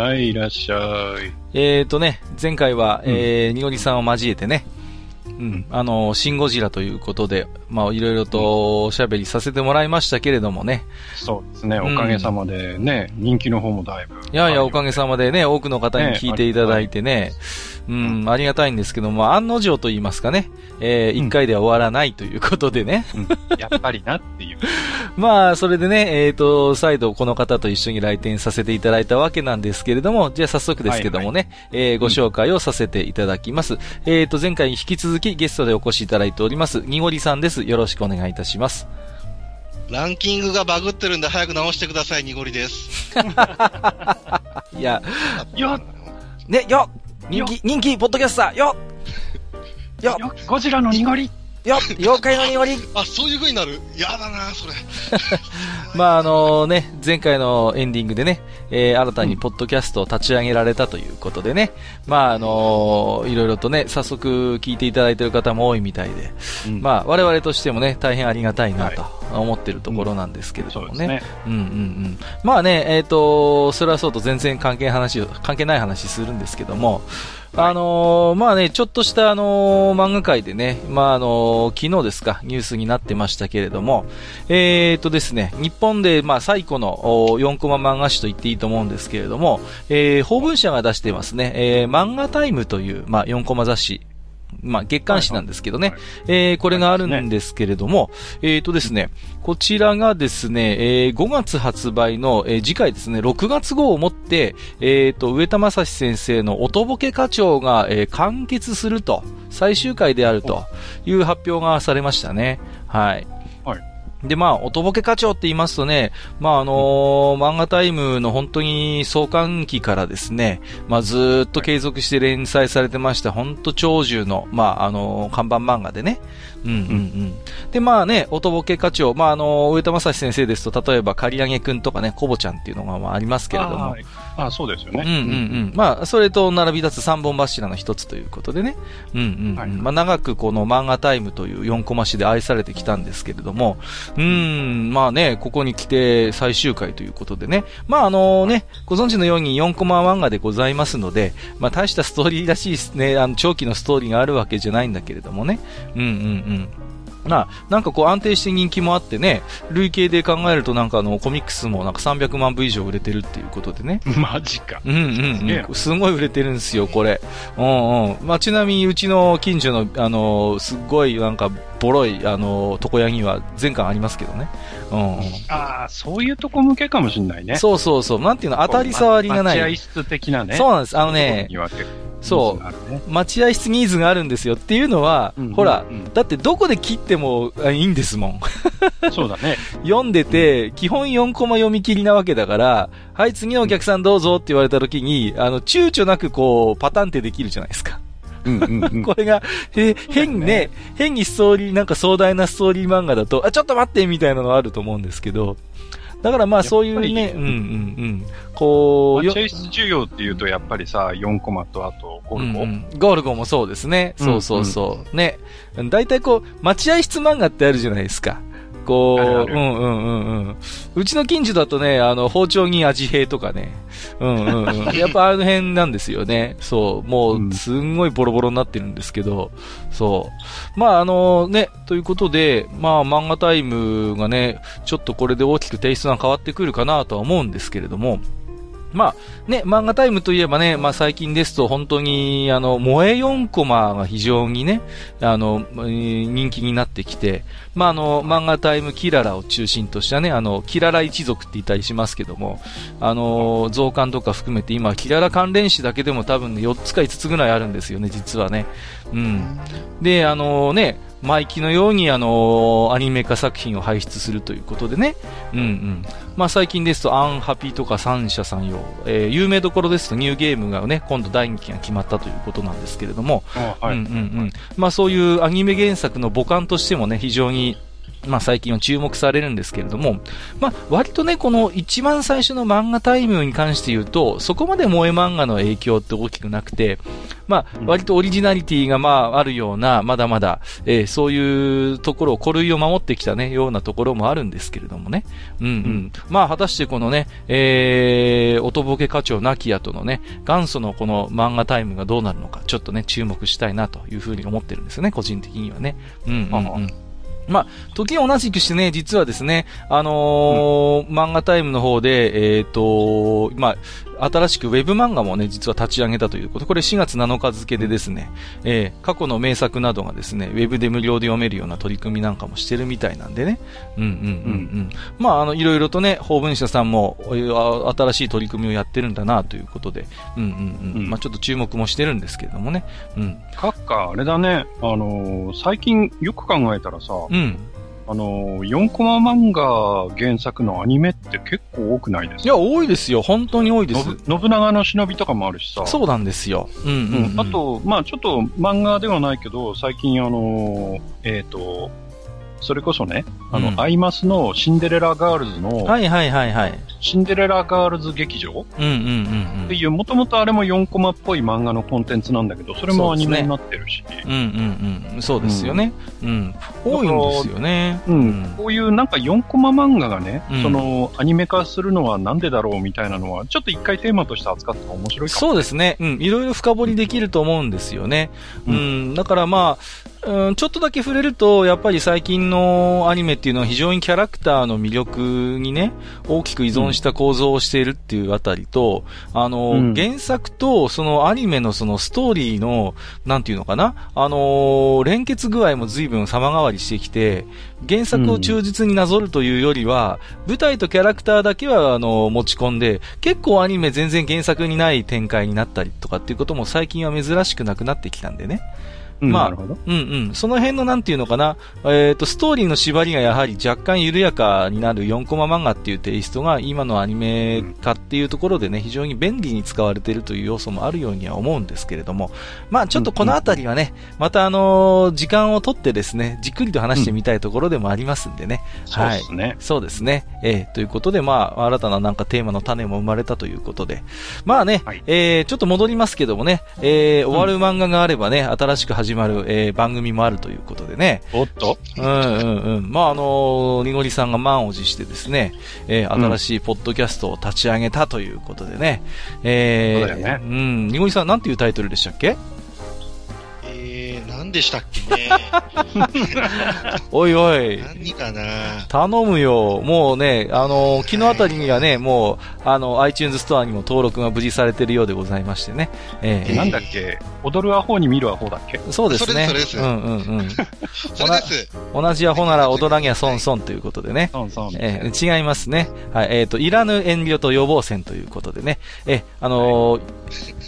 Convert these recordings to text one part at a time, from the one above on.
はい、いらっしゃい。えーとね、前回は、えー、にごりさんを交えてね、うん、あの、シンゴジラということで、まあ、いろいろとおしゃべりさせてもらいましたけれどもね。そうですね、うんおかげさまでね、人気の方もだいぶ。いやいや、おかげさまでね、多くの方に聞いていただいてね、うん、ありがたいんですけども、案の定と言いますかね、えー、一回では終わらないということでね。うん やっぱりなっていう。まあ、それでね、えっ、と、再度この方と一緒に来店させていただいたわけなんですけれども、じゃあ早速ですけどもね、えーご紹介をさせていただきます。えっ、と、前回に引き続きゲストでお越しいただいております、にごりさんです。よろしくお願いいたします。ランキングがバグってるんで早く直してください、濁りです。いや、よっ。ね、よ人気、人気、ポッドキャスター、よよよゴジラの濁りよ妖怪のにごり あ、そういう風になる？やだな、それ。まああのね、前回のエンディングでね、えー新たにポッドキャストを立ち上げられたということでね、まああのいろいろとね、早速聞いていただいている方も多いみたいで、うんまあ我々としてもね、大変ありがたいなはいと思ってるところなんですけれどもね。そうね。うんうんうん。まあね、えっ、と、それはそうと全然関係話を、関係ない話するんですけども、あのーまあね、ちょっとしたあのー漫画界でね、まああのー昨日ですか、ニュースになってましたけれども、えっ、とですね、日本でまあ最古の4コマ漫画誌と言っていいと思うんですけれども、えー、法文社が出してますね、えー、漫画タイムという、まあ4コマ雑誌、まあ月刊誌なんですけどね、はいはいえーこれがあるんですけれども、えっ、とですね、こちらがですね、えー5月発売の、えー次回ですね、6月号をもって、えっ、と、上田正史先生の音ボケ課長が、えー完結すると、最終回であるという発表がされましたね。はい。で、まあ、音ボケ課長って言いますとね、まあ、あのー漫画タイムの本当に創刊期からですね、まあ、ずっと継続して連載されてました、本当長寿の、まあ、あのー看板漫画でね。うんうんうん。で、まあね、音ボケ課長、まあ、あのー上田正史先生ですと、例えば、刈り上げくんとかね、コボちゃんっていうのがまあありますけれどもあ。ーあ、そうですよね。うんうんうん。まあ、それと並び立つ三本柱の一つということでね。うんうん、うんはいまあ、長くこの漫画タイムという4コマ誌で愛されてきたんですけれども、うーん、まあね、ここに来て最終回ということでね。まああのね、ご存知のように4コマ漫画でございますので、まあ大したストーリーらしいね、あの、長期のストーリーがあるわけじゃないんだけれどもね。うんうんうん。まあ、なんかこう安定して人気もあってね、累計で考えるとなんかあのコミックスもなんか300万部以上売れてるっていうことでね。マジか。うんうんうん。すごい売れてるんですよ、これ。うんうん。まあ、ちなみに、うちの近所の、あのすっごい、なんか、ボロい、あの床屋には全巻ありますけどね。うん、うん。ああ、そういうとこ向けかもしんないね。そうそうそう。なんていうの、当たり障りがない。待合室的なね。そうなんです。あのね、そう待合室ニーズがあるんですよっていうのは、うんほら、うんだってどこで切ってもあいいんですもん。そうだね。読んでて、基本4コマ読み切りなわけだから、はい、次のお客さんどうぞって言われた時に、あの、躊躇なくこう、パターンってできるじゃないですか。うんうんうん。これが、へ変にね、変にストーリー、なんか壮大なストーリー漫画だと、あ、ちょっと待ってみたいなのあると思うんですけど、だからまあそういうね、うんうんうん、こう、よ待合室授業っていうと、やっぱりさ、4コマとあとゴルゴ。うんうんゴルゴもそうですね。うんそうそうそう。ね。大体こう、待合室漫画ってあるじゃないですか。こう、あるあるうんうんうんうん。うちの近所だとね、あの、包丁に味平とかね。うんうんうん。やっぱあの辺なんですよね。そう。もうんう、すんごいボロボロになってるんですけど、そう。まああのね、ということで、まあ漫画タイムがね、ちょっとこれで大きくテイストが変わってくるかなとは思うんですけれども、まあ、ね、漫画タイムといえばね、まあ最近ですと本当に、あの、萌え4コマが非常にね、あの、人気になってきて、まああの、漫画タイムキララを中心としたね、あの、キララ一族って言ったりしますけども、あの、増刊とか含めて今、キララ関連誌だけでも多分ね、4つか5つぐらいあるんですよね、実はね。うん。で、あのね、毎期のようにあの、アニメ化作品を輩出するということでね。うんうん。まあ最近ですと、アンハピとか三社さんよ、えー、有名どころですとニューゲームがね、今度第2期が決まったということなんですけれども、はい、うんうんうん。まあそういうアニメ原作の母艦としてもね、非常にまあ最近は注目されるんですけれども、まあ割とね、この一番最初の漫画タイムに関して言うと、そこまで萌え漫画の影響って大きくなくて、まあ割とオリジナリティがまああるような、まだまだ、えー、そういうところを、古類を守ってきたね、ようなところもあるんですけれどもね。うんうん。うん、まあ果たしてこのね、えー、音ボケ課長ナキアとのね、元祖のこの漫画タイムがどうなるのか、ちょっとね、注目したいなというふうに思ってるんですよね、個人的にはね。うんうんうん。まあ、時同じくしてね、実はですね、あのーうん、漫画タイムの方で、えっ、ー、と、まあ、新しくウェブ漫画もね、実は立ち上げたということ。これ4月7日付でですね、えー、過去の名作などがですね、ウェブで無料で読めるような取り組みなんかもしてるみたいなんでね。うんうんうんうん。まあ、あの、いろいろとね、法文社さんも、新しい取り組みをやってるんだなということで、うんうんうん。うん、まあ、ちょっと注目もしてるんですけれどもね。うん。閣下、あれだね、あのー、最近よく考えたらさ、うん。あの、4コマ漫画原作のアニメって結構多くないですか？いや、多いですよ。本当に多いです。信長の忍びとかもあるしさ。そうなんですよ。うんうん、うん、あと、まあちょっと漫画ではないけど、最近あの、えっ、ー、と、それこそね、あの、うん、アイマスのシンデレラガールズの、はいはいはいはい。シンデレラガールズ劇場？うんうんうん、っていう、もともとあれも4コマっぽい漫画のコンテンツなんだけど、それもアニメになってるし。うね、うんうんうん。そうですよね。うん。多いんですよね。うん。こういうなんか4コマ漫画がね、うん、その、アニメ化するのはなんでだろうみたいなのは、ちょっと一回テーマとして扱ったら面白いかも、そうですね。うん。いろいろ深掘りできると思うんですよね。うん。うん、だからまあ、うん、ちょっとだけ触れると、やっぱり最近のアニメっていうのは非常にキャラクターの魅力にね、大きく依存した構造をしているっていうあたりと、あの、うん、原作とそのアニメのそのストーリーの、なんていうのかな、あの、連結具合も随分様変わりしてきて、原作を忠実になぞるというよりは、うん、舞台とキャラクターだけはあの、持ち込んで、結構アニメ全然原作にない展開になったりとかっていうことも最近は珍しくなくなってきたんでね。まあ、うんうん。その辺のなんていうのかな、えっ、ー、と、ストーリーの縛りがやはり若干緩やかになる4コマ漫画っていうテイストが今のアニメ化っていうところでね、非常に便利に使われているという要素もあるようには思うんですけれども、まあちょっとこのあたりはね、またあのー、時間をとってですね、じっくりと話してみたいところでもありますんでね。うん、はい。そうですね。そうですね。えー、ということで、まあ、新たななんかテーマの種も生まれたということで、まあね、はい、えー、ちょっと戻りますけどもね、えー、終わる漫画があればね、新しく始まる、えー、番番組もあるということでね。おっと？うんうんうん。まあ、あのー、にごりさんが満を持してですね、えー、新しいポッドキャストを立ち上げたということでね。うん、えー、ね、うん、にごりさん、なんていうタイトルでしたっけ？何でしたっけね。おいおい。何かな頼むよ。もうね、あの、昨日あたりにはね、もう、あの、iTunes ストアにも登録が無事されてるようでございましてね。えー、なんだっけ？踊るアホに見るアホだっけ？そうですね。それです、うんうんうん。それです。同じアホなら踊らにゃ損損ということでね。損損。えー、違いますね。はい、えっ、ー、と、いらぬ遠慮と予防線ということでね。え、あのー、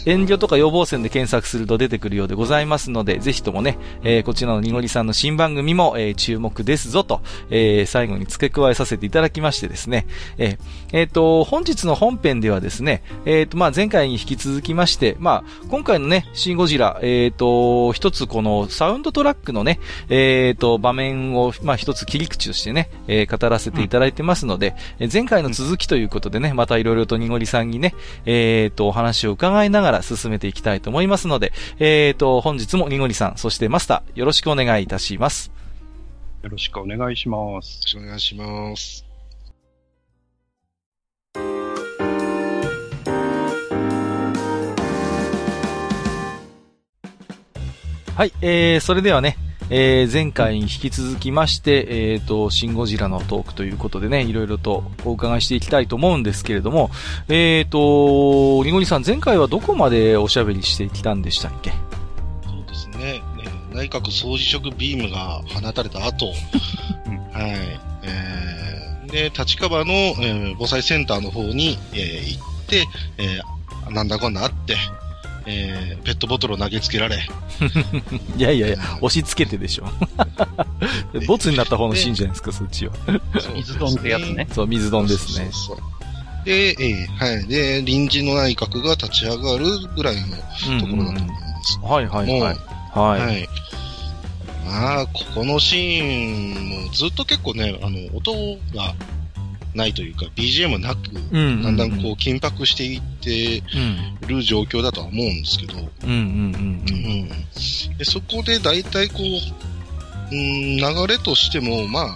遠慮とか予防線で検索すると出てくるようでございますので、ぜひともね、えー、こちらのにごりさんの新番組も、えー、注目ですぞと、えー、最後に付け加えさせていただきましてですね、えー、えー、と、本日の本編ではですね、えー、と、まあ、前回に引き続きまして、まあ、今回のね、シンゴジラ、えー、と、一つこのサウンドトラックのね、えー、と、場面を、まあ、一つ切り口としてね、えー、語らせていただいてますので、うん、前回の続きということでね、またいろいろとにごりさんにね、えー、と、お話を伺いながら進めていきたいと思いますので、えー、と、本日もにごりさん、そしてマスター、よろしくお願いいたします。よろしくお願いします。よろしくお願いします。はい、えー、それではね、えー、前回に引き続きまして、えっ、ー、と、シンゴジラのトークということでね、いろいろとお伺いしていきたいと思うんですけれども、えっ、ー、と、リゴニさん、前回はどこまでおしゃべりしてきたんでしたっけ？ね。ね内閣総辞職ビームが放たれた後、はい、えー、で、立川の、えー、防災センターの方に、えー、行って、えー、なんだかんだあって、えー、ペットボトルを投げつけられ。いやいやいや、押し付けてでしょ。ボツになった方のシーンじゃないですか、そっちは。水丼ってやつね。そう、水丼ですね。そうそうそうで、えー、はい。で、臨時の内閣が立ち上がるぐらいのところだと思います。うんうん、はいはいはい。はい。はい。まあ、ここのシーンもずっと結構ね、あの、音がないというか、BGM なく、だんだんこう緊迫していってる状況だとは思うんですけど、でそこで大体こう、うん、流れとしても、まあ、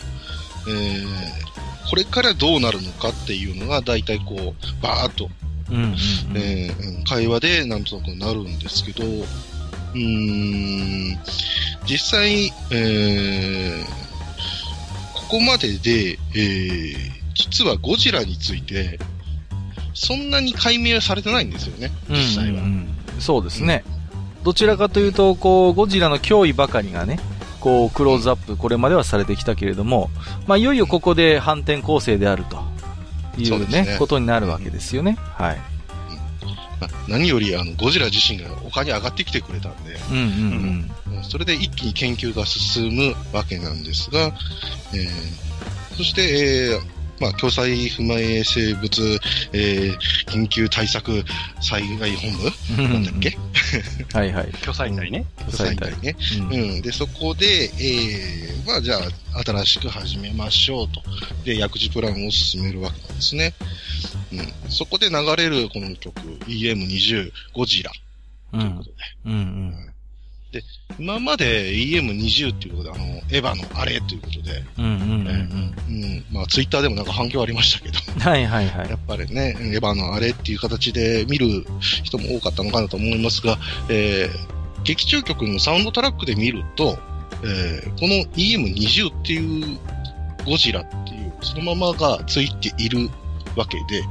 えー、これからどうなるのかっていうのが大体こう、バーっと、え会話でなんとなくなるんですけど、うん、実際、えー、ここまでで、えー、実はゴジラについて、そんなに解明はされてないんですよね、実際は。うんうんうん、そうですね。どちらかというと、こう、ゴジラの脅威ばかりがね、こう、クローズアップ、これまではされてきたけれども、まあ、いよいよここで反転攻勢であるというね、ねことになるわけですよね。はい。まあ、何よりあのゴジラ自身が丘に上がってきてくれたんで、うんうんうん、それで一気に研究が進むわけなんですが、えー、そして、えー、まあ、共済不明生物、えー、緊急対策災害本部？なんだっけ？はいはい。共済隊ね。共済隊ね。うん、うん。で、そこで、えー、まあ、じゃあ、新しく始めましょうと。で、薬事プランを進めるわけなんですね。うん。そこで流れるこの曲、EM20 ゴジラ。ということで。うん、うん、うんで、今まで EM20 っていうことで、あの、エヴァのあれということで、うんうんうん、うん、まあ、ツイッターでもなんか反響ありましたけど、はいはいはい。やっぱりね、エヴァのあれっていう形で見る人も多かったのかなと思いますが、えー、劇中曲のサウンドトラックで見ると、えー、この EM20 っていうゴジラっていう、そのままがついているわけで、うん、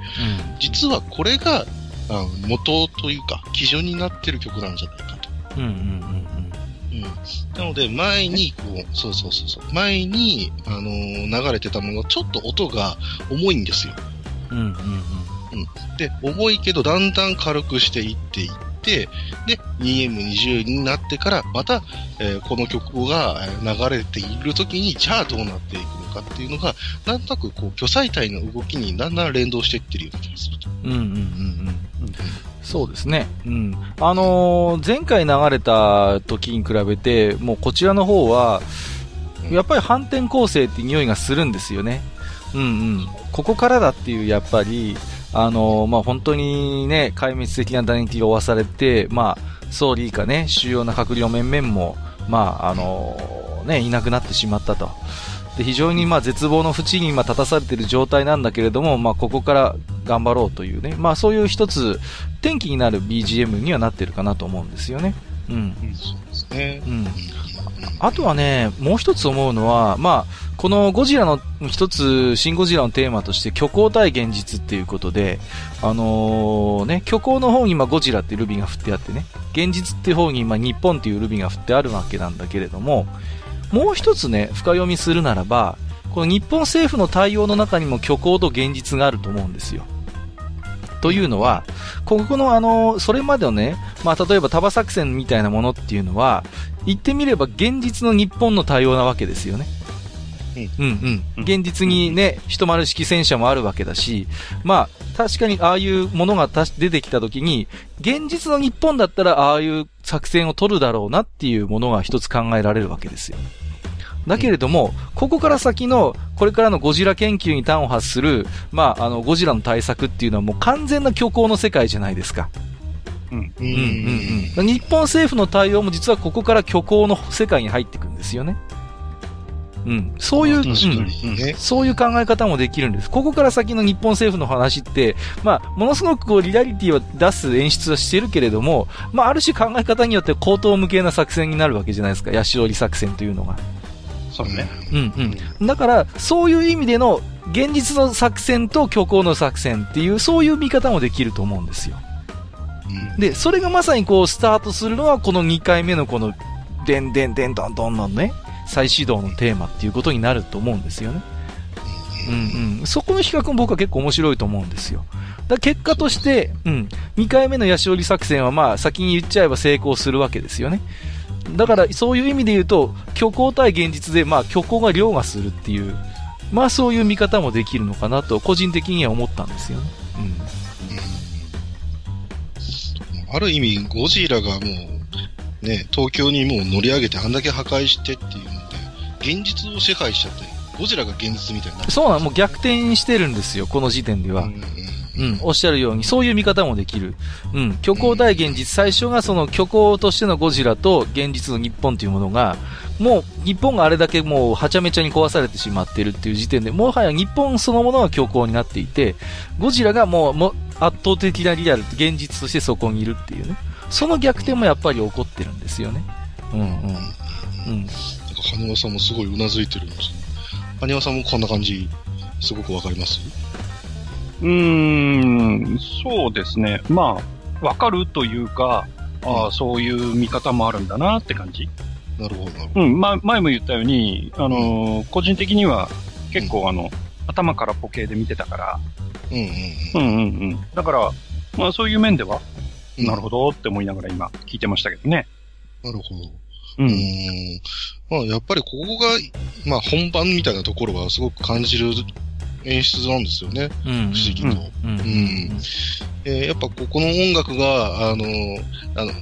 実はこれが、あ元というか、基準になってる曲なんじゃないかと。うんうん。うん。うん。なので、前に、こう、そうそうそうそう、前に、あのー、流れてたものちょっと音が重いん。ですよ。うん。うん。うん。うん。で、重いけど、だん。だん。軽くしていっていって、で、2M20 になってから、また、えー、この曲が流れている時に、じゃあどうなっていくのかっていうのが、なんとなく、こう、巨彩体の動きにだんだん連動していってるような気がすると。うんうんうんうん。うんそうですね。うん。あのー、前回流れた時に比べて、もうこちらの方は、やっぱり反転攻勢って匂いがするんですよね。うんうん。ここからだっていう、やっぱり、あのー、まあ、本当にね、壊滅的な打撃が負わされて、まあ、総理以下ね、主要な閣僚面々も、まあ、あのー、ね、いなくなってしまったと。で非常にまあ絶望の淵に今立たされている状態なんだけれども、まあ、ここから頑張ろうというね、まあ、そういう一つ転機になる BGM にはなってるかなと思うんですよね。うん。そうですね。うん。あとはね、もう一つ思うのは、まあ、このゴジラの一つ、シン・ゴジラのテーマとして虚構対現実っていうことで、あのー、ね、虚構の方に今ゴジラっていうルビーが振ってあってね、現実っていう方に今日本っていうルビーが振ってあるわけなんだけれども、もう一つね、深読みするならば、この日本政府の対応の中にも虚構と現実があると思うんですよ。というのは、ここのあの、それまでのね、まあ例えば束作戦みたいなものっていうのは、言ってみれば現実の日本の対応なわけですよね。うんうん。現実にね、一丸式戦車もあるわけだし、まあ、確かにああいうものが出てきた時に、現実の日本だったらああいう作戦を取るだろうなっていうものが一つ考えられるわけですよ。だけれども、ここから先の、これからのゴジラ研究に端を発する、まあ、あの、ゴジラの対策っていうのはもう完全な虚構の世界じゃないですか。うん。うんうんうん。日本政府の対応も実はここから虚構の世界に入っていくんですよね。うん、そういう、うん、そういう考え方もできるんです。ここから先の日本政府の話って、まあ、ものすごくこう、リアリティを出す演出はしてるけれども、まあ、ある種考え方によって高等無形な作戦になるわけじゃないですか。ヤシオリ作戦というのが。そうね。うんうん。だから、そういう意味での、現実の作戦と虚構の作戦っていう、そういう見方もできると思うんですよ。うん、で、それがまさにこう、スタートするのは、この2回目のこの、でんでんでんどんどんのね、再始動のテーマっていうことになると思うんですよね。うんうん。そこの比較も僕は結構面白いと思うんですよ。だ結果として、うん、2回目のヤシオリ作戦はまあ先に言っちゃえば成功するわけですよね。だからそういう意味で言うと、虚構対現実でまあ虚構が凌駕するっていう、まあそういう見方もできるのかなと個人的には思ったんですよね。うん。ある意味、ゴジラがもう、ね、東京にもう乗り上げてあんだけ破壊してっていう、現実を支配しちゃって、ゴジラが現実みたいな。そうなの、もう逆転してるんですよ、この時点では。うんうん、おっしゃるように、そういう見方もできる。うん、虚構対現実、最初がその虚構としてのゴジラと現実の日本というものが、もう日本があれだけもうはちゃめちゃに壊されてしまっているっていう時点で、もはや日本そのものが虚構になっていて、ゴジラがもうも圧倒的なリアル、現実としてそこにいるっていうね。その逆転もやっぱり起こってるんですよね。うんうん。うん。なんか、羽輪さんもすごいうなずいてるんです羽輪さんもこんな感じ、すごくわかります？うーん、そうですね。まあ、わかるというか、ああ、そういう見方もあるんだなって感じ。なるほど、なるほど。うん、ま、前も言ったように、あのー、個人的には結構あの、頭からポケで見てたから、うんうん、うん。うんうんうん。だから、まあそういう面では、なるほどって思いながら今聞いてましたけどね。なるほど。うん。うんまあやっぱりここが、まあ本番みたいなところはすごく感じる演出なんですよね。うん、不思議と。うん。うん、えー、やっぱここの音楽が、あの、あの、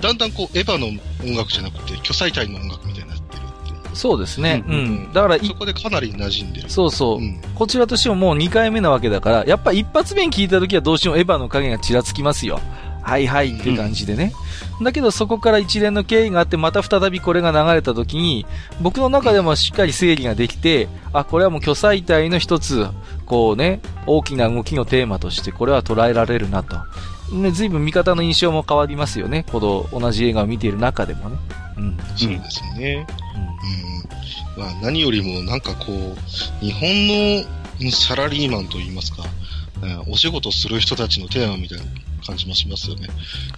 だんだんこう、エヴァの音楽じゃなくて、巨彩体の音楽みたいになってるって。そうですね。うん。うん、だから、そこでかなり馴染んでる。そうそう。うん、こちらとしてももう2回目なわけだから、やっぱ一発目に聞いた時はどうしてもエヴァの影がちらつきますよ。はいはいって感じでね。うん、だけどそこから一連の経緯があって、また再びこれが流れた時に、僕の中でもしっかり整理ができて、あ、これはもう巨彩体の一つ、こうね、大きな動きのテーマとしてこれは捉えられるなと。ね、随分見方の印象も変わりますよね。この同じ映画を見ている中でもね。うん。そうですね。うん。うん、まあ何よりもなんかこう、日本のサラリーマンといいますか、お仕事する人たちのテーマみたいな感じもしますよね。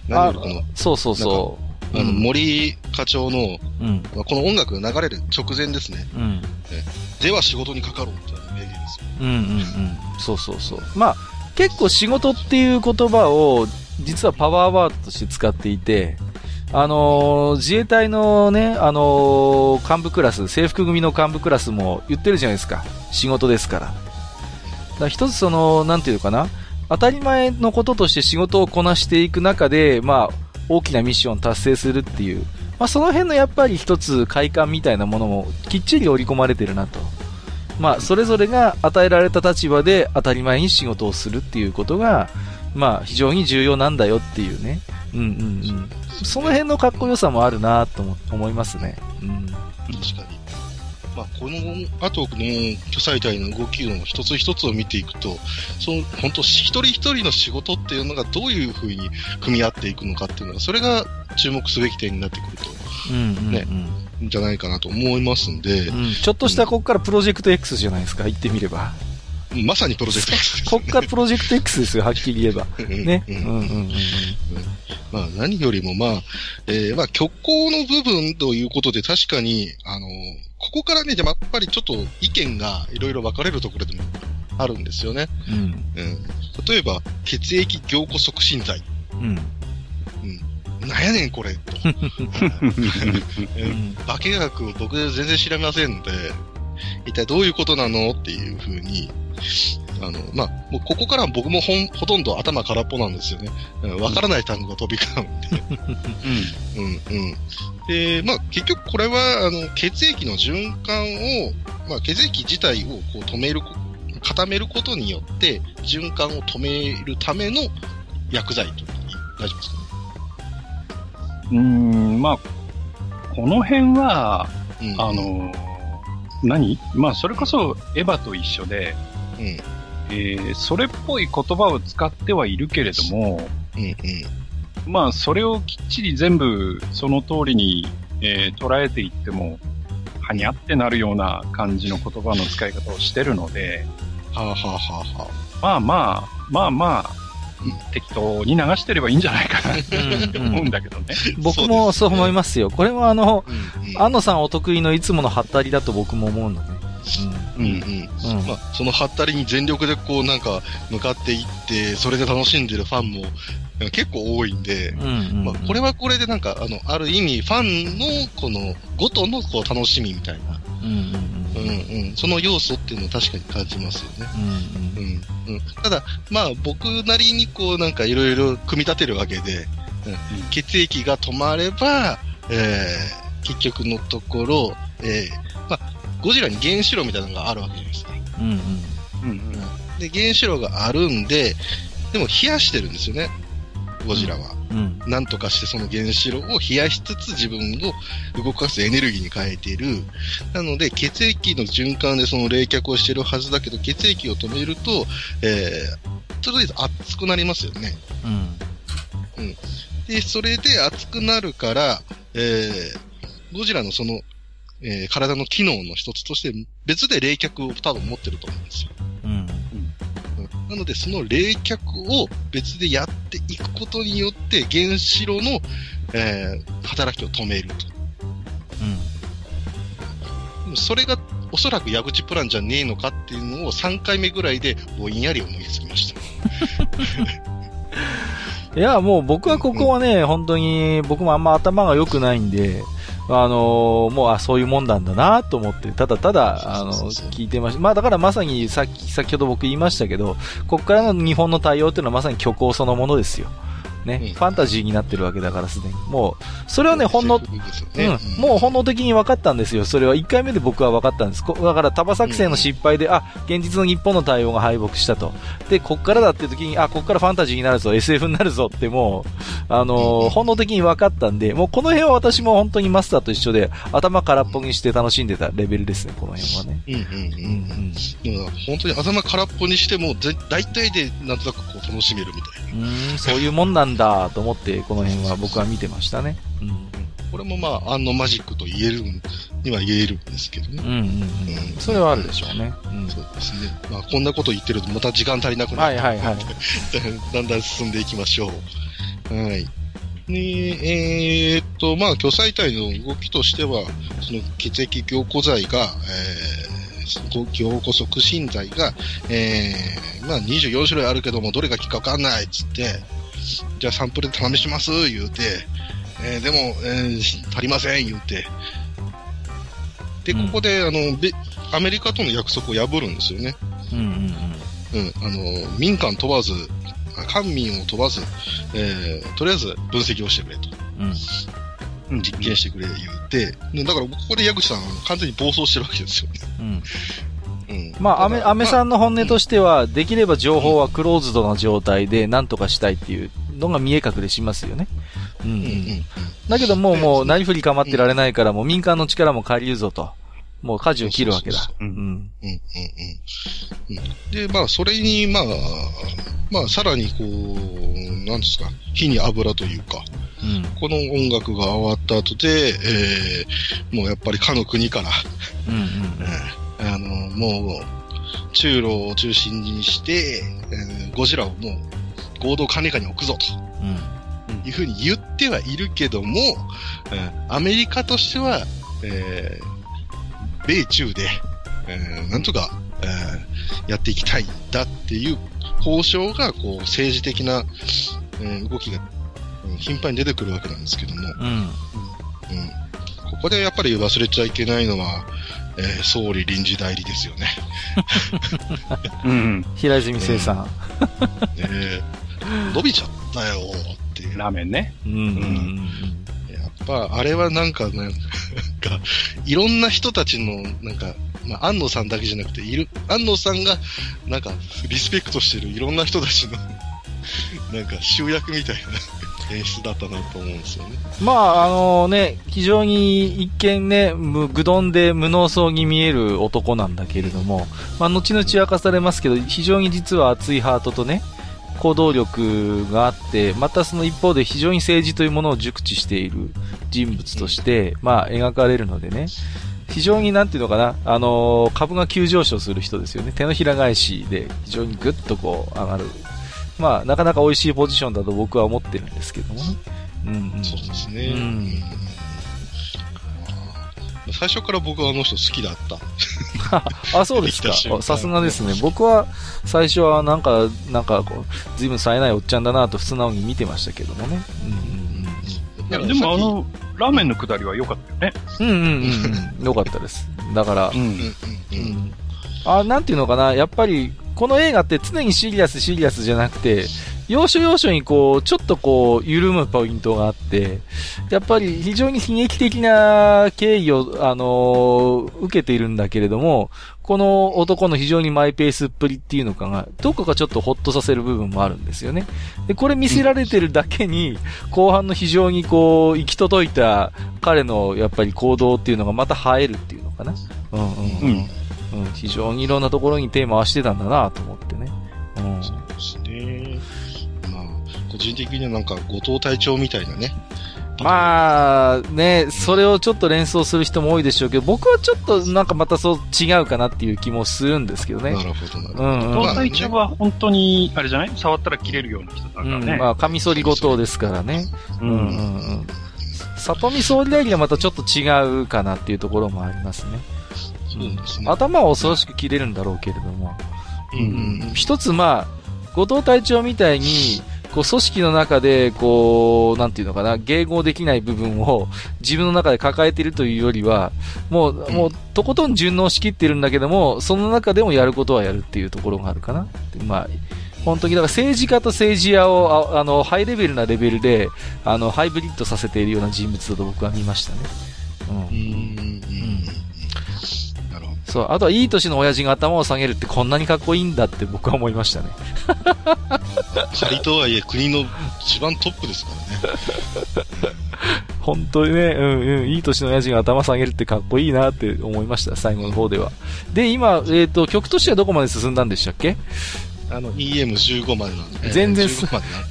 何よりこの、そうそうそう。あの、森課長の、うん、この音楽が流れる直前ですね。うん、では仕事にかかろうって名言ですよ。うんうんうん。そうそうそう。まあ、結構仕事っていう言葉を実はパワーワードとして使っていて、あのー、自衛隊のね、あのー、幹部クラス、制服組の幹部クラスも言ってるじゃないですか。仕事ですから。だ一つその、なんていうかな、当たり前のこととして仕事をこなしていく中で、まあ、大きなミッションを達成するっていう、まあ、その辺のやっぱり一つ快感みたいなものもきっちり織り込まれてるなと。まあ、それぞれが与えられた立場で当たり前に仕事をするっていうことが、まあ、非常に重要なんだよっていうね。うんうんうん。その辺のかっこよさもあるなと思いますね。うん。確かに。まあ、この後の巨彩体の動きの一つ一つを見ていくと、その本当一人一人の仕事っていうのがどういうふうに組み合っていくのかっていうのが、それが注目すべき点になってくると、うんうんうん、ね、じゃないかなと思いますんで、うん、ちょっとしたここからプロジェクト X じゃないですか、言ってみれば。まさにプロジェクト X です、ね、こっからプロジェクト X ですよ、はっきり言えば。ね。まあ何よりもまあ、えー、まあ虚構の部分ということで確かに、あの、ここからね、やっぱりちょっと意見がいろいろ分かれるところでもあるんですよね。うん。うん、例えば、血液凝固促進剤。うん。うん。なんやねんこれ、と。化学僕全然知らませんので、一体どういうことなの？っていうふうに、あの、まあ、もうここから僕もほん、ほとんど頭空っぽなんですよね。わからない単語が飛び交うんで。うん。うん、うん。で、まあ、結局これは、あの、血液の循環を、まあ、血液自体をこう止める、固めることによって、循環を止めるための薬剤と大丈夫ですかね。うん、まあ、この辺は、うん、あの、何？まあ、それこそエヴァと一緒で、うん、えー、それっぽい言葉を使ってはいるけれども、うんうん、まあ、それをきっちり全部その通りに、えー、捉えていっても、はにゃってなるような感じの言葉の使い方をしてるので、はあはあはあはあ、まあまあ、まあまあ、適当に流してればいいんじゃないかなって思うんだけどね。僕もそう思いますよ。これはあの、安野さんお得意のいつものハったりだと僕も思うので、ね。うんうんうん。まあ、そのハったりに全力でこうなんか向かっていって、それで楽しんでるファンも結構多いんで、まあ、これはこれでなんか、あの、ある意味ファンのこの、ごとのこう楽しみみたいな。うんうんうん。うん、その要素っていうのを確かに感じますよね。うんうん。うん、ただ、まあ僕なりにこうなんかいろいろ組み立てるわけで、うん、血液が止まれば、えー、結局のところ、えー、まあ、ゴジラに原子炉みたいなのがあるわけですね。うんうん。うんうん、で、原子炉があるんで、でも冷やしてるんですよね。ゴジラは。うん。なんとかしてその原子炉を冷やしつつ自分を動かすエネルギーに変えている。なので、血液の循環でその冷却をしてるはずだけど、血液を止めると、えー、とりあえず熱くなりますよね。うん。うん。で、それで熱くなるから、えー、ゴジラのその、えー、体の機能の一つとして別で冷却を多分持ってると思うんですよ。うん。うん、なので、その冷却を別でやっていくことによって、原子炉の、えー、働きを止めると。うん。それが、おそらく矢口プランじゃねえのかっていうのを3回目ぐらいでぼんやり思いつきました。いや、もう僕はここはね、本当に僕もあんま頭が良くないんで、あのー、もう、あ、そういうもんなんだなと思って、ただただ、あの、聞いてました。まあだからまさにさっき、先ほど僕言いましたけど、こっからの日本の対応っていうのはまさに虚構そのものですよ。ね、うん、ファンタジーになってるわけだからすでに。もう、それはね、本能、うん、もう本能的に分かったんですよ。それは1回目で僕は分かったんです。だから、束作戦の失敗で、うん、あ、現実の日本の対応が敗北したと。で、こっからだっていう時に、あ、こっからファンタジーになるぞ、SF になるぞってもう、あのー、本能的に分かったんで、もうこの辺は私も本当にマスターと一緒で、頭空っぽにして楽しんでたレベルですね、この辺はね。うんうんうん。うんうん、本当に頭空っぽにしても、大体でなんとなくこう楽しめるみたいな。うん、そういうもんなんだと思って、この辺は僕は見てましたね。うん。これもまあ、あのマジックと言えるには言えるんですけどね。うんうんうん。うん、それはあるでしょうね。うん、そうですね。まあ、こんなこと言ってるとまた時間足りなくなって、はいはいはい。だんだん進んでいきましょう。はい。ねえー、っと、まあ、巨細体の動きとしては、その血液凝固剤が、えー、凝固促進剤が、えー、まあ24種類あるけども、どれが効くかわかんないっつって、じゃあサンプルで試します言うて、えー、でも、えー、足りません言うて、で、ここで、あの、アメリカとの約束を破るんですよね。うんうんうん。うん、あの、民間問わず、官民を問わず、えー、とりあえず分析をしてくれと。うん。実験してくれ言うて、だからここで矢口さん完全に暴走してるわけですよね。うん。うん、まあ、アメ、アメさんの本音としては、できれば情報はクローズドな状態で何とかしたいっていうのが見え隠れしますよね。うん。うんうん、だけどもう、もう、何振り構ってられないから、もう民間の力も借りるぞと。もう舵を切るわけだ。うん。うん。うん。うん。で、まあ、それに、まあ、まあ、さらにこう、なんですか、火に油というか、うん、この音楽が終わった後で、えー、もうやっぱりかの国から、うんうんうん、あの、もう、中路を中心にして、えー、ゴジラをもう合同管理下に置くぞと。うん、いうふうに言ってはいるけども、うん、アメリカとしては、えー、米中で、えー、なんとか、えー、やっていきたいんだっていう交渉が、こう、政治的な、えー、動きが、うん、頻繁に出てくるわけなんですけども、うん。うん。ここでやっぱり忘れちゃいけないのは、えー、総理臨時代理ですよね。うん。平泉聖さん。ねえ。伸びちゃったよっていう。ラーメンね。うん。うん。やっぱ、あれはなんか、なんか、いろんな人たちの、なんか、まあ、安野さんだけじゃなくて、いる、安野さんが、なんか、リスペクトしてるいろんな人たちの なんか、集約みたいな演出だったなと思うんですよね。まあ、あのね、非常に一見ね、ぐどんで無能そうに見える男なんだけれども、まあ、後々明かされますけど、非常に実は熱いハートとね、行動力があって、またその一方で非常に政治というものを熟知している人物として、まあ、描かれるのでね、非常になんていうのかな、あの、株が急上昇する人ですよね。手のひら返しで非常にぐっとこう上がる。まあ、なかなか美味しいポジションだと僕は思ってるんですけどもね。うん、うん、そうですね。うん最初から僕はあの人好きだった。あ、そうですか。さすがですね。僕は最初はなんか、なんかこう、ずいぶん冴えないおっちゃんだなと普通なのに見てましたけどもね。うんうんでもあの、ラーメンのくだりは良かったよね。うんうんうん。良かったです。だから、うん。うん。あ、なんていうのかな。やっぱり、この映画って常にシリアスシリアスじゃなくて、要所要所にこう、ちょっとこう、緩むポイントがあって、やっぱり非常に悲劇的な経緯を、あのー、受けているんだけれども、この男の非常にマイペースっぷりっていうのかが、どこかちょっとホッとさせる部分もあるんですよね。で、これ見せられてるだけに、後半の非常にこう、行き届いた彼のやっぱり行動っていうのがまた映えるっていうのかな。うんうん。うん。うん、非常にいろんなところに手回してたんだなと思ってね。うん。そうですね。個人的にはなんか後藤隊長みたいなね。まあ、ね、それをちょっと連想する人も多いでしょうけど、僕はちょっとなんかまたそう違うかなっていう気もするんですけどね。なるほど、なるほど。うん、後藤隊長は本当に、あれじゃない？触ったら切れるような人だからね。うん、まあ、カミソリ後藤ですからね。うんうんうん。里見総理大臣はまたちょっと違うかなっていうところもありますね。そうですね。頭は恐ろしく切れるんだろうけれども。うん、うん。一つまあ、後藤隊長みたいに、こう、組織の中で、こう、なんていうのかな、迎合できない部分を自分の中で抱えているというよりは、もう、もう、とことん順応しきってるんだけども、その中でもやることはやるっていうところがあるかな。まあ、本当に、だから政治家と政治家を、ああの、ハイレベルなレベルで、あの、ハイブリッドさせているような人物だと僕は見ましたね。うん。うんそう、あとはいい年の親父が頭を下げるってこんなにかっこいいんだって僕は思いましたね。仮とはいえ国の一番トップですからね。本当にね、うんうん、いい年の親父が頭下げるってかっこいいなって思いました、最後の方では。で、今、えっ、ー、と、曲としてはどこまで進んだんでしたっけ？あの、EM15 までなんで。全然、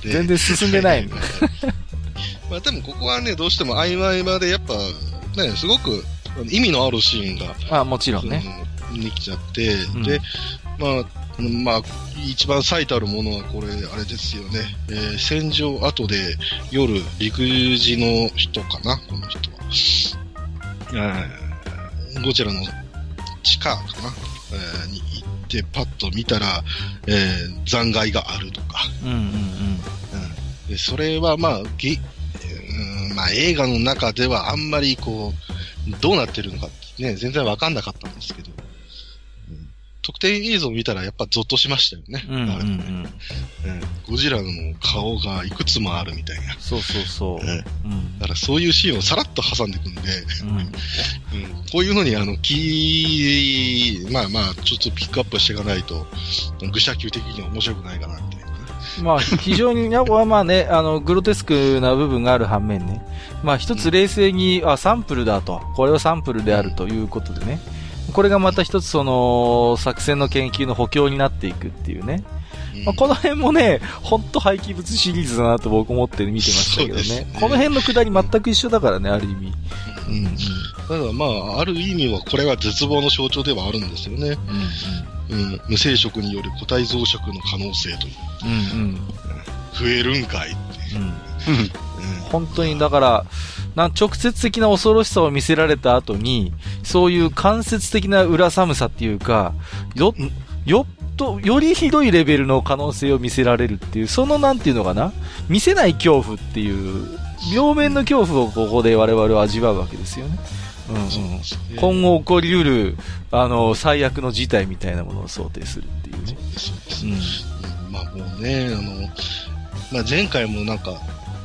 全然進んでない。まあでもここはね、どうしても曖昧までやっぱ、ね、すごく意味のあるシーンが。あもちろんね。できちゃって、うん、で、まあ、まあ、一番最たるものはこれ、あれですよね。えー、戦場後で夜、陸自の人かな、この人は。えー、ゴジラの地下かな、えー、に行ってパッと見たら、えー、残骸があるとか。うんうんうん。うん、でそれはまあ、ぎうんまあ、映画の中ではあんまりこう、どうなってるのかね、全然わかんなかったんですけど、うん、特典映像を見たらやっぱゾッとしましたよね。うんうんうん、ゴジラの顔がいくつもあるみたいな。そうそうそう。うん、だからそういうシーンをさらっと挟んでいくんで、うん。うん、こういうのにあの、キー、まあまあ、ちょっとピックアップしていかないと、愚者級的には面白くないかなって。まあ、非常に、こはまあね、あの、グロテスクな部分がある反面ね、まあ一つ冷静に、あ、サンプルだと、これはサンプルであるということでね、これがまた一つその、作戦の研究の補強になっていくっていうね。まあ、この辺もね、ほんと廃棄物シリーズだなと僕思って見てましたけどね。ねこの辺のくだり全く一緒だからね、ある意味。うん、うん。だまあ、ある意味はこれは絶望の象徴ではあるんですよね。うん、うんうん、無生殖による個体増殖の可能性という。うんうん、増えるんかいって。うん本当に、だから、な直接的な恐ろしさを見せられた後に、そういう間接的な裏寒さっていうか、よ、よっと、よりひどいレベルの可能性を見せられるっていう、そのなんていうのかな、見せない恐怖っていう、両面の恐怖をここで我々は味わうわけですよね。うんうん、今後起こりうる、あの、最悪の事態みたいなものを想定するっていうね。そう。うん、まあもうね、あの、まあ前回もなんか、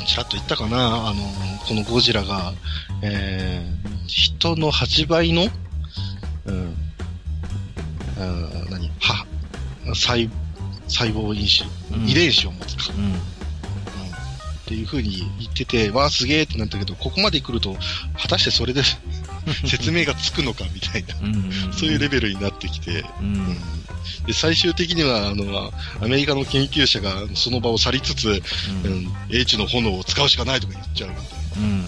ちらっと言ったかな、あの、このゴジラが、えー、人の8倍の、うん、あ何、は、細、細胞因子、うん、遺伝子を持つか。うんっていう風に言ってて、わあすげえってなったけど、ここまで来ると、果たしてそれで 説明がつくのかみたいなそういうレベルになってきて、うん、で最終的にはあのアメリカの研究者がその場を去りつつ、うん、英知の炎を使うしかないとか言っちゃうみたいな。うんうんうん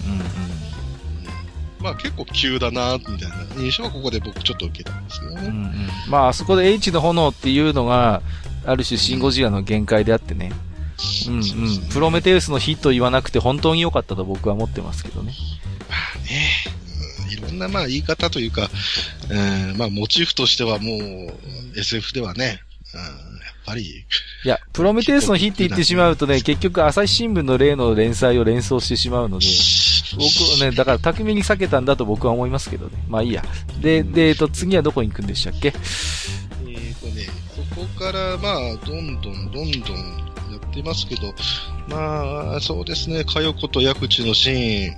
まあ結構急だな、みたいな印象はここで僕ちょっと受けたんですけどね。うんうん、まああそこで H の炎っていうのが、ある種シンゴジラの限界であってね。うんうん。プロメテウスの火と言わなくて本当に良かったと僕は思ってますけどね。まあね。いろんなまあ言い方というか、えー、まあ、モチーフとしてはもう、SF ではね、うん、やっぱり。いや、プロメテウスの日って言ってしまうとね、結局朝日新聞の例の連載を連想してしまうので、僕はね、だから巧みに避けたんだと僕は思いますけどね。まあいいや。で、で、えっと、次はどこに行くんでしたっけ？えっ、とね、そこからまあ、どんどんどんどんやってますけど、まあ、そうですね、かよこと矢口のシーン、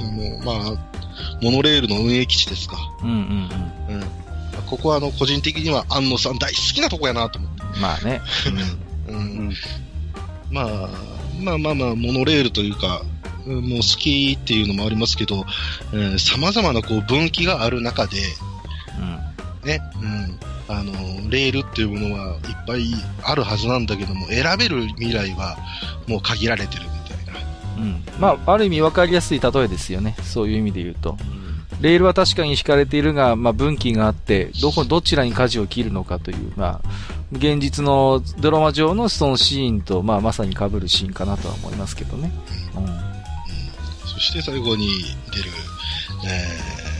あの、まあ、モノレールの運営基地ですか。うんうんうん。うん。ここはあの、個人的には安野さん大好きなとこやなと思って。まあね。うん。うん、まあ、まあまあまあ、モノレールというか、もう好きっていうのもありますけど、えー、様々なこう分岐がある中で、うん、ね、うん、あの、レールっていうものはいっぱいあるはずなんだけども、選べる未来はもう限られてるみたいな。うん。まあ、ある意味分かりやすい例えですよね。そういう意味で言うと。レールは確かに引かれているが、まあ、分岐があって、どこ、どちらに舵を切るのかという、まあ、現実のドラマ上のそのシーンと、まあ、まさに被るシーンかなとは思いますけどね。うん。うん、そして最後に出る、えー、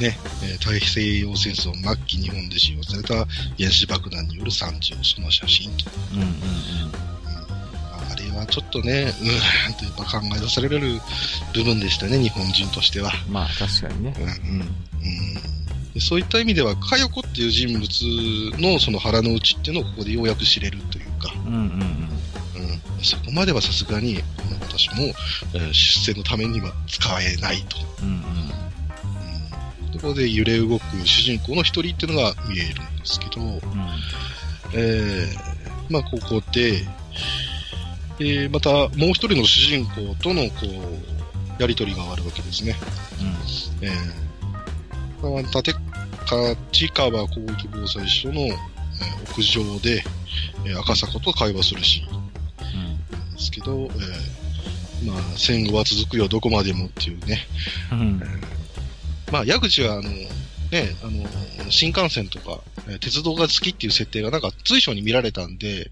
ね、太平洋戦争末期日本で使用された原子爆弾による惨事をその写真と。うんうんうんあれはちょっとね、うん、とやっぱ考え出される部分でしたね、日本人としては。まあ確かにね。うん。うんそういった意味では、かよこっていう人物のその腹の内っていうのをここでようやく知れるというか。うんうんうん。うん、そこまではさすがに、私も、えー、出世のためには使えないと。うんうん。うん、こで揺れ動く主人公の一人っていうのが見えるんですけど、うん、えー、まあここで、えー、またもう一人の主人公とのこう、やりとりがあるわけですね。うん、えー、立立川広域防災署の、えー、屋上で、えー、赤坂と会話するシーンなんですけど、えー、まあ、戦後は続くよ、どこまでもっていうね。うん、えー、まあ、矢口は、あの、ね、あの、新幹線とか、えー、鉄道が好きっていう設定がなんか随所に見られたんで、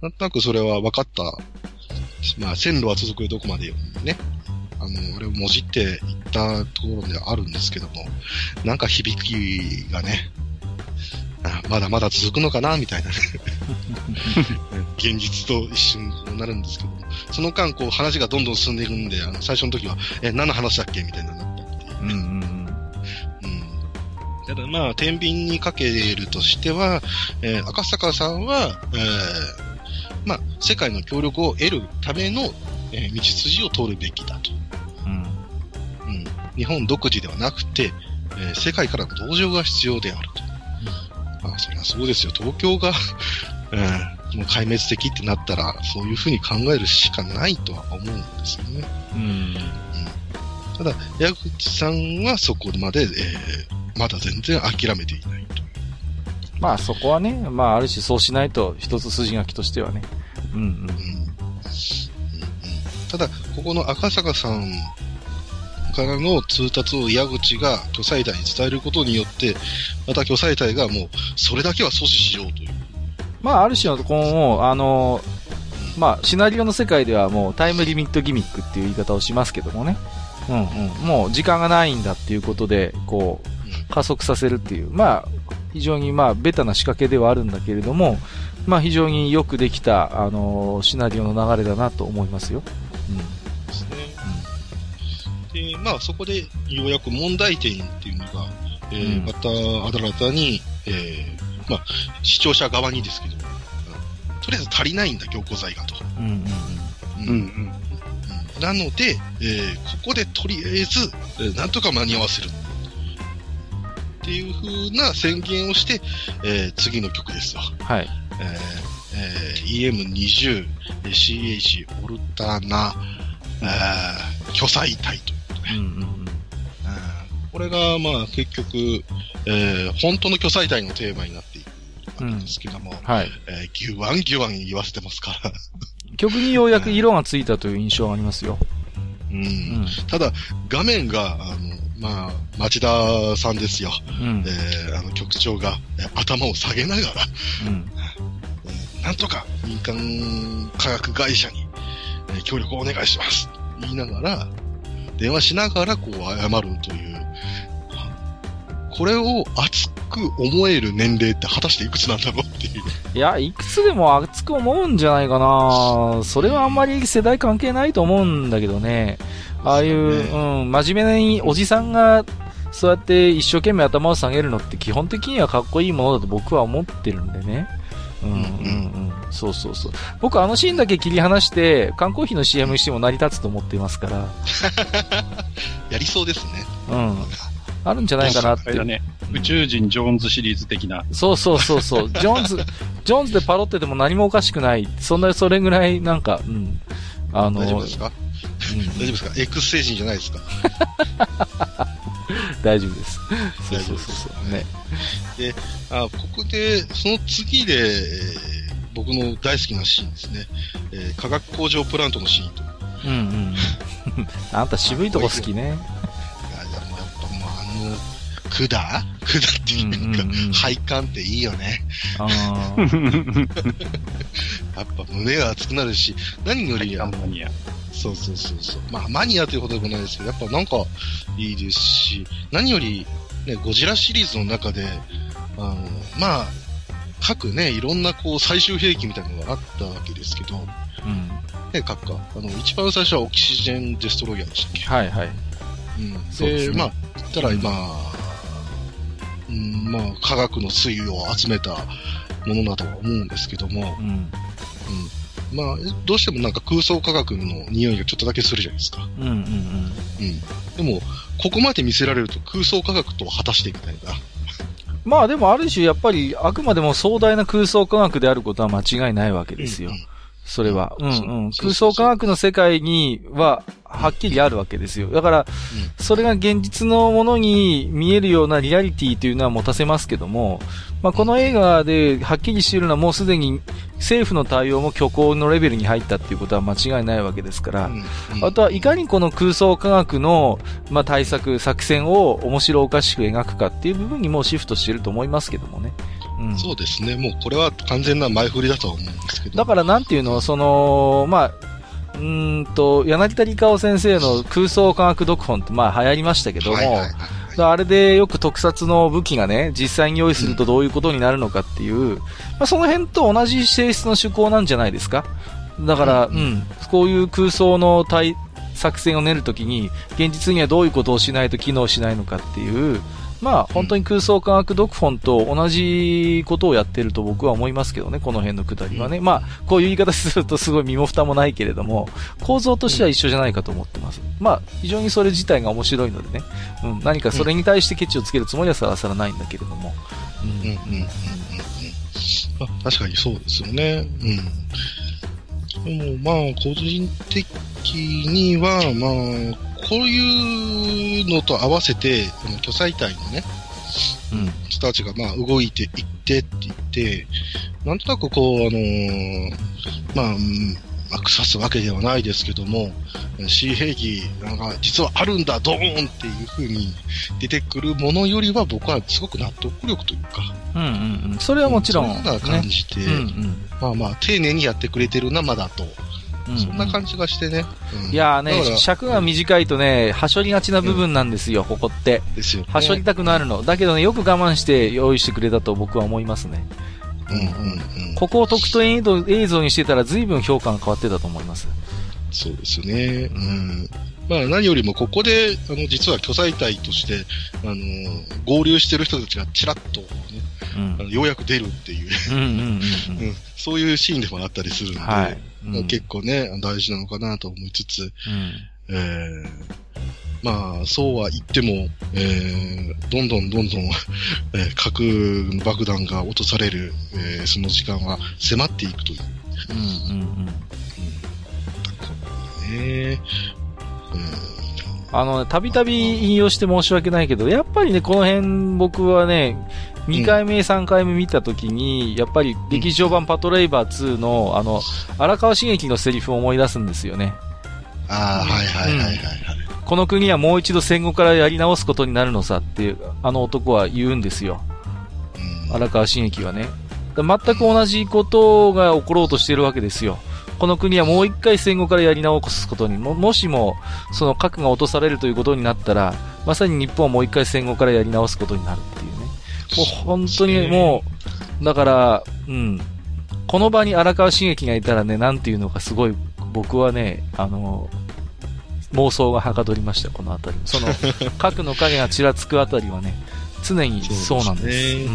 なんとなくそれは分かった。まあ、線路は続くよ、どこまでよ。ね。あの、俺をもじっていったところではあるんですけども、なんか響きがね、あまだまだ続くのかな、みたいなね。現実と一瞬こうなるんですけども、その間、こう話がどんどん進んでいくんで、あの、最初の時は、え、何の話だっけみたいなう、んうんうん。ただまあ、天秤にかけるとしては、えー、赤坂さんは、えー、まあ、世界の協力を得るための、えー、道筋を通るべきだと。うん。うん。日本独自ではなくて、えー、世界からの同情が必要であると。うん、まあ、そりゃそうですよ。東京がうん、もう壊滅的ってなったら、そういうふうに考えるしかないとは思うんですよね。うん。うん、ただ、矢口さんはそこまで、えー、まだ全然諦めていないと。まあそこはね、まあある種そうしないと一つ筋書きとしてはね。うんうん。うん、ただ、ここの赤坂さんからの通達を矢口が巨彩隊に伝えることによって、また巨彩隊がもうそれだけは阻止しようという。まあある種の、この、あの、まあシナリオの世界ではもうタイムリミットギミックっていう言い方をしますけどもね。うんうん。もう時間がないんだっていうことで、こう、加速させるっていう。まあ、非常にまあベタな仕掛けではあるんだけれども、まあ非常によくできた、あのー、シナリオの流れだなと思いますよ。うん。ですね。うん、で、まあそこでようやく問題点っていうのが、えー、うん、また新たに、えー、まあ視聴者側にですけど、とりあえず足りないんだ、凝固剤がと。うんうんうん。うんうんなので、えー、ここでとりあえず、えー、なんとか間に合わせる。っていう風な宣言をして、えー、次の曲ですわ。はい。えー、えー、EM20、CH、オルタナ、えー、巨彩体ということで。うんうんうんこれが、まあ、結局、えー、本当の巨彩体のテーマになっていくわけですけども、うん、はい。えー、ギュワンギュワン言わせてますから。曲にようやく色がついたという印象がありますよ。うん。うん、ただ、画面が、あの、まあ、町田さんですよ。うん、えー、あの局長が、頭を下げながら、うん、なんとか民間科学会社に、えー、協力をお願いします。言いながら、電話しながらこう謝るという、これを熱く思える年齢って果たしていくつなんだろうっていう。いや、いくつでも熱く思うんじゃないかなそれはあんまり世代関係ないと思うんだけどね。ああいう、うね、うん、真面目におじさんが、そうやって一生懸命頭を下げるのって基本的にはかっこいいものだと僕は思ってるんでね。うんうんうん。そうそうそう。僕あのシーンだけ切り離して、缶コーヒーの CM しても成り立つと思っていますから。やりそうですね。うん。あるんじゃないかなって。ね、宇宙人ジョーンズシリーズ的な。そうそうそうそう。ジョーンズ、ジョーンズでパロってても何もおかしくない。そんな、それぐらい、なんか、うん。あの、大丈夫ですか、うん、大丈夫ですか ?X 星人じゃないですか？大丈夫です。そうそうそうそう。ね。で、あ、ここで、その次で、えー、僕の大好きなシーンですね。えー、化学工場プラントのシーンと。うんうん。あんた渋いとこ好きね。の、管管っていうか、うんうんうん、配管っていいよね。あ やっぱ胸が熱くなるし、何より、マニア。そうそうそうそう。まあ、マニアということでもないですけど、やっぱなんかいいですし、何より、ね、ゴジラシリーズの中で、あの、まあ、各ね、いろんなこう最終兵器みたいなのがあったわけですけど、うん。ね、各か。あの、一番最初はオキシジェンデストロイヤーでしたっけ？はいはい。うん。で、でね、まあ、言ったら今、うん、まあ、科学の推移を集めたものだとは思うんですけども、うん。うん。まあ、どうしてもなんか空想科学の匂いがちょっとだけするじゃないですか。うんうんうん。うん。でも、ここまで見せられると空想科学とは果たしてみたいな。まあでもある種やっぱりあくまでも壮大な空想科学であることは間違いないわけですよ。うんうんそれは。うんうん。空想科学の世界には、はっきりあるわけですよ。だから、それが現実のものに見えるようなリアリティというのは持たせますけども、まあ、この映画ではっきりしているのはもうすでに政府の対応も虚構のレベルに入ったっていうことは間違いないわけですから、あとはいかにこの空想科学の、まあ、対策、作戦を面白おかしく描くかっていう部分にもうシフトしていると思いますけどもね。うん、そうですね。もうこれは完全な前振りだと思うんですけど。だからなんていうの、その、まあ、うんと、柳田理香先生の空想科学読本ってまあ流行りましたけども、はいはいはいあれでよく特撮の武器がね、実際に用意するとどういうことになるのかっていう、うん、まあ、その辺と同じ性質の趣向なんじゃないですか。だから、うん、うん、こういう空想の対作戦を練るときに、現実にはどういうことをしないと機能しないのかっていう、まあ、本当に空想科学読本と同じことをやってると僕は思いますけどね、この辺のくだりはね。まあ、こういう言い方するとすごい身も蓋もないけれども、構造としては一緒じゃないかと思ってます。まあ、非常にそれ自体が面白いのでね、うん、何かそれに対してケチをつけるつもりはさらさらないんだけれども。うん、うん、うん、うん。確かにそうですよね。うん。でも、まあ、個人的には、まあ、こういうのと合わせて、この巨彩隊のね、うん、人たちがまあ動いていってって言って、なんとなくこう、あのー、まあ、まあ、腐すわけではないですけども、C 兵器が実はあるんだ、ドーンっていう風に出てくるものよりは僕はすごく納得力というか、うんうんうん、それはもちろん、そんな感じて、ねうんうん、まあまあ丁寧にやってくれてるな、まだと。そんな感じがしてね。いやーね、尺が短いとね、はしょりがちな部分なんですよ、ここって。ですよ、はしょりたくなるの。だけどね、よく我慢して用意してくれたと僕は思いますね。うんうんうん。ここを特等映像にしてたら随分評価が変わってたと思います。そうですよね。うん。まあ何よりもここで、あの、実は巨彩隊として、あの、合流してる人たちがちらっと、ね、うん、あのようやく出るっていう。そういうシーンでもあったりするんで、はい。うん、結構ね、大事なのかなと思いつつ、うん、えー、まあ、そうは言っても、えー、どんどんどんどん えー、核爆弾が落とされる、えー、その時間は迫っていくという。うんうんうん。うん、ねあの、たびたび引用して申し訳ないけど、やっぱりね、この辺僕はね、2回目、3回目見たときに、やっぱり劇場版パトレイバー2の、あの、荒川茂樹のセリフを思い出すんですよね。ああ、はいはいはいはい、はい、この国はもう一度戦後からやり直すことになるのさっていう、あの男は言うんですよ。荒川茂樹はね。全く同じことが起ころうとしているわけですよ。この国はもう一回戦後からやり直すことにも、もしも、その核が落とされるということになったら、まさに日本はもう一回戦後からやり直すことになるっていうね。もう本当にもう、だから、うん。この場に荒川茂樹がいたらね、なんていうのかすごい、僕はね、あの、妄想がはかどりました、このあたり。その、核の影がちらつくあたりはね、常にそうなんです。ね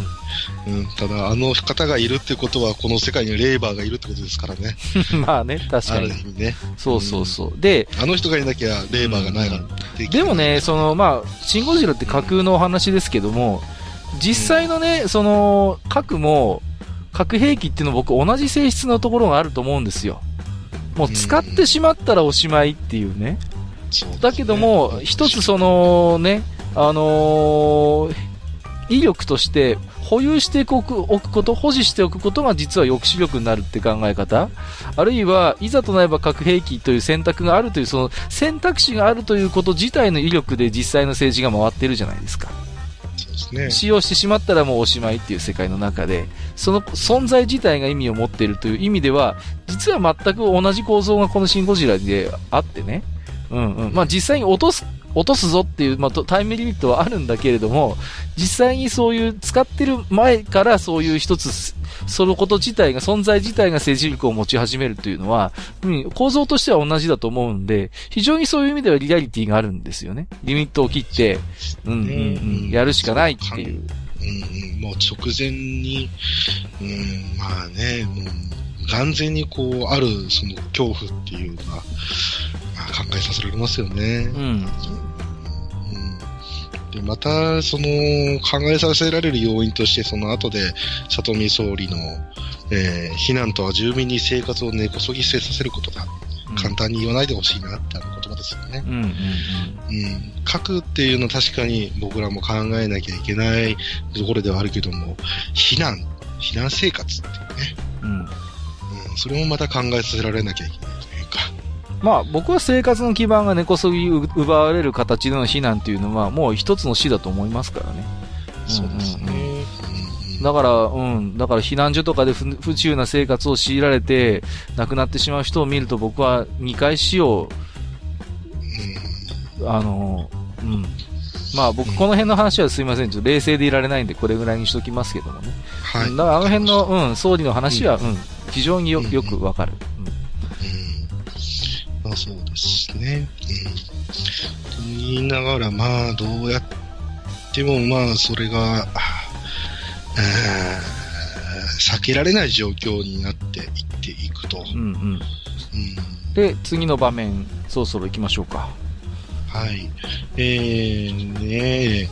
うん、うん、ただ、あの方がいるってことは、この世界にレーバーがいるってことですからね。まあね、確かに。ある意味ね。そうそうそう。うん、で、あの人がいなきゃレーバーがないから、うん、でもね、その、まあ、シン・ゴジラって架空のお話ですけども、実際のね、その、核も、核兵器っていうの僕同じ性質のところがあると思うんですよ。もう使ってしまったらおしまいっていうね。だけども、一つそのね、あのー、威力として保有しておくおくこと、保持しておくことが実は抑止力になるって考え方あるいは、いざとなれば核兵器という選択があるという、その選択肢があるということ自体の威力で実際の政治が回ってるじゃないですか。ね、使用してしまったらもうおしまいっていう世界の中で、その存在自体が意味を持っているという意味では、実は全く同じ構造がこのシン・ゴジラであってね、うんうん。まあ実際に落とす、落とすぞっていう、まあ、タイムリミットはあるんだけれども、実際にそういう使ってる前からそういう一つ、そのこと自体が、存在自体が政治力を持ち始めるというのは、うん、構造としては同じだと思うんで、非常にそういう意味ではリアリティがあるんですよね。リミットを切って、うんうんうん、やるしかないっていう。うん、もう直前に、うん、まあね、もう、完全にこう、ある、その恐怖っていうか、考えさせられますよね。うん。うん、で、また、その、考えさせられる要因として、その後で、里見総理の、えー、避難とは住民に生活を根こそぎ捨てさせることだ。うん、簡単に言わないでほしいなってあの言葉ですよね。うん、うんうん、核っていうのは確かに僕らも考えなきゃいけないところではあるけども、避難、避難生活っていうね。うん。うん、それもまた考えさせられなきゃいけない。まあ僕は生活の基盤が根こそぎ奪われる形での避難っていうのはもう一つの死だと思いますからね。そうですね。だから、うん、だから避難所とかで不自由な生活を強いられて亡くなってしまう人を見ると僕は2回死を、あの、うん。まあ僕この辺の話はすいません、ちょっと冷静でいられないんでこれぐらいにしときますけどもね。はい。だからあの辺の、うん、総理の話は、うん、非常によよくわかる。うんまあそうですね。うん。と言いながら、まあどうやっても、まあそれが、避けられない状況になっていっていくと。うんうん。うん、で、次の場面、そろそろ行きましょうか。はい。えー、ね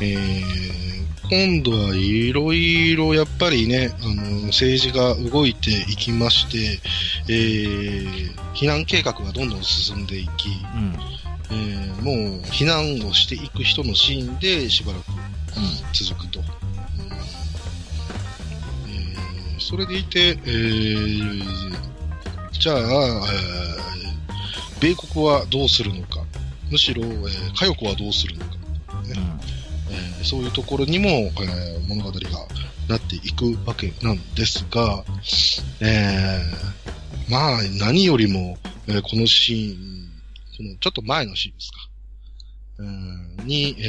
えー、今度はいろいろやっぱりね、あの、政治が動いていきまして、えー、避難計画がどんどん進んでいき、うん、えー、もう避難をしていく人のシーンでしばらく続くと。うん、それでいて、えー、じゃあ、えー、米国はどうするのか、むしろ、えー、佳代子はどうするのか、ね、うん。えー、そういうところにも、えー、物語がなっていくわけなんですが、えー、まあ、何よりも、えー、このシーン、このちょっと前のシーンですか、えー、に、え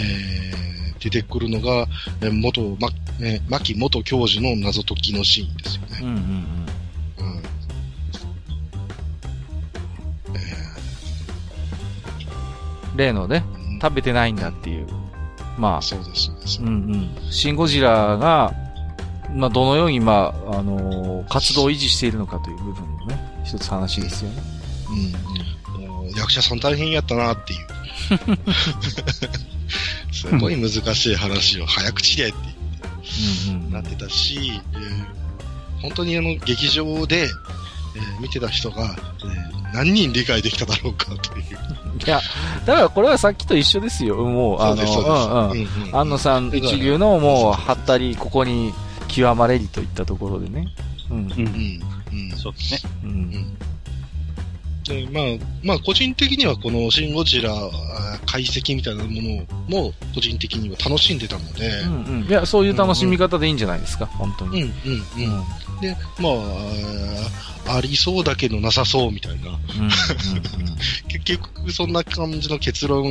ー、出てくるのが、えー、元、ま、えー、牧元教授の謎解きのシーンですよね。うんうんうん。うん例のね、食べてないんだっていう。まあ、そうです、そうです。うんうん。シン・ゴジラが、まあ、どのように、まあ、あのー、活動を維持しているのかという部分のね、一つ話ですよね。うん、うん。役者さん大変やったなっていう。すごい難しい話を早口でってなってたし、えー、本当にあの、劇場で、えー、見てた人が、えー、何人理解できただろうかという。いや、だからこれはさっきと一緒ですよ。もう、あの、うんうん。安野さん一流のもう、はったり、ここに極まれりといったところでね。うん。うん。うん。そうですね。うん。で、まあ、まあ、個人的にはこのシン・ゴジラ解析みたいなものも、個人的には楽しんでたので。うんうん。いや、そういう楽しみ方でいいんじゃないですか、うん、本当に。うんうんうん。で、まあ、ありそうだけどなさそうみたいな。結局、そんな感じの結論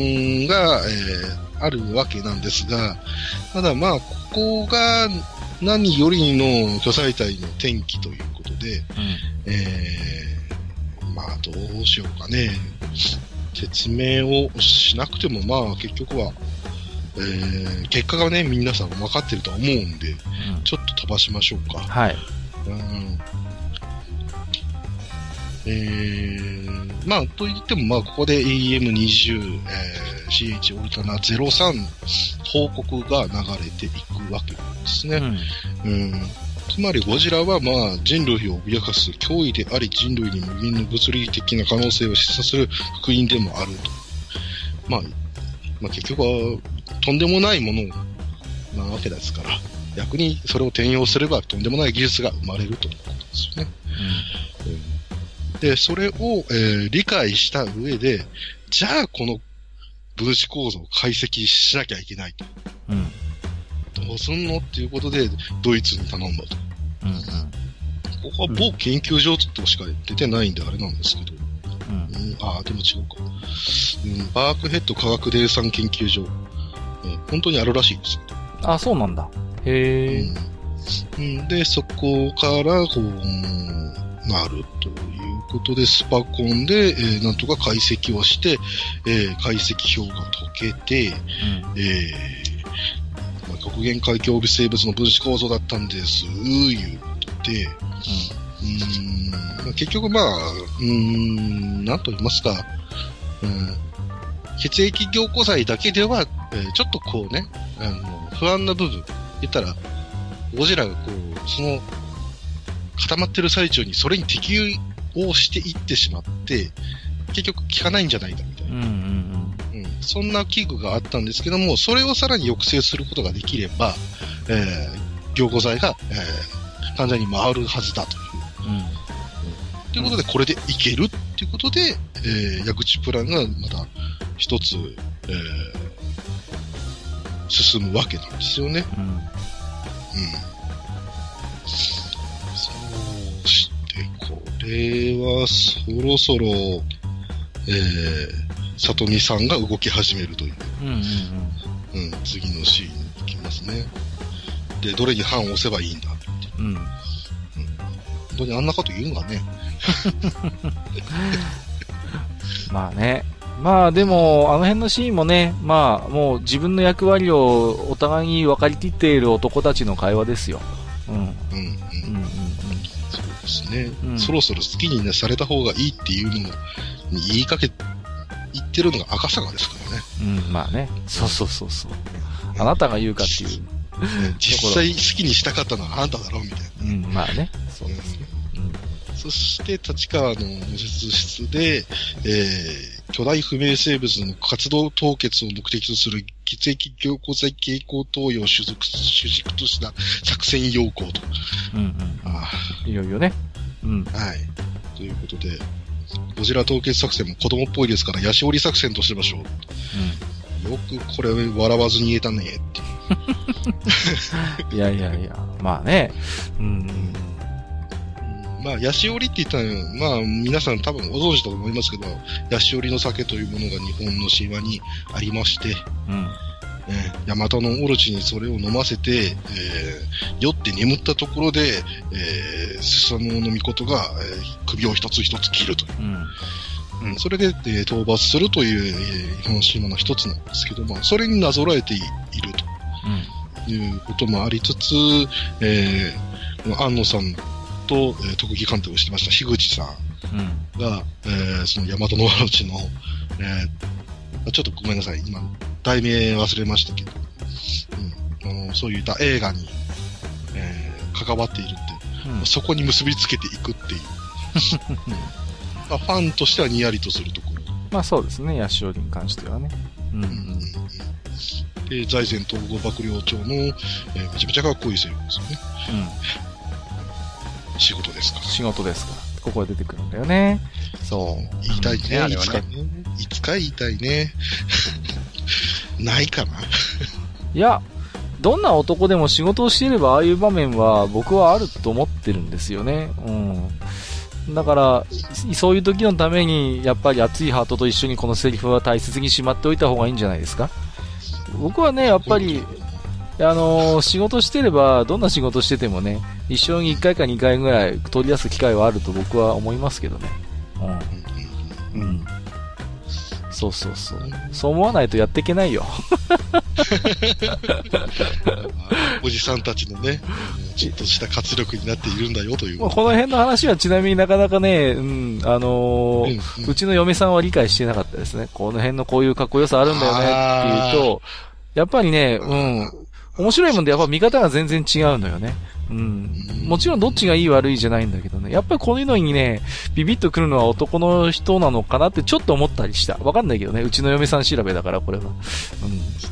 が、えー、あるわけなんですが、ただまあ、ここが何よりの巨彩体の転機ということで、うん、えー、まあ、どうしようかね。説明をしなくても、まあ、結局は、えー、結果がね、皆さん分かってると思うんで、うん、ちょっと飛ばしましょうか。はい。うんえー、まあ、と言っても、まあ、ここで AM20、えー、CH オルタナ03報告が流れていくわけですね。うん、うんつまりゴジラはまあ人類を脅かす脅威であり人類に無限の物理的な可能性を示唆する福音でもあると。まあ、まあ結局はとんでもないものなわけですから、逆にそれを転用すればとんでもない技術が生まれるということですよね。うん、で、それを、えー、理解した上で、じゃあこの分子構造を解析しなきゃいけないと。うんどうすんのっていうことで、ドイツに頼んだと。うんうん、ここは某研究所としか出てないんであれなんですけど。うん、うん、ああ、でも違うか。うん、バークヘッド科学霊産研究所。うん、本当にあるらしいですあ、そうなんだ。へえ、うん。で、そこから、こう、なるということで、スパコンで、えー、なんとか解析をして、えー、解析表が解けて、うん、え極限海峡微生物の分子構造だったんです、言って、うん、うん結局まあ、うん、なんと言いますか、うん、血液凝固剤だけでは、えー、ちょっとこうね、あの、不安な部分、言ったら、ゴジラがこう、その、固まってる最中にそれに適応していってしまって、結局効かないんじゃないかみたいな。うんうんうん、そんな器具があったんですけども、それをさらに抑制することができれば、えー、凝固剤が、えー、患者に回るはずだという。うんということで、これでいけるっていうことで、えー、矢口プランがまた一つ、えー、進むわけなんですよね。うん。うん。そうして、これはそろそろ、えー、里見さんが動き始めるという。うんうんうん。うん、次のシーンに行きますね。で、どれに判を押せばいいんだって。うん。うん。本当にあんなこと言うんかね。まあね。まあでも、あの辺のシーンもね、まあもう自分の役割をお互いに分かりきっている男たちの会話ですよ。うん。うん。うん。うん。そうですね、うん、そろそろ好きに、ね、された方がいいっていうのも、言いかけ、言ってるのが赤坂ですからね。うん、まあね。そうそうそうそう。あなたが言うかっていう。実際好きにしたかったのはあんただろうみたいな。うん、まあね。そうですね。そして立川の無術室で、えー、巨大不明生物の活動凍結を目的とする血液凝固剤蛍光投与を主軸主軸とした作戦要項と。うんうん。あいよいよね。うん。はい。ということで、ゴジラ凍結作戦も子供っぽいですから、ヤシオリ作戦としましょう。うん。よくこれ笑わずに言えたねっていう。いやいやいや、まあね。うん。まあ、ヤシオリって言ったら、まあ、皆さん多分ご存知だと思いますけど、ヤシオリの酒というものが日本の神話にありまして、うん。えー、ヤマタノオロチにそれを飲ませて、えー、酔って眠ったところで、えー、スサノオノミコトが、えー、首を一つ一つ切ると。いう。うん、うん、それで、えー、討伐するという、えー、日本神話の一つなんですけども、それになぞらえていると、いうこともありつつ、えー、安野さんと、えー、特技監督してました。樋口さん。が、うん、えー、その大和のわの、えー、ちょっとごめんなさい、今、題名忘れましたけど、うん、あのそういった映画に、えー、関わっているって、うん、そこに結びつけていくっていう。まあ、ファンとしてはにやりとするところ。まあそうですね、ヤシオリに関してはね。うん、うん、で、財前統合幕僚長の、えー、めちゃめちゃかっこいいセリフですよね。うん仕事ですか仕事ですから。ここで出てくるんだよね。そう。言いたいね、あれはね。いつか言いたいね。ないかな。いや、どんな男でも仕事をしていればああいう場面は僕はあると思ってるんですよね。うん。だから、そういう時のために、やっぱり熱いハートと一緒にこのセリフは大切にしまっておいた方がいいんじゃないですか。僕はね、やっぱり、あのー、仕事してれば、どんな仕事しててもね、一生に1回か2回ぐらい取り出す機会はあると僕は思いますけどね。うん。うん。そうそうそう。そう思わないとやっていけないよ。おじさんたちのね、ちょっとした活力になっているんだよという。この辺の話はちなみになかなかね、うん、あのーうんうん、うちの嫁さんは理解してなかったですね。この辺のこういうかっこよさあるんだよねっていうと、やっぱりね、うん、面白いもんでやっぱ見方が全然違うのよね。うん。もちろんどっちがいい悪いじゃないんだけどね。やっぱりこういうのにね、ビビッとくるのは男の人なのかなってちょっと思ったりした。わかんないけどね。うちの嫁さん調べだから、これは。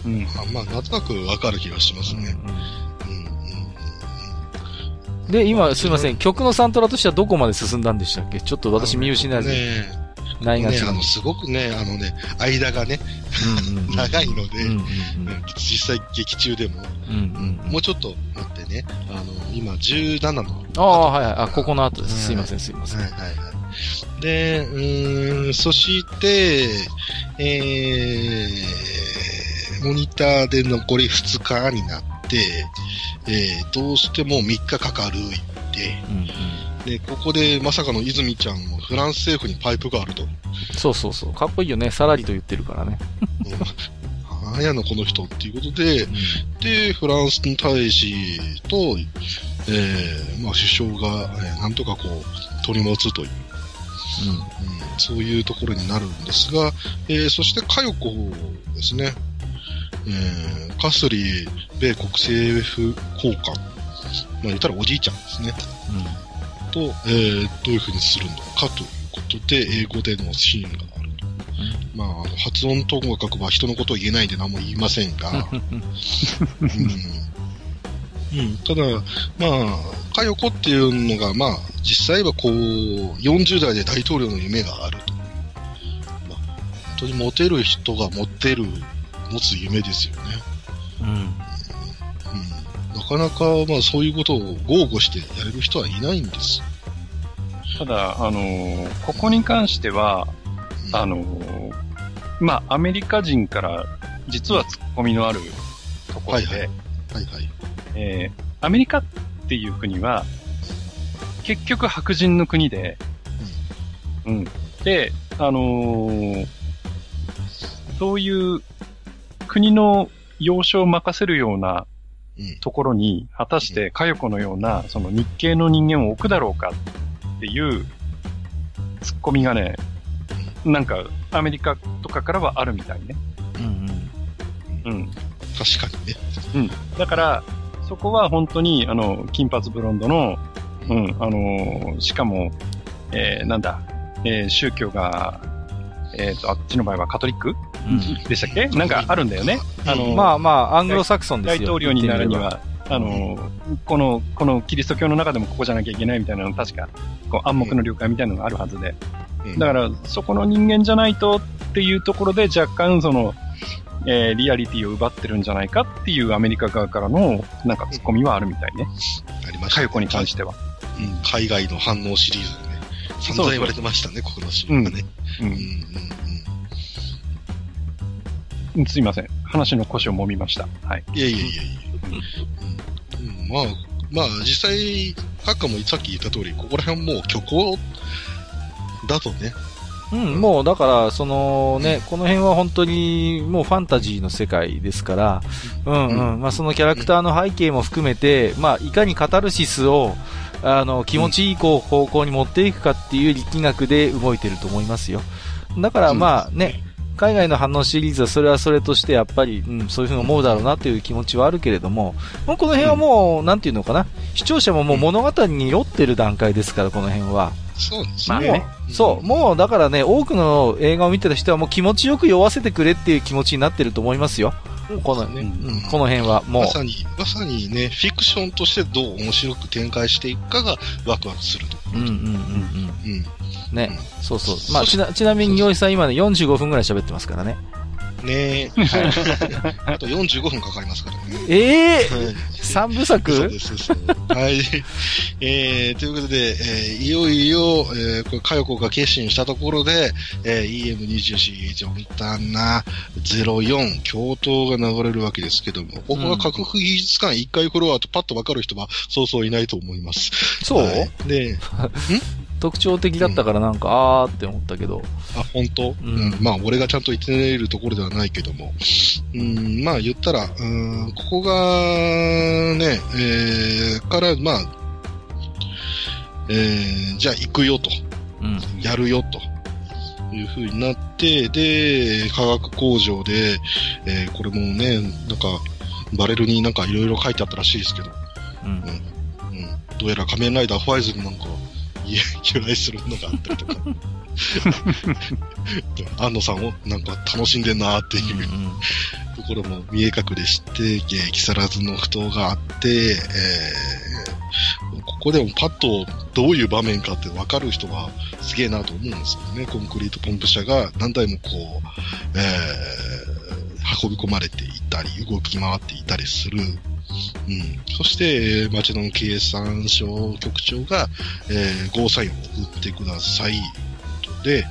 うん。うん。まあ、なんとなくわかる気がしますね。うん、で、今、すいません。曲のサントラとしてはどこまで進んだんでしたっけ？ちょっと私見失いねないあの、すごくね、あのね、間がね、長いので、実際劇中でも、もうちょっと待ってね、あの、今17の。ああ、はいはい。あ、ここの後です。すいません、すいません。はいはいはい。で、うん、そして、えー、モニターで残り2日になって、えー、どうしても3日かかるって、うんうんで、ここでまさかの泉ちゃんもフランス政府にパイプがあると。そうそうそう。かっこいいよね。さらりと言ってるからね。なんやの、この人っていうことで、うん、で、フランスの大使と、えー、まあ首相が、えー、なんとかこう、取り持つという、うん、うん、そういうところになるんですが、えー、そして佳代子ですね、えー、カスリー米国政府高官、まあ言ったらおじいちゃんですね。うんと、えー、どういうふうにするのかということで、英語でのシーンがあると。まあ、あの発音ともかくは人のことを言えないんで何も言いませんが、うんうん、ただ、まあ、佳代子っていうのが、まあ、実際はこう、40代で大統領の夢があると。まあ、本当にモテる人が持ってる、持つ夢ですよね。うん。うんなかなか、まあそういうことを豪語してやれる人はいないんです。ただ、あのー、ここに関しては、うん、あのー、まあアメリカ人から実はツッコミのあるところで、はいはい。はいはい、えー、アメリカっていう国は、結局白人の国で、うん。うん、で、あのー、そういう国の要所を任せるようなところに、果たして佳代子のような、その日系の人間を置くだろうかっていうツッコミがね、なんかアメリカとかからはあるみたいね。うん、うん。うん。確かにね。うん。だから、そこは本当に、あの、金髪ブロンドの、うん、あの、しかも、えー、なんだ、えー、宗教が、えっ、ー、と、あっちの場合はカトリック？でしたっけ？なんかあるんだよね。あの、まあまあ、アングロサクソンですよ。大統領になるには、あの、この、このキリスト教の中でもここじゃなきゃいけないみたいなの確か、こう暗黙の了解みたいなのがあるはずで。だから、そこの人間じゃないとっていうところで若干その、えー、リアリティを奪ってるんじゃないかっていうアメリカ側からの、なんかツッコミはあるみたいね。ありました、ね。かよに関しては。うん、海外の反応シリーズでね、散々言われてましたね、ここのシーンがね。うん。うん、うんすいません。話の腰を揉みました。はい。いやいやいやいや。うん、まあ、まあ、実際、ハッカもさっき言った通り、ここら辺もう虚構だとね。うん、もうだから、そのね、うん、この辺は本当にもうファンタジーの世界ですから、うんうん、うん、まあそのキャラクターの背景も含めて、まあいかにカタルシスを、あの、気持ちいい方向に持っていくかっていう力学で動いてると思いますよ。だからまあね、海外の反応シリーズはそれはそれとしてやっぱり、うん、そういうふうに思うだろうなという気持ちはあるけれども、もうこの辺はもう、うん、なんていうのかな、視聴者ももう物語に酔ってる段階ですから、この辺は。そうですね。もう、そう、もうだからね、多くの映画を見てた人はもう気持ちよく酔わせてくれっていう気持ちになってると思いますよ。この、ね、うん、この辺はもう。まさに、まさにね、フィクションとしてどう面白く展開していくかがワクワクすると。うんうんうんうん。うん。ね、そうそう。まあ、ちな、ちなみに、よいさん今ね、45分ぐらい喋ってますからね。ねえ。はい。あと45分かかりますからね。ええー、三、部作？そうです、そう。はい。えー、ということで、えー、いよいよ、えー、これ、かよこが決心したところで、えー、EM24 ジョンタナ04、共闘が流れるわけですけども、ここが核技術館1回フロアとパッとわかる人はそうそういないと思います。そう、はい、で、ん 特徴的だったからなんか、うん、あーって思ったけど。あ、本当、うん、まあ、俺がちゃんと言ってれるところではないけども。うん、まあ、言ったら、うん、ここが、ね、えー、から、まあ、えー、じゃあ行くよと。うん、やるよと。いう風になって、で、化学工場で、えー、これもね、なんか、バレルになんかいろいろ書いてあったらしいですけど、うん。うん。うん、どうやら仮面ライダーファイズルなんか、由来するのがあったりとか。安野さんをなんか楽しんでんなっていう、うん、ところも見え隠れして、木更津の不当があって、えー、ここでもパッとどういう場面かって分かる人はすげえなと思うんですよね。コンクリートポンプ車が何台もこう、えー、運び込まれていたり、動き回っていたりする。うん、そして、町の経産省局長が、えー、ゴーサインを送ってください。とで、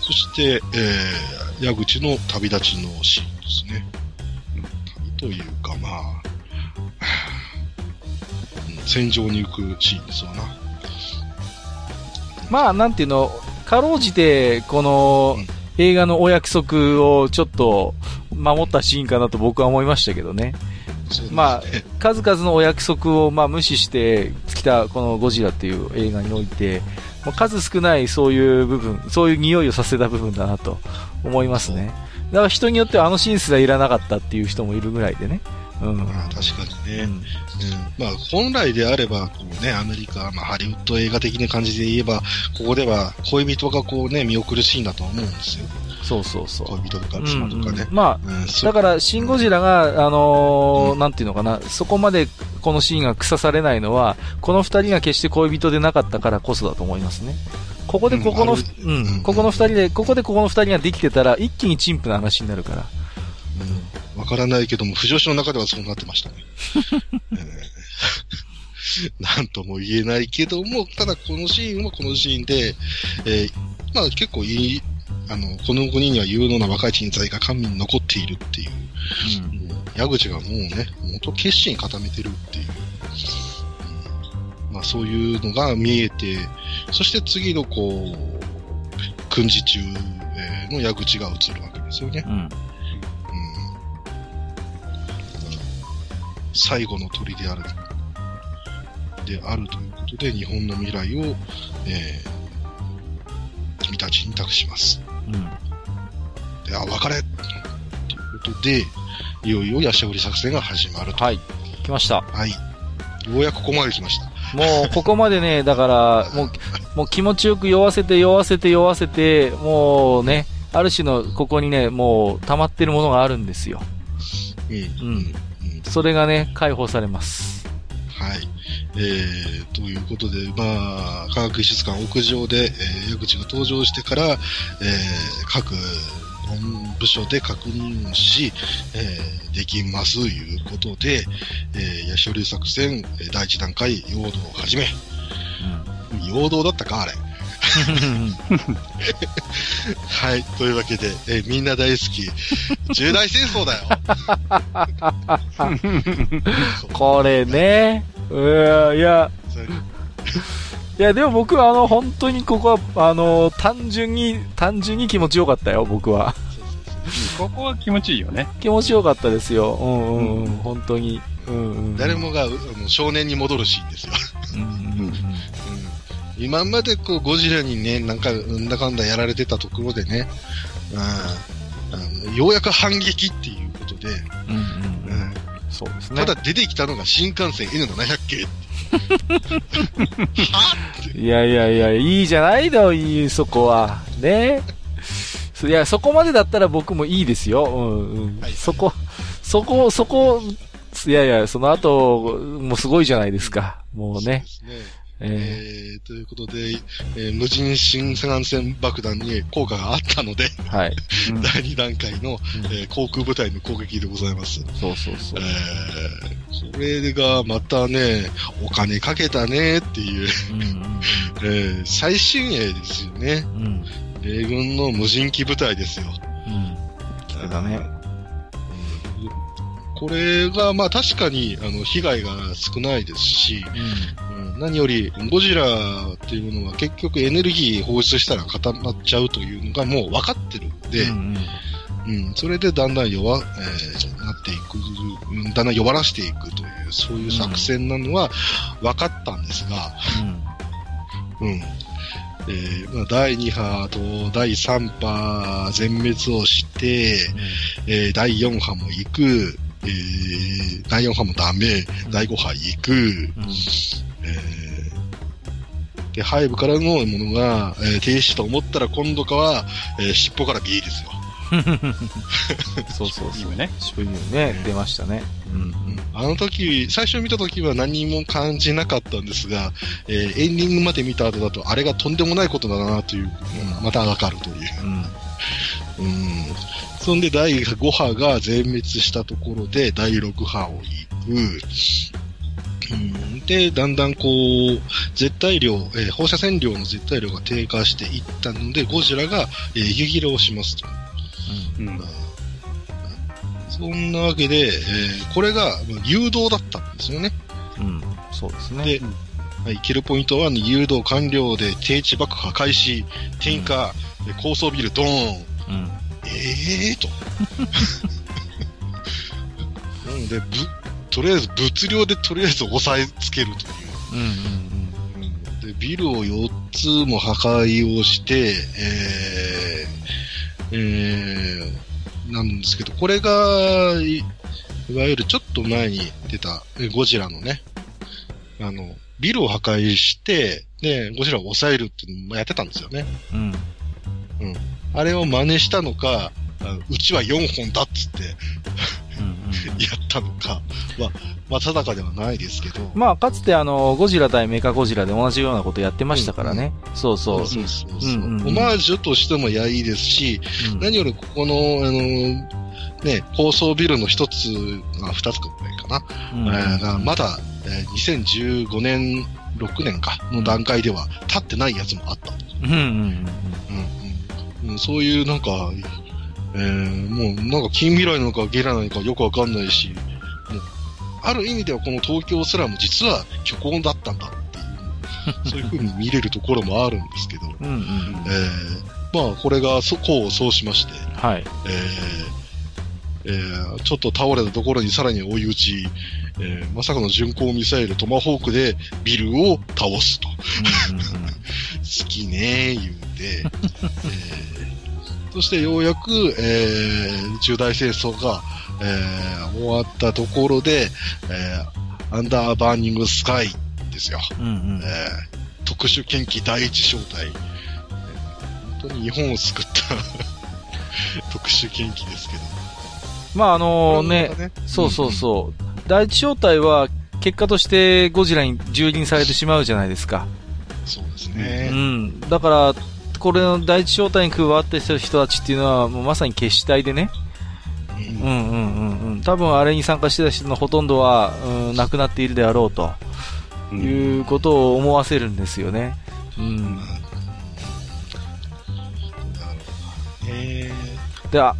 そして、えー、矢口の旅立ちのシーンですね。旅というか、まあ、戦場に行くシーンですわな。まあ、なんていうの、かろうじて、この、映画のお約束をちょっと守ったシーンかなと僕は思いましたけどね。まあ、数々のお約束を、まあ、無視してきたこのゴジラっていう映画において、まあ、数少ないそういう部分、そういう匂いをさせた部分だなと思いますね。だから人によってはあのシーンすらいらなかったっていう人もいるぐらいでね。うん、確かにね、うん、うん、まあ、本来であればこう、ね、アメリカ、まあ、ハリウッド映画的な感じで言えば、ここでは恋人がこう、ね、見送るシーンだと思うんですよ。そうそうそう。恋人とか妻とかね。うんうん、まあ、うん、だから、シン・ゴジラが、あのーうん、なんていうのかな、そこまでこのシーンが腐されないのは、この二人が決して恋人でなかったからこそだと思いますね。ここでここの、うん、うん、ここの二人で、ここでここの二人ができてたら、一気に陳腐な話になるから。うん。わからないけども、不女子の中ではそうなってましたね。えー、なんとも言えないけども、ただこのシーンはこのシーンで、えー、まあ結構いいあの、この国には有能な若い人材が官民に残っているっていう、うん、もう矢口がもうね、元決心固めてるっていう、うん、まあそういうのが見えて、そして次のこう、訓示中の矢口が映るわけですよね。うん、最後の鳥である、であるということで、日本の未来を、えー、君たちに託します。うん。で、あ、別れということで、いよいよヤシャ売り作戦が始まると。はい。来ました。はい。ようやくここまで来ました。もう、ここまでね、だから、もう、もう気持ちよく酔わせて、酔わせて、酔わせて、もうね、ある種の、ここにね、もう、溜まってるものがあるんですよ。うん。うん。それがね、解放されます。はい。えー、ということで、まあ、科学技術館屋上で、えー、矢口が登場してから、えー、各文部署で確認し、えー、できますということで、えー、ヤシオリ作戦、第一段階、陽動を始め。うん、陽動だったか、あれ。はい。というわけで、えー、みんな大好き、重大戦争だよ。これね。いや、いや、いや、でも僕はあの、本当にここは、あの、単純に、単純に気持ちよかったよ、僕は。ここは気持ちいいよね。気持ちよかったですよ。うんうん、うん、本当に。うんうん、誰もが少年に戻るシーンですよ。うんうんうん今までこうゴジラにね、なんか、なんだかんだやられてたところでね、うん、ようやく反撃っていうことで、うんうんうんそうですね。ただ出てきたのが新幹線 N700 系。いやいやいや、いいじゃないの、いい、そこは。ね。いや、そこまでだったら僕もいいですよ。うんうん。はい、そこ、そこ、そこ、いやいや、その後、もうすごいじゃないですか。もうね。えー、ということで、えー、無人新幹線爆弾に効果があったので、はい。うん、第2段階の、えー、航空部隊の攻撃でございます。そうそうそう。えー、これがまたね、お金かけたねっていう、うんうん、えー、最新鋭ですよね。うん、米軍の無人機部隊ですよ。うん。だね。これが、まあ確かに、あの、被害が少ないですし、うん、うん、何より、ゴジラっていうものは結局エネルギー放出したら固まっちゃうというのがもう分かってるんで、うんうん、うん、それでだんだん弱、えー、なっていく、だんだん弱らしていくという、そういう作戦なのは分かったんですが、うん。うん。えーまあ、第2波と第3波全滅をして、うん、えー、第4波も行く、えー、第4波もダメ、第5波行く、うん、えー、で、背部からのものが、えー、停止と思ったら今度かは、えー、尻尾から B ですよ。そうそうそうね。そういうね、出ましたね。うん、あの時、最初見た時は何も感じなかったんですが、えー、エンディングまで見た後だと、あれがとんでもないことだなという、またわかるという。うん、うんそんで第5波が全滅したところで第6波を行く。うん、で、だんだんこう、絶対量、えー、放射線量の絶対量が低下していったので、ゴジラが、えー、息切れをしますと。うん、うん、そんなわけで、えー、これが誘導だったんですよね。うん、そうですね。で、はい、キルポイント1に誘導完了で低地爆破開始、点火、うん、高層ビルドーン、うんええー、と。なので、ぶ、とりあえず物量でとりあえず押さえつけるという。うんうんうん、でビルを4つも破壊をして、えー、えー、なんですけど、これが、いわゆるちょっと前に出たゴジラのね、あの、ビルを破壊して、で、ゴジラを抑えるっていうのもやってたんですよね。うん。うん。あれを真似したのか、うちは4本だっつってやったのか、まあ、まあ、定かではないですけど。まあ、かつてあの、ゴジラ対メカゴジラで同じようなことやってましたからね。うんうん、そうそう。そうそうそう、うんうん、オマージュとしてもやいいですし、うん、何よりここの、あの、ね、高層ビルの一つ、あ、二つくらいかな。うん、えー、まだ、えー、2015年、6年かの段階では立ってないやつもあった。うんうんうん。うんうん、そういうなんか、えー、もうなんか近未来なのかゲラなのかよくわかんないし、もう、ある意味ではこの東京すらも実は虚構だったんだっていう、そういう風に見れるところもあるんですけど、うんうんうん、えー、まあこれがそこうそうしまして、はい。えー、えー、ちょっと倒れたところにさらに追い打ち、えー、まさかの巡航ミサイルトマホークでビルを倒すと。好きねー言うて、えーそしてようやく、えー、中大戦争が、えー、終わったところで、えー、アンダーバーニングスカイですよ。うんうん、えー、特殊研究第一小隊。えー、本当に日本を救った 特殊研究ですけど。まああのね、ねそうそうそう。うん、第一小隊は結果としてゴジラに蹂躙されてしまうじゃないですか。そうですね。うん。だから、これの第一招待に加わってる人たちっていうのは、もうまさに決死隊でね、うんうんうんうん。多分あれに参加してた人のほとんどは、うん、亡くなっているであろうと、いうことを思わせるんですよね。うん。で、あ、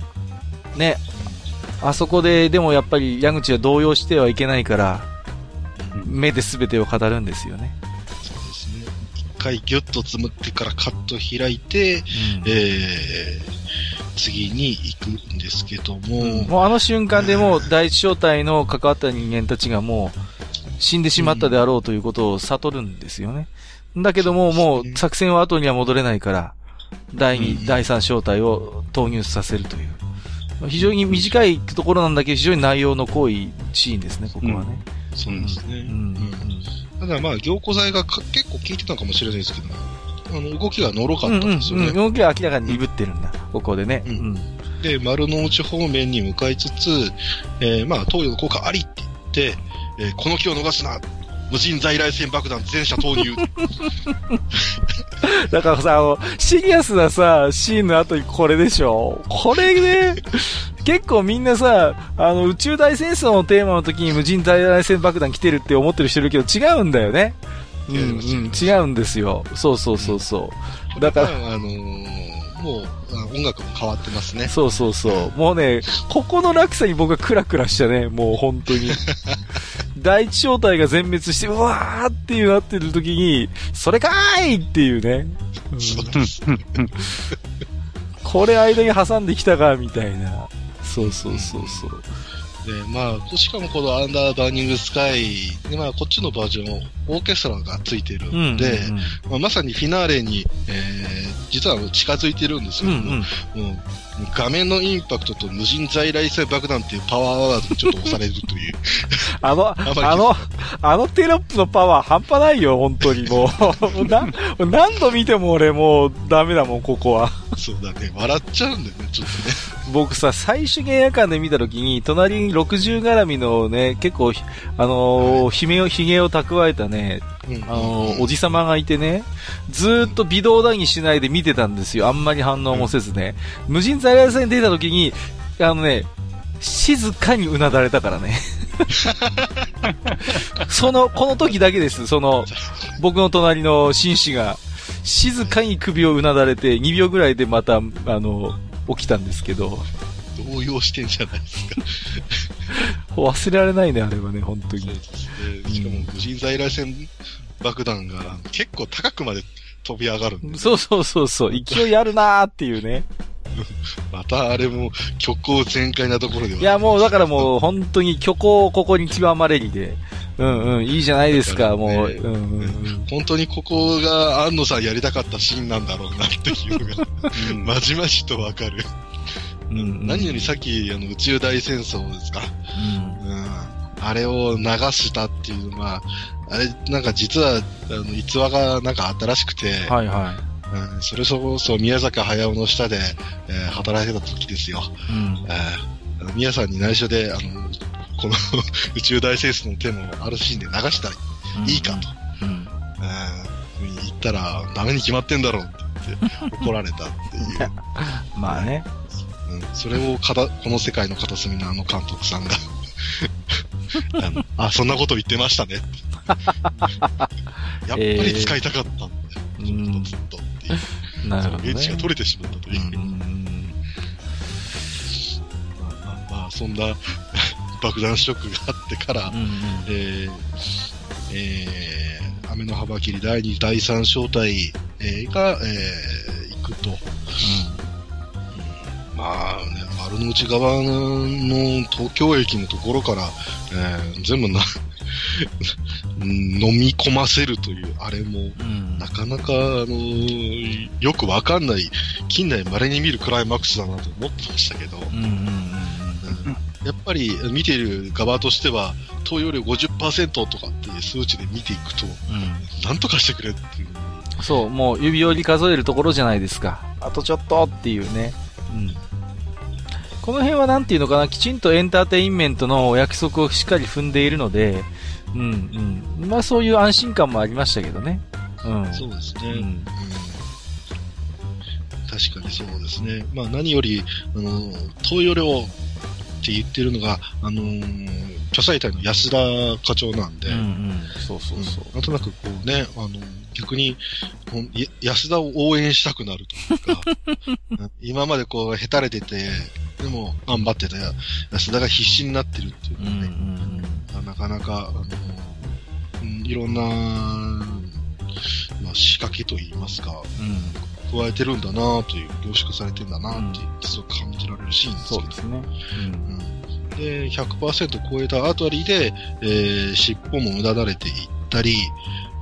ね、あそこで、でもやっぱり矢口は動揺してはいけないから、目で全てを語るんですよね。回ギュッと積むってからカット開いて、うん、えー、次に行くんですけども。うん、もうあの瞬間でもう第一小隊の関わった人間たちがもう死んでしまったであろうということを悟るんですよね。だけども、もう作戦は後には戻れないから、第2、うん、第3小隊を投入させるという。非常に短いところなんだけど、非常に内容の濃いシーンですね、ここはね。そうですね。うんただまあ、凝固剤が結構効いてたかもしれないですけど、あの、動きがのろかったんですよね。うんうんうん、動きは明らかに鈍ってるんだ、ここでね。うん。で、丸の内方面に向かいつつ、えー、まあ、投与の効果ありって言って、えー、この気を逃すな、無人在来線爆弾全車投入。だからさ、あの、シリアスなさ、シーンの後にこれでしょこれね、結構みんなさ、あの、宇宙大戦争のテーマの時に無人在来線爆弾来てるって思ってる人いるけど違うんだよね。うん、うん、違うんですよ。そうそうそうそう。だから、あのーもう音楽も変わってますね。そうそうそう。もうね、ここの落差に僕はクラクラしたね、もう本当に。第一小隊が全滅して、うわーっていうなってる時に、それかーいっていうね。うん、これ間に挟んできたか、みたいな。そうそうそうそう。で、まあ、しかもこのアンダーバーニングスカイで、まあ、こっちのバージョン、オーケストラがついてるんで、うんうんうん、まあ、まさにフィナーレに、えー、実は近づいてるんですけども、うんうん、もう画面のインパクトと無人在来線爆弾っていうパワーワードにちょっと押されるという。あの、あの、あのテロップのパワー半端ないよ、本当にもう。な何度見ても俺もうダメだもん、ここは。そうだね。笑っちゃうんだよね、ちょっとね。僕さ、最終限夜間で見たときに、隣に60絡みのね、結構、あのー、ひめを、髭を蓄えたね、あのー、おじさまがいてね、ずっと微動だにしないで見てたんですよ。あんまり反応もせずね。無人在来線に出たときに、あのね、静かにうなだれたからね。その、この時だけです。その、僕の隣の紳士が、静かに首をうなだれて、2秒ぐらいでまた、あの、起きたんですけど。動揺してんじゃないですか。忘れられないね、あれはね、本当に。そうですね。しかも、無人在来線爆弾が結構高くまで飛び上がるんで、そうそうそうそう、勢いあるなーっていうね。またあれも虚構全開なところでは。いやもうだからもう本当に虚構ここに極まれりで。うんうん、いいじゃないですか、ね、もう、うんうんうん。本当にここが安野さんやりたかったシーンなんだろうなっていうのが、まじまじとわかる。うん、うん、何よりさっき、あの、宇宙大戦争ですか。うん、うん、あれを流したっていうのは、あれ、なんか実は、あの、逸話がなんかあったらしくて、はいはい。うん、それこそ宮坂駿の下で、えー、働いてた時ですよ。うん、えー、宮さんに内緒で、あの、この 宇宙大戦争のテーマをあるシーンで流したらいいかと。うん。えー、言ったら、ダメに決まってんだろうって言って 怒られたっていう。まあね。うん、それをかた、この世界の片隅のあの監督さんがあの、あ、そんなこと言ってましたね。やっぱり使いたかったんだよ。えー、ずっとずていう。なるほど、ね。エッジが取れてしまったという。うまあまあまあ、そんな爆弾ショックがあってから、うんうん、えー、えー、雨の幅切り第2、第3小隊、えー、が、えー、行くと。うんまあね、丸の内側の東京駅のところから、えー、全部な飲み込ませるという、あれも、うん、なかなか、あのー、よくわかんない、近代稀に見るクライマックスだなと思ってましたけど、やっぱり見ている側としては、投与量50%とかっていう数値で見ていくと、うん、なんとかしてくれっていう。そう、もう指折り数えるところじゃないですか。あとちょっとっていうね。うん。この辺はなんていうのかな、きちんとエンターテインメントのお約束をしっかり踏んでいるので、うんうん。まあそういう安心感もありましたけどね。うん。そうですね。うん、確かにそうですね。まあ何より、あの、投与量って言ってるのが、あのー、巨彩隊の安田課長なんで、うんうん、そうそうそう、うん、なんとなくこうね、あの、逆に、安田を応援したくなるというか、今までこう、へたれてて、でも頑張ってた。安田が必死になってるっていうのはね、うんうん、なかなか、あの、うん、いろんな、まあ、仕掛けといいますか、うん、加えてるんだなという、凝縮されてるんだなっていう、すごく感じられるシーンですけど。そうですね。うん。で、100%超えたあたりで、えー、尻尾も無駄だれていったり、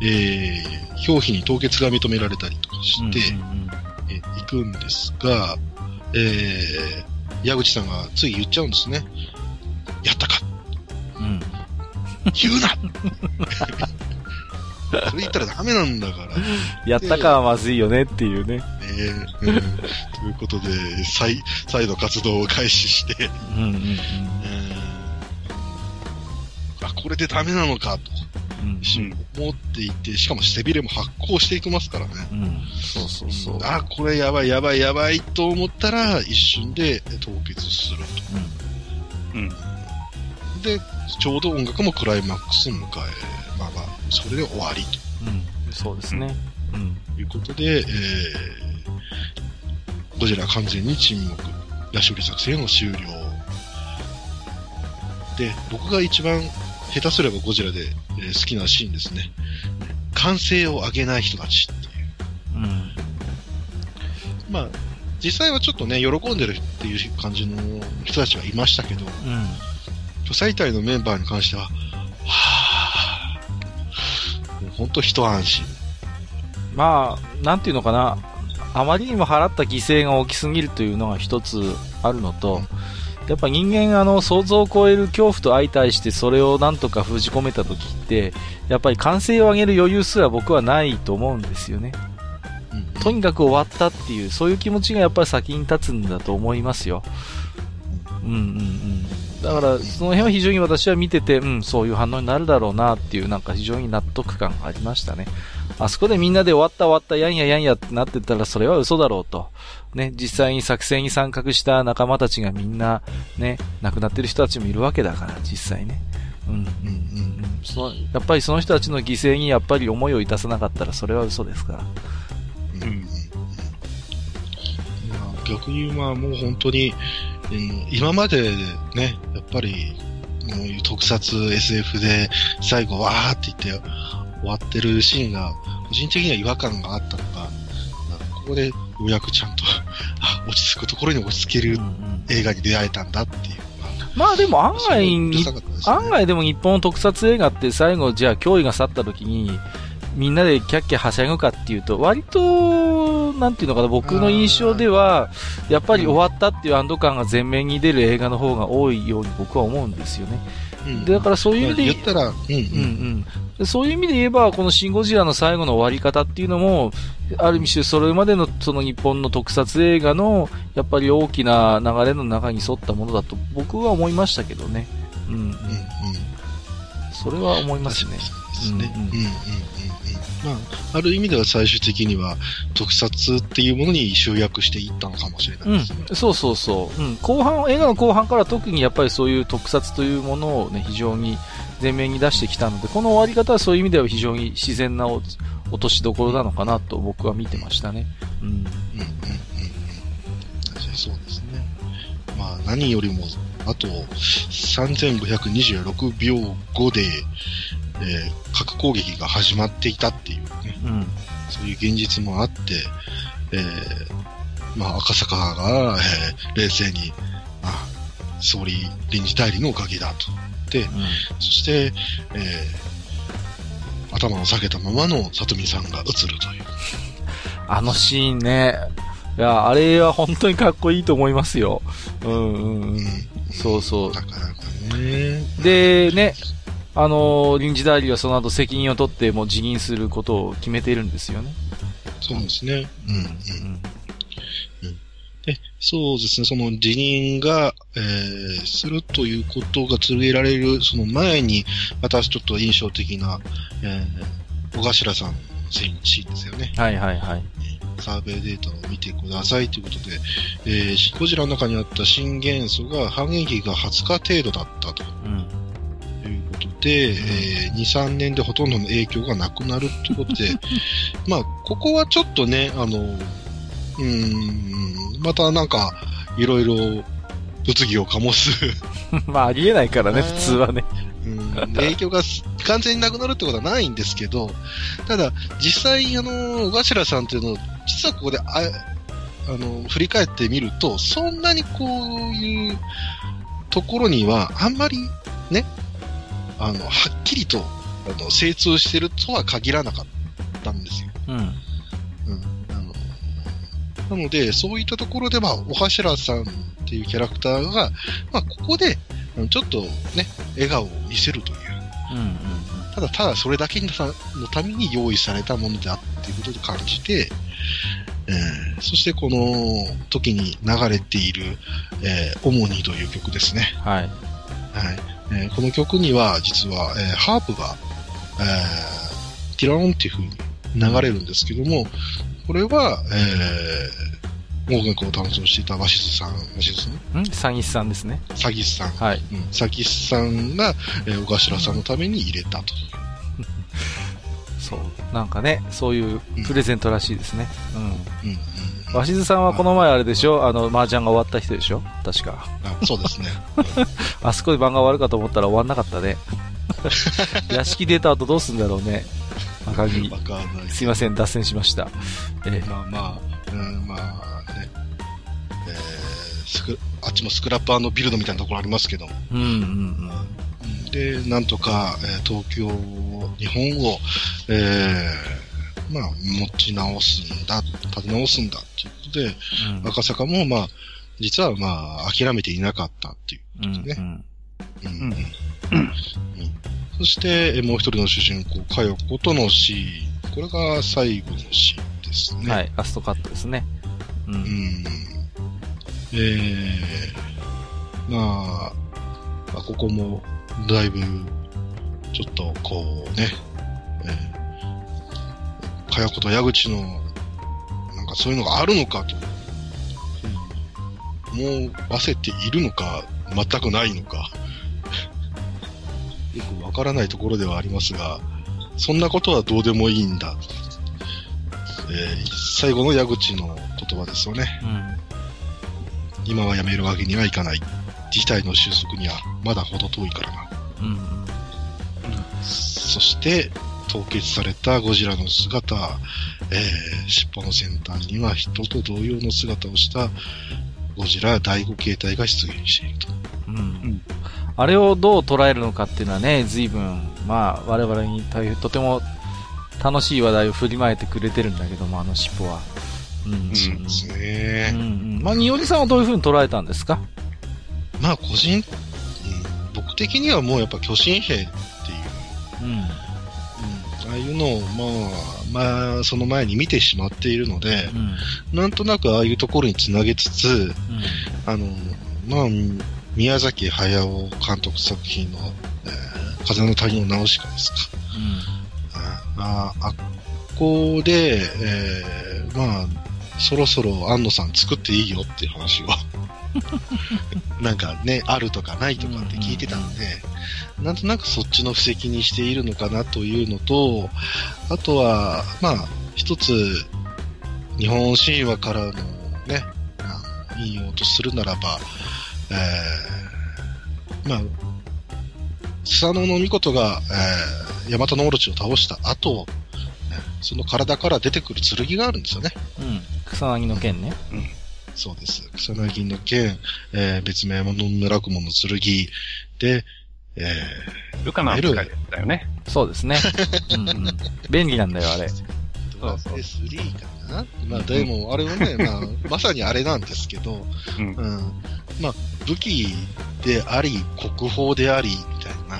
えー、表皮に凍結が認められたりとかして、うんうんうん、えいくんですが、えー、矢口さんがつい言っちゃうんですね。やったか。うん。言うなそれ言ったらダメなんだから。やったかはまずいよねっていうね。ねうん、ということで、再、再度活動を開始して、うんうんうん、あ、これでダメなのかと。持っていって、しかも背びれも発光していきますからね。うん。そうそうそう。あ、これやばいやばいやばいと思ったら、一瞬で凍結すると。うん。うん。で、ちょうど音楽もクライマックスを迎え、まあまあ、それで終わりと。うん。そうですね。うん。いうことで、えー、ゴジラ完全に沈黙。ヤシオリ作戦の終了。で、僕が一番下手すればゴジラで、えー、好きなシーンですね。歓声を上げない人たちっていう。うん。まあ、実際はちょっとね、喜んでるっていう感じの人たちはいましたけど、うん。巨彩隊のメンバーに関しては、はぁ、もう本当一安心。まあ、なんていうのかな、あまりにも払った犠牲が大きすぎるというのが一つあるのと、うんやっぱ人間あの想像を超える恐怖と相対してそれをなんとか封じ込めた時ってやっぱり歓声を上げる余裕すら僕はないと思うんですよね、うん、とにかく終わったっていうそういう気持ちがやっぱり先に立つんだと思いますよ。うん。うんうんだからその辺は非常に私は見ててうんそういう反応になるだろうなっていうなんか非常に納得感がありましたね。あそこでみんなで終わった終わったやんややんやってなってたらそれは嘘だろうとね、実際に作戦に参画した仲間たちがみんな、ね、亡くなってる人たちもいるわけだから、実際ね。うん、うん、うん。その、やっぱりその人たちの犠牲にやっぱり思いをいたさなかったら、それは嘘ですから。うん。逆にまあもう本当に、うん、今までね、やっぱり、こういう特撮 SF で最後わーって言って終わってるシーンが、個人的には違和感があったのが、ここでようやくちゃんと 落ち着くところに落ち着ける映画に出会えたんだっていう。まあでも案外、ね、案外でも日本の特撮映画って最後じゃあ脅威が去った時にみんなでキャッキャはしゃぐかっていうと割となんていうのかな僕の印象ではやっぱり終わったっていう安堵感が前面に出る映画の方が多いように僕は思うんですよね。うん、だからそういう意味で言ったら、うん。うんうん、そういう意味で言えば、このシン・ゴジラの最後の終わり方っていうのも、ある意味それまでのその日本の特撮映画の、やっぱり大きな流れの中に沿ったものだと僕は思いましたけどね。うん、うん、うん。それは思いますね。ですね。うん、うん、うん。まあ、ある意味では最終的には特撮っていうものに集約していったのかもしれないですね。うん、そうそうそう。うん、後半、映画の後半から特にやっぱりそういう特撮というものをね、非常に前面に出してきたので、この終わり方はそういう意味では非常に自然な落としどころなのかなと僕は見てましたね。うん。うんうんうんうん。そうですね。まあ何よりも、あと3526秒後で、えー、核攻撃が始まっていたっていうね、うん、そういう現実もあって、えー、まあ、赤坂が、えー、冷静に、あ、総理臨時代理のおかげだと。で、うん、そして、えー、頭を下げたままの里見さんが映るという。あのシーンね、いや、あれは本当にかっこいいと思いますよ。うんうんうん。うん、そうそう。なかなかね。で、ね、あの、臨時代理はその後責任を取っても辞任することを決めているんですよね。そうですね。うん、うん。うんで、そうですね、その辞任が、えー、するということが告げられる、その前に、私ちょっと印象的な、えー、小頭さんのシーンですよね。はいはいはい。サーベイデータを見てくださいということで、えー、ゴジラの中にあった新元素が反撃が20日程度だったと。うんで、えー、2、3年でほとんどの影響がなくなるってことで、まあ、ここはちょっとね、あの、うん、またなんか、いろいろ物議を醸す まあ、ありえないからね、普通はね。うん、影響が完全になくなるってことはないんですけど、ただ、実際、あの、小頭さんっていうのを、実はここで、ああの、振り返ってみると、そんなにこういうところには、あんまりね、あの、はっきりと、あの、精通してるとは限らなかったんですよ。うん。うん。なので、そういったところで、まあ、お頭さんっていうキャラクターが、まあ、ここで、ちょっとね、笑顔を見せるという。うんうん、ただ、ただそれだけのために用意されたものであっていうことで感じて、えー、そしてこの時に流れている、えー、主にという曲ですね。はい。はい。えー、この曲には実は、えー、ハープが、えー、ティラノンっていう風に流れるんですけども、これは、えー、音楽を担当していた鷲津さん、鷲津さん？ん？詐欺師さんですね。詐欺師さん。はい。うん、詐欺師さんが、えー、小頭さんのために入れたと。そう。なんかね、そういうプレゼントらしいですね。うん。うん、うん鷲津さんはこの前あれでしょ？あの、麻雀が終わった人でしょ？確か。あそうですね。あそこで番が終わるかと思ったら終わんなかったね。屋敷出た後どうすんだろうね。赤木。すいません、脱線しました。えー、まあまあ、うん、まあね。えー、スク、あっちもスクラッパーのビルドみたいなところありますけども。うんうんうん。で、なんとか、えー、東京、日本を、えー、まあ、持ち直すんだ、立て直すんだっていうことで、うん、赤坂も、まあ、実はまあ、諦めていなかったっていうことでね。うん、うんうんそして、もう一人の主人公、かよことのシーン。これが最後のシーンですね。はい、ラストカットですね。うん。うん、えー、まあ、まあ、ここも、だいぶ、ちょっと、こうね、えー、かよこと矢口の、なんかそういうのがあるのかと、もう、忘せているのか、全くないのか。よくわからないところではありますが、そんなことはどうでもいいんだ。えー、最後の矢口の言葉ですよね。うん、今はやめるわけにはいかない。事態の収束にはまだ程遠いからな。うん、うん、そして、凍結されたゴジラの姿、えー、尻尾の先端には人と同様の姿をしたゴジラ第5形態が出現していると。うん、うんあれをどう捉えるのかっていうのはね、随分、まあ、我々に大変、とても楽しい話題を振りまいてくれてるんだけども、あの尻尾は。うん、うん、そうですね。うん、うん。まあ、によりさんはどういうふうに捉えたんですか？まあ、個人、うん、僕的にはもうやっぱ巨神兵っていう、うん。うん、ああいうのを、まあ、まあ、その前に見てしまっているので、うん、なんとなくああいうところにつなげつつ、うん、あの、まあ、宮崎駿監督作品の、えー、風の谷の直しかですか。うん、ああっこで、えー、まあ、そろそろ安野さん作っていいよっていう話を。なんかね、あるとかないとかって聞いてたんで、なんとなくそっちの布石にしているのかなというのと、あとは、まあ、一つ、日本神話からのね、引用とするならば、えー、まあ、スサノオノミコトが、えー、ヤマタノオロチを倒した後、その体から出てくる剣があるんですよね。うん。草薙の剣ね。うん。そうです。草薙の剣、えー、別名の村雲の剣で、えー、ルカナって書いてたよね。そうですね。うんうん。便利なんだよ、あれ。そうそう。S3 かなまあでも、あれはね、まあ、まさにあれなんですけど、うん、うん。まあ、武器であり、国宝であり、みたいな、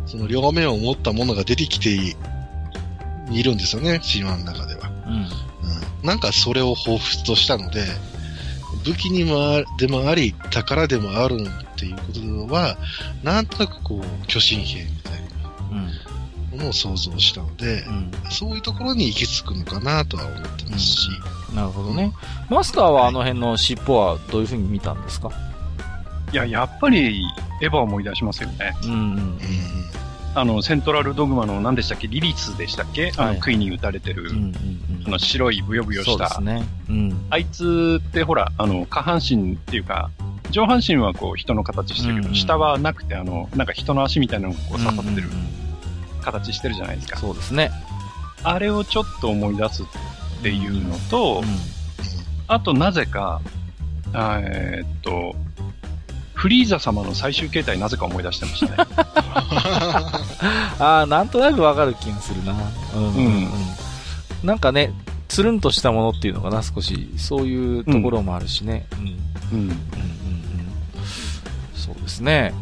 うん、その両面を持ったものが出てきているんですよね、神話の中では。うん。うん、なんかそれを彷彿としたので、武器にもでもあり、宝でもあるっていうことは、なんとなくこう、巨神兵みたいな。うんものを想像したので、うん、そういうところに行き着くのかなとは思ってますし。うん、なるほどね。マスターはあの辺の尻尾はどういうふうに見たんですか、いや、やっぱりエヴァを思い出しますよね。うん、うん、あの、セントラルドグマの何でしたっけ？リリスでしたっけ、はい、あの、杭に打たれてる、あの、白いブヨブヨした。ね。うん。あいつってほら、あの、下半身っていうか、上半身はこう人の形してるけど、うんうん、下はなくて、あの、なんか人の足みたいなのがこう刺さってる。うんうんうん形してるじゃないですか。そうですね。あれをちょっと思い出すっていうのと、うん、あとなぜか、えー、っと、フリーザ様の最終形態なぜか思い出してましたね。ああ、なんとなくわかる気がするな。うん、うん、うん。なんかね、つるんとしたものっていうのかな、少し。そういうところもあるしね。うん。うん。うん。うん。うん。そうですね。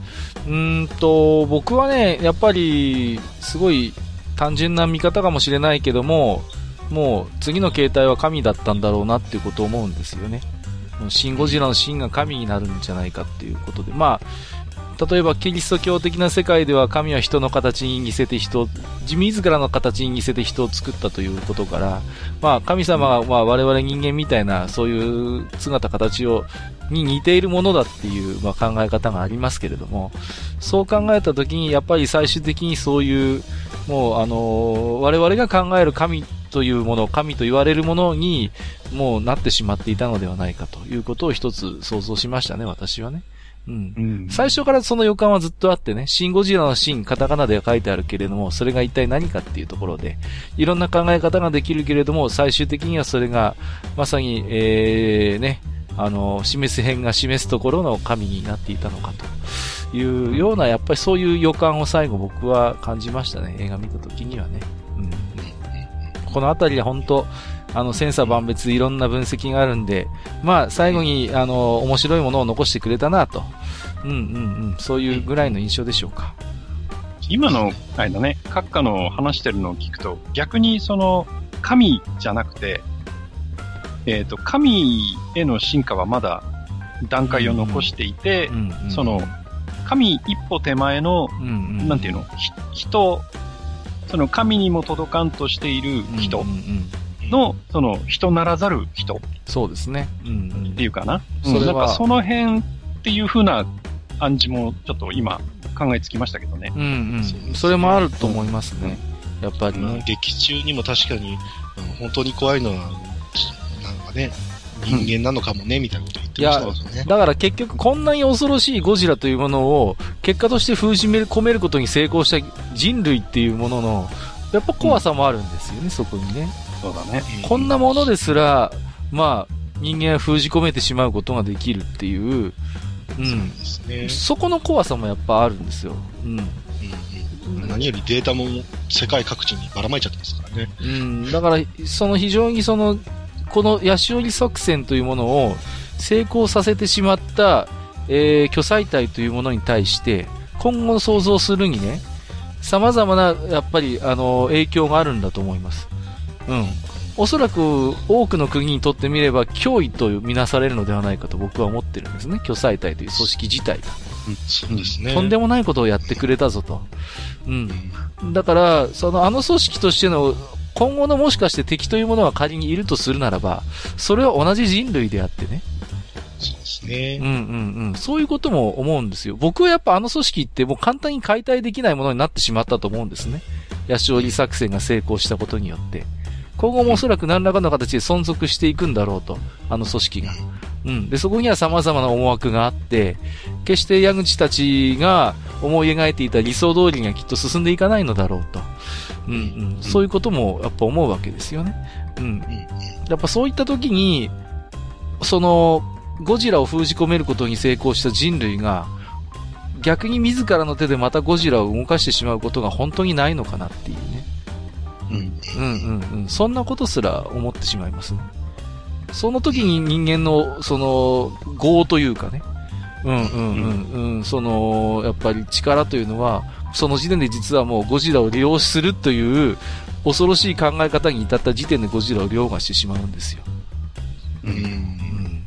うんと、僕はね、やっぱり、すごい単純な見方かもしれないけども、もう次の形態は神だったんだろうなっていうことを思うんですよね。シン・ゴジラのシンが神になるんじゃないかっていうことで、まあ、例えばキリスト教的な世界では神は人の形に似せて人、自らの形に似せて人を作ったということから、まあ神様がまあ我々人間みたいなそういう姿形をに似ているものだっていう、まあ、考え方がありますけれども、そう考えたときに、やっぱり最終的にそういう、もう、あの、我々が考える神というもの、神と言われるものに、もうなってしまっていたのではないかということを一つ想像しましたね、私はね。うん。うん、最初からその予感はずっとあってね、シンゴジラのシン、カタカナでは書いてあるけれども、それが一体何かっていうところで、いろんな考え方ができるけれども、最終的にはそれが、まさに、えー、ね、あの、示す辺が示すところの神になっていたのかというような、やっぱりそういう予感を最後僕は感じましたね。映画見た時にはね。うん。このあたりで本当、あの、千差万別いろんな分析があるんで、まあ、最後に、あの、面白いものを残してくれたなと。うんうんうん。そういうぐらいの印象でしょうか。今の、あれだね、閣下の話してるのを聞くと、逆にその、神じゃなくて、えっ、ー、と、神への進化はまだ段階を残していて、うんうん、その、神一歩手前の、うんうん、なんていうの、人、その神にも届かんとしている人、うんうんうんの、その、人ならざる人。そうですね。うん、うん、っていうかな。それは、なんかその辺っていう風な感じも、ちょっと今、考えつきましたけどね。うんうん。そね、それもあると思いますね。やっぱりね。劇中にも確かに、本当に怖いのは、なんかね、人間なのかもね、みたいなこと言ってましたね。だから結局こんなに恐ろしいゴジラというものを結果として封じ込めることに成功した人類っていうものの、やっぱ怖さもあるんですよね、うん、そこにね。そうだね。こんなものですら、まあ、人間は封じ込めてしまうことができるっていう、うん。そね、そこの怖さもやっぱあるんですよ。うん。うん、何よりデータも世界各地にばらまいちゃってますからね。うん。だから、その非常にその、このヤシオリ作戦というものを成功させてしまった、えー、巨彩体というものに対して、今後想像するにね、様々な、やっぱり、あの、影響があるんだと思います。うん。おそらく多くの国にとってみれば脅威とみなされるのではないかと僕は思ってるんですね。巨彩隊という組織自体が。うん、そうですね。とんでもないことをやってくれたぞと。うん。だから、そのあの組織としての今後のもしかして敵というものが仮にいるとするならば、それは同じ人類であってね。そうですね。うんうんうん。そういうことも思うんですよ。僕はやっぱあの組織ってもう簡単に解体できないものになってしまったと思うんですね。ヤシオリ作戦が成功したことによって。今後もおそらく何らかの形で存続していくんだろうと、あの組織が。うん。で、そこには様々な思惑があって、決して矢口たちが思い描いていた理想通りにはきっと進んでいかないのだろうと。うんうん。そういうこともやっぱ思うわけですよね。うん。やっぱそういった時に、その、ゴジラを封じ込めることに成功した人類が、逆に自らの手でまたゴジラを動かしてしまうことが本当にないのかなっていうね。うん。うんうん。そんなことすら思ってしまいますね。その時に人間の、その、業というかね。うんうんうんうん。その、やっぱり力というのは、その時点で実はもうゴジラを利用するという恐ろしい考え方に至った時点でゴジラを凌駕してしまうんですよ。うん。うん、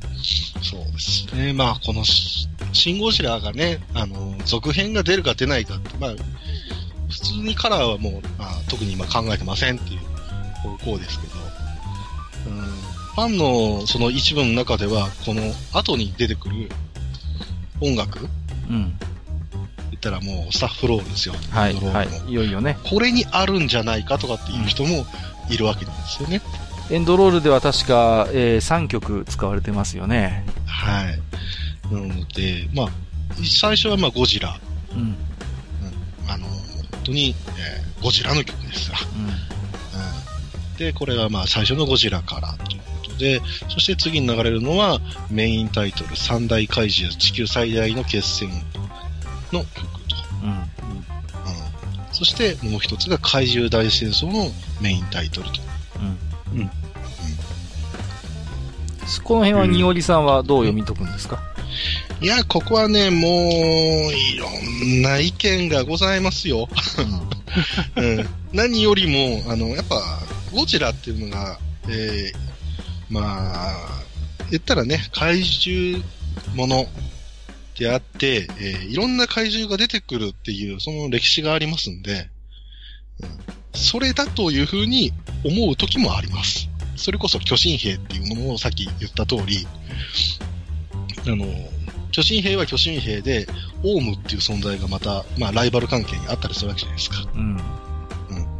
そうですね。まあ、この、シン・ゴジラがね、あの、続編が出るか出ないかって、まあ、普通にカラーはもう、まあ、特に今考えてませんっていう方向ですけど、うん、ファンのその一部の中では、この後に出てくる音楽、うん、言ったらもうスタッフロールですよ。はい、はい。いよいよね。これにあるんじゃないかとかっていう人もいるわけなんですよね。エンドロールでは確か、えー、3曲使われてますよね。はい。なので、まあ、最初はまあゴジラ。うん。うん、あの、当に、えー、ゴジラの曲ですが、うん、うん、で、これがまあ最初のゴジラからということで、そして次に流れるのはメインタイトル、三大怪獣地球最大の決戦の曲と。うんうんそしてもう一つが怪獣大戦争のメインタイトルと。うん。うん。うん、この辺はニオリさんはどう読み解くんですか、いや、ここはね、もう、いろんな意見がございますよ。うん、何よりも、あの、やっぱ、ゴジラっていうのが、えー、まあ、言ったらね、怪獣ものっであって、えー、いろんな怪獣が出てくるっていう、その歴史がありますんで、うん、それだというふうに思う時もあります。それこそ巨神兵っていうものをさっき言った通り、あの、巨神兵は巨神兵で、オウムっていう存在がまた、まあ、ライバル関係にあったりするわけじゃないですか。うん。うん。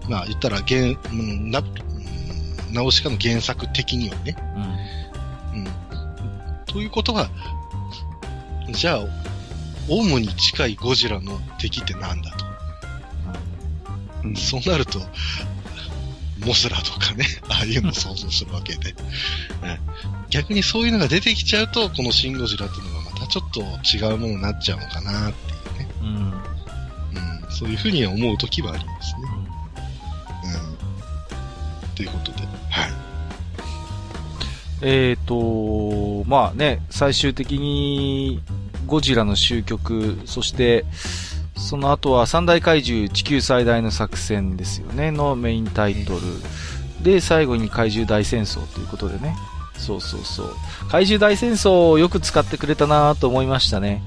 まあ、言ったら、原、うん、な、ナウシカの原作的にはね。うん。うん。ということは、じゃあ、オウムに近いゴジラの敵ってなんだと。うん、そうなると、モスラとかね、ああいうのを想像するわけで。逆にそういうのが出てきちゃうと、このシン・ゴジラっていうのがまたちょっと違うものになっちゃうのかなっていうね。うん。うん、そういうふうに思うときはありますね。うん。うん、ということで、はい。えっ、ー、と、まあね、最終的にゴジラの終局、そして、その後は三大怪獣地球最大の作戦ですよね、のメインタイトル。で、最後に怪獣大戦争ということでね。そうそうそう。怪獣大戦争をよく使ってくれたなと思いましたね。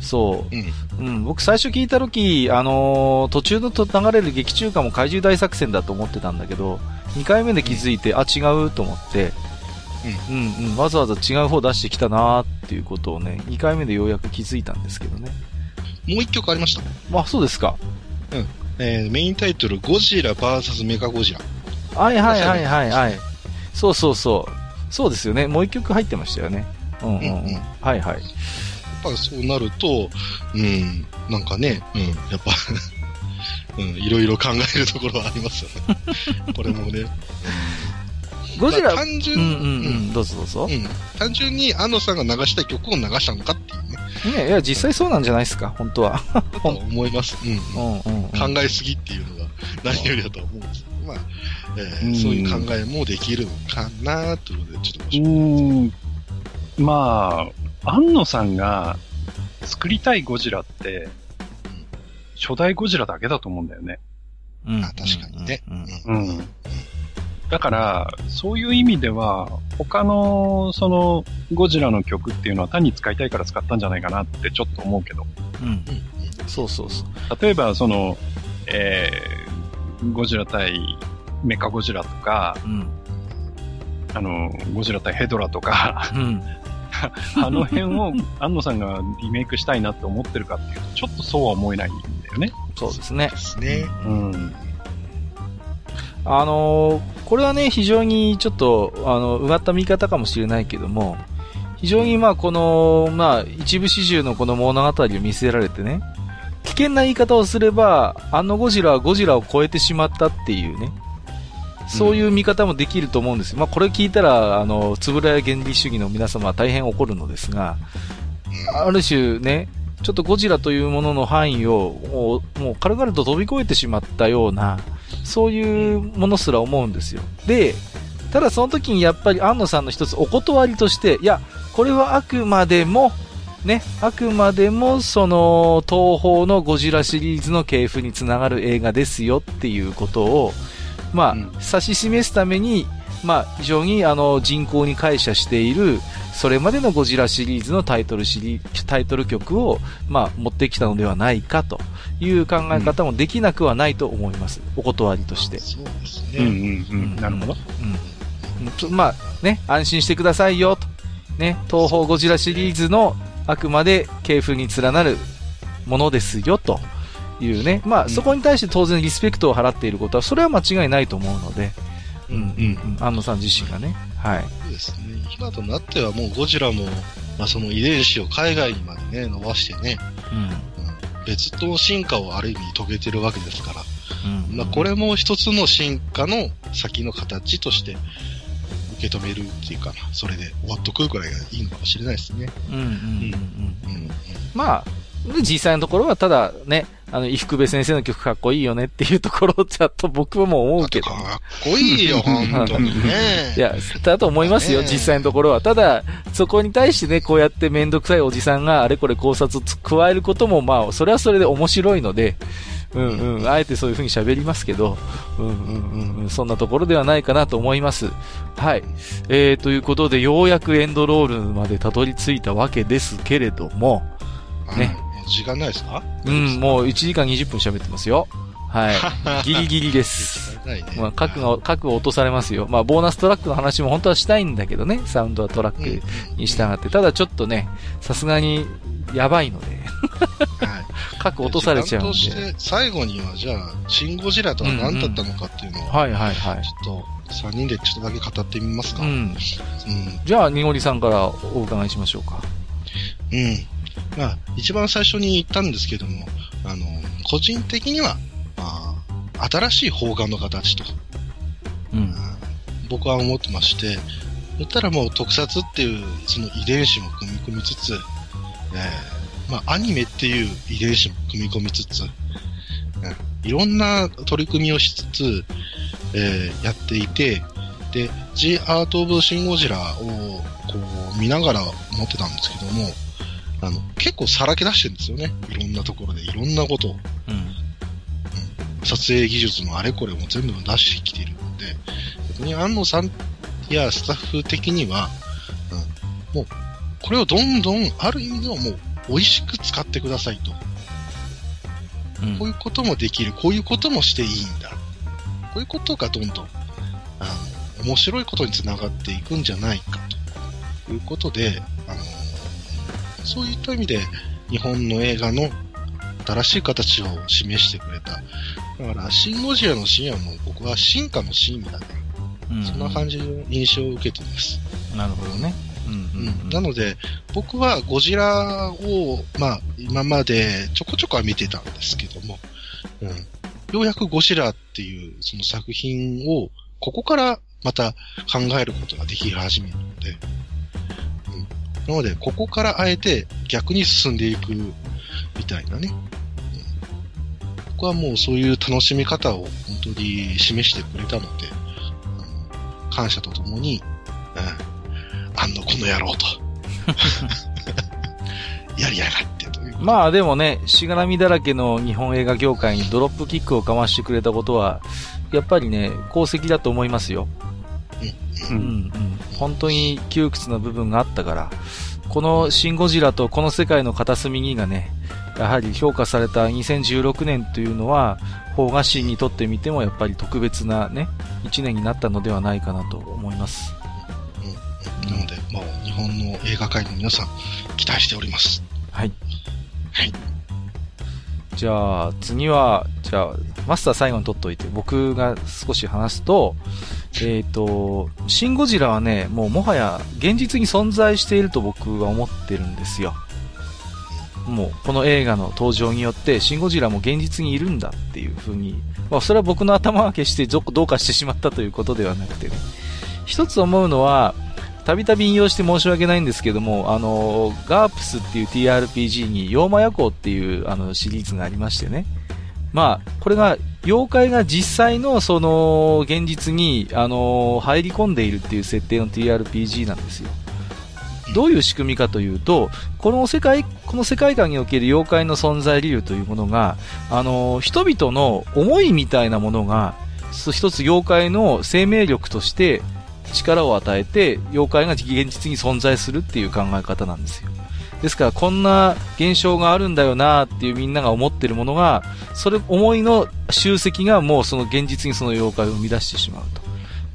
そう。うん。うん、僕最初聞いた時、あのー、途中のと流れる劇中歌も怪獣大作戦だと思ってたんだけど、2回目で気づいて、あ、違うと思って、うん、うん、うん、わざわざ違う方出してきたなっていうことをね、2回目でようやく気づいたんですけどね。もう一曲ありました？あ、そうですか。うん。えー、メインタイトル、ゴジラ VS メカゴジラ。はいはいはいはいはい。そうそうそう。そうですよね。もう一曲入ってましたよね。うんうん、うん、うん。はいはい。やっぱそうなると、うん、なんかね、うん、やっぱ うん、いろいろ考えるところはありますよね。これもね。ゴジラ、単純、うんうんうん、どうぞどうぞ。うん。単純に安野さんが流したい曲を流したのかっていうね。ねいや、実際そうなんじゃないですか、本当は。と思います。うん。うんうん、うん、考えすぎっていうのが何よりだと思うんですまあ、えー、そういう考えもできるかなというので、ちょっとうん。まあ、安野さんが作りたいゴジラって、初代ゴジラだけだと思うんだよね。うん。確かにね。うん。うんだから、そういう意味では、他の、その、ゴジラの曲っていうのは単に使いたいから使ったんじゃないかなってちょっと思うけど。うん。そうそうそう。例えば、その、えー、ゴジラ対メカゴジラとか、うん、あの、ゴジラ対ヘドラとか、うん、あの辺を安野さんがリメイクしたいなって思ってるかっていうと、ちょっとそうは思えないんだよね。そうですね。ですね。うん。あのー、これはね、非常にちょっと、あの、うがった見方かもしれないけども、非常にまあ、この、まあ、一部始終のこの物語を見せられてね、危険な言い方をすれば、あのゴジラはゴジラを超えてしまったっていうね、そういう見方もできると思うんですよ。まあ、これ聞いたら、あの、つぶらや原理主義の皆様は大変怒るのですが、ある種ね、ちょっとゴジラというものの範囲を、もう軽々と飛び越えてしまったような、そういうものすら思うんですよ。で、ただその時にやっぱり安野さんの一つお断りとして、いや、これはあくまでも、ね、あくまでもその東宝のゴジラシリーズの系譜につながる映画ですよっていうことを、まあ、うん、指し示すために、まあ、非常にあの人口に感謝している、それまでのゴジラシリーズのタイトルシリタイトル曲を、まあ、持ってきたのではないかという考え方もできなくはないと思います。お断りとして。そうですね。うんうんうん。なるほど。うん。まあ、ね、安心してくださいよと。ね、東方ゴジラシリーズのあくまで系譜に連なるものですよというね。まあ、そこに対して当然リスペクトを払っていることは、それは間違いないと思うので。うんうんうん。安野さん自身がね。はい。そうですね。今となってはもうゴジラも、まあ、その遺伝子を海外にまでね、伸ばしてね、うん、うん、別の進化をある意味遂げてるわけですから、うん、まあ、これも一つの進化の先の形として受け止めるっていうかな、それで終わっとくぐらいがいいのかもしれないですね。うんうんうんうん。うん、まあ、実際のところはただね、あの、伊福部先生の曲かっこいいよねっていうところだと僕はもう思うけど。かっこいいよ、本当にね。いや、だと思いますよ、実際のところは。ただ、そこに対してね、こうやってめんどくさいおじさんがあれこれ考察を加えることも、まあ、それはそれで面白いので、うんうん、あえてそういう風に喋りますけど、うんうんうん、そんなところではないかなと思います。はい。えー、ということで、ようやくエンドロールまでたどり着いたわけですけれども、ね。時間ないですか？うん、もう1時間20分喋ってますよ。はい。ギリギリです。ね、まあ、核が、核を落とされますよ。まあ、ボーナストラックの話も本当はしたいんだけどね。サウンドはトラックに従って。ただちょっとね、さすがに、やばいので。はい。核落とされちゃうんで。として、最後には、じゃあ、シン・ゴジラとは何だったのかっていうのを、うんうん、はいはいはい。ちょっと、3人でちょっとだけ語ってみますか。うん。うん、じゃあ、にごりさんからお伺いしましょうか。うん。まあ、一番最初に言ったんですけども、あの、個人的には、新しい方眼の形と、うん、僕は思ってまして、言ったらもう特撮っていうその遺伝子も組み込みつつ、えー、まあアニメっていう遺伝子も組み込みつつ、うん、いろんな取り組みをしつつ、えー、やっていて、で、G アート・オブ・シン・ゴジラをこう見ながら思ってたんですけども、あの、結構さらけ出してるんですよね。いろんなところで、いろんなことを。うん撮影技術のあれこれも全部出してきてるので、逆に安野さんやスタッフ的には、うん、もう、これをどんどん、ある意味ではもう、美味しく使ってくださいと。うん、こういうこともできる、こういうこともしていいんだ。こういうことがどんどん、あの、面白いことにつながっていくんじゃないかということで、あの、そういった意味で、日本の映画の新しい形を示してくれた。だから、シン・ゴジラのシーンはもう僕は進化のシーンだね。うん、そんな感じの印象を受けてます。なるほどね。うんうんうん、なので、僕はゴジラを、まあ、今までちょこちょこは見てたんですけども、うん、ようやくゴジラっていうその作品を、ここからまた考えることができ始めるので、うん、なので、ここからあえて逆に進んでいくみたいなね、僕はもうそういう楽しみ方を本当に示してくれたので、感謝とともに、うん、あんのこの野郎と。やりやがってという。まあでもね、しがらみだらけの日本映画業界にドロップキックをかましてくれたことは、やっぱりね、功績だと思いますよ。うん。うん、うん。本当に窮屈な部分があったから、このシン・ゴジラとこの世界の片隅にがね、やはり評価された2016年というのは、邦画シーンにとってみてもやっぱり特別なね、1年になったのではないかなと思います。うん、なので、もう日本の映画界の皆さん、期待しております。はい。はい。じゃあ、次は、じゃあ、マスター最後に取っといて、僕が少し話すと、えっ、ー、と、シン・ゴジラはね、もうもはや現実に存在していると僕は思ってるんですよ。もうこの映画の登場によってシン・ゴジラも現実にいるんだっていう風に、まあそれは僕の頭が決してどうかしてしまったということではなくてね。一つ思うのは、たびたび引用して申し訳ないんですけども、あの、ガープスっていう TRPG に、妖魔夜行っていうあのシリーズがありましてね。まあ、これが、妖怪が実際のその、現実に、あの、入り込んでいるっていう設定の TRPG なんですよ。どういう仕組みかというと、この世界、この世界観における妖怪の存在理由というものが、あの、人々の思いみたいなものが、一つ妖怪の生命力として力を与えて、妖怪が現実に存在するっていう考え方なんですよ。ですから、こんな現象があるんだよなっていうみんなが思ってるものが、それ、思いの集積がもうその現実にその妖怪を生み出してしまうと。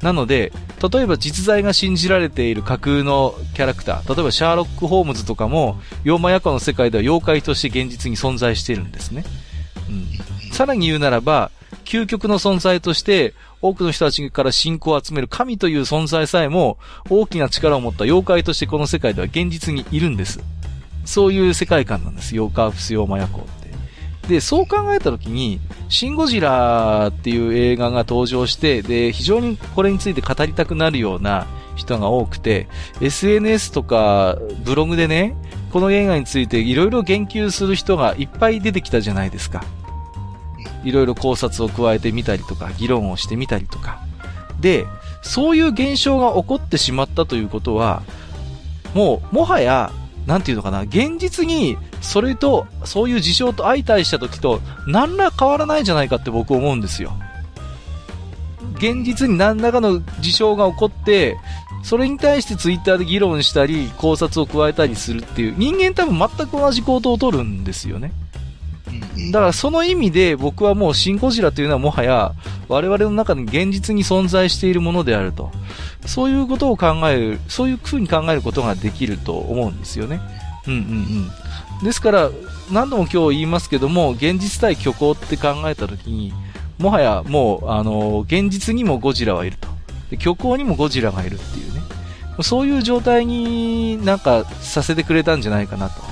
なので、例えば実在が信じられている架空のキャラクター、例えばシャーロック・ホームズとかも、妖魔夜行の世界では妖怪として現実に存在しているんですね。うん。さらに言うならば、究極の存在として、多くの人たちから信仰を集める神という存在さえも、大きな力を持った妖怪としてこの世界では現実にいるんです。そういう世界観なんです。妖怪不死妖魔夜行で、そう考えたときに、シン・ゴジラっていう映画が登場して、で、非常にこれについて語りたくなるような人が多くて、SNS とかブログでね、この映画についていろいろ言及する人がいっぱい出てきたじゃないですか。いろいろ考察を加えてみたりとか、議論をしてみたりとか。で、そういう現象が起こってしまったということは、もう、もはや、なんていうのかな、現実に、それと、そういう事象と相対した時と、何ら変わらないんじゃないかって僕思うんですよ。現実に何らかの事象が起こって、それに対してツイッターで議論したり、考察を加えたりするっていう、人間多分全く同じ行動をとるんですよね。だからその意味で僕はもうシン・ゴジラというのはもはや我々の中に現実に存在しているものであると。そういうことを考える、そういう風に考えることができると思うんですよね。うんうんうん。ですから、何度も今日言いますけども、現実対虚構って考えたときに、もはやもう、あの、現実にもゴジラはいると。で虚構にもゴジラがいるっていうね。そういう状態になんかさせてくれたんじゃないかなと。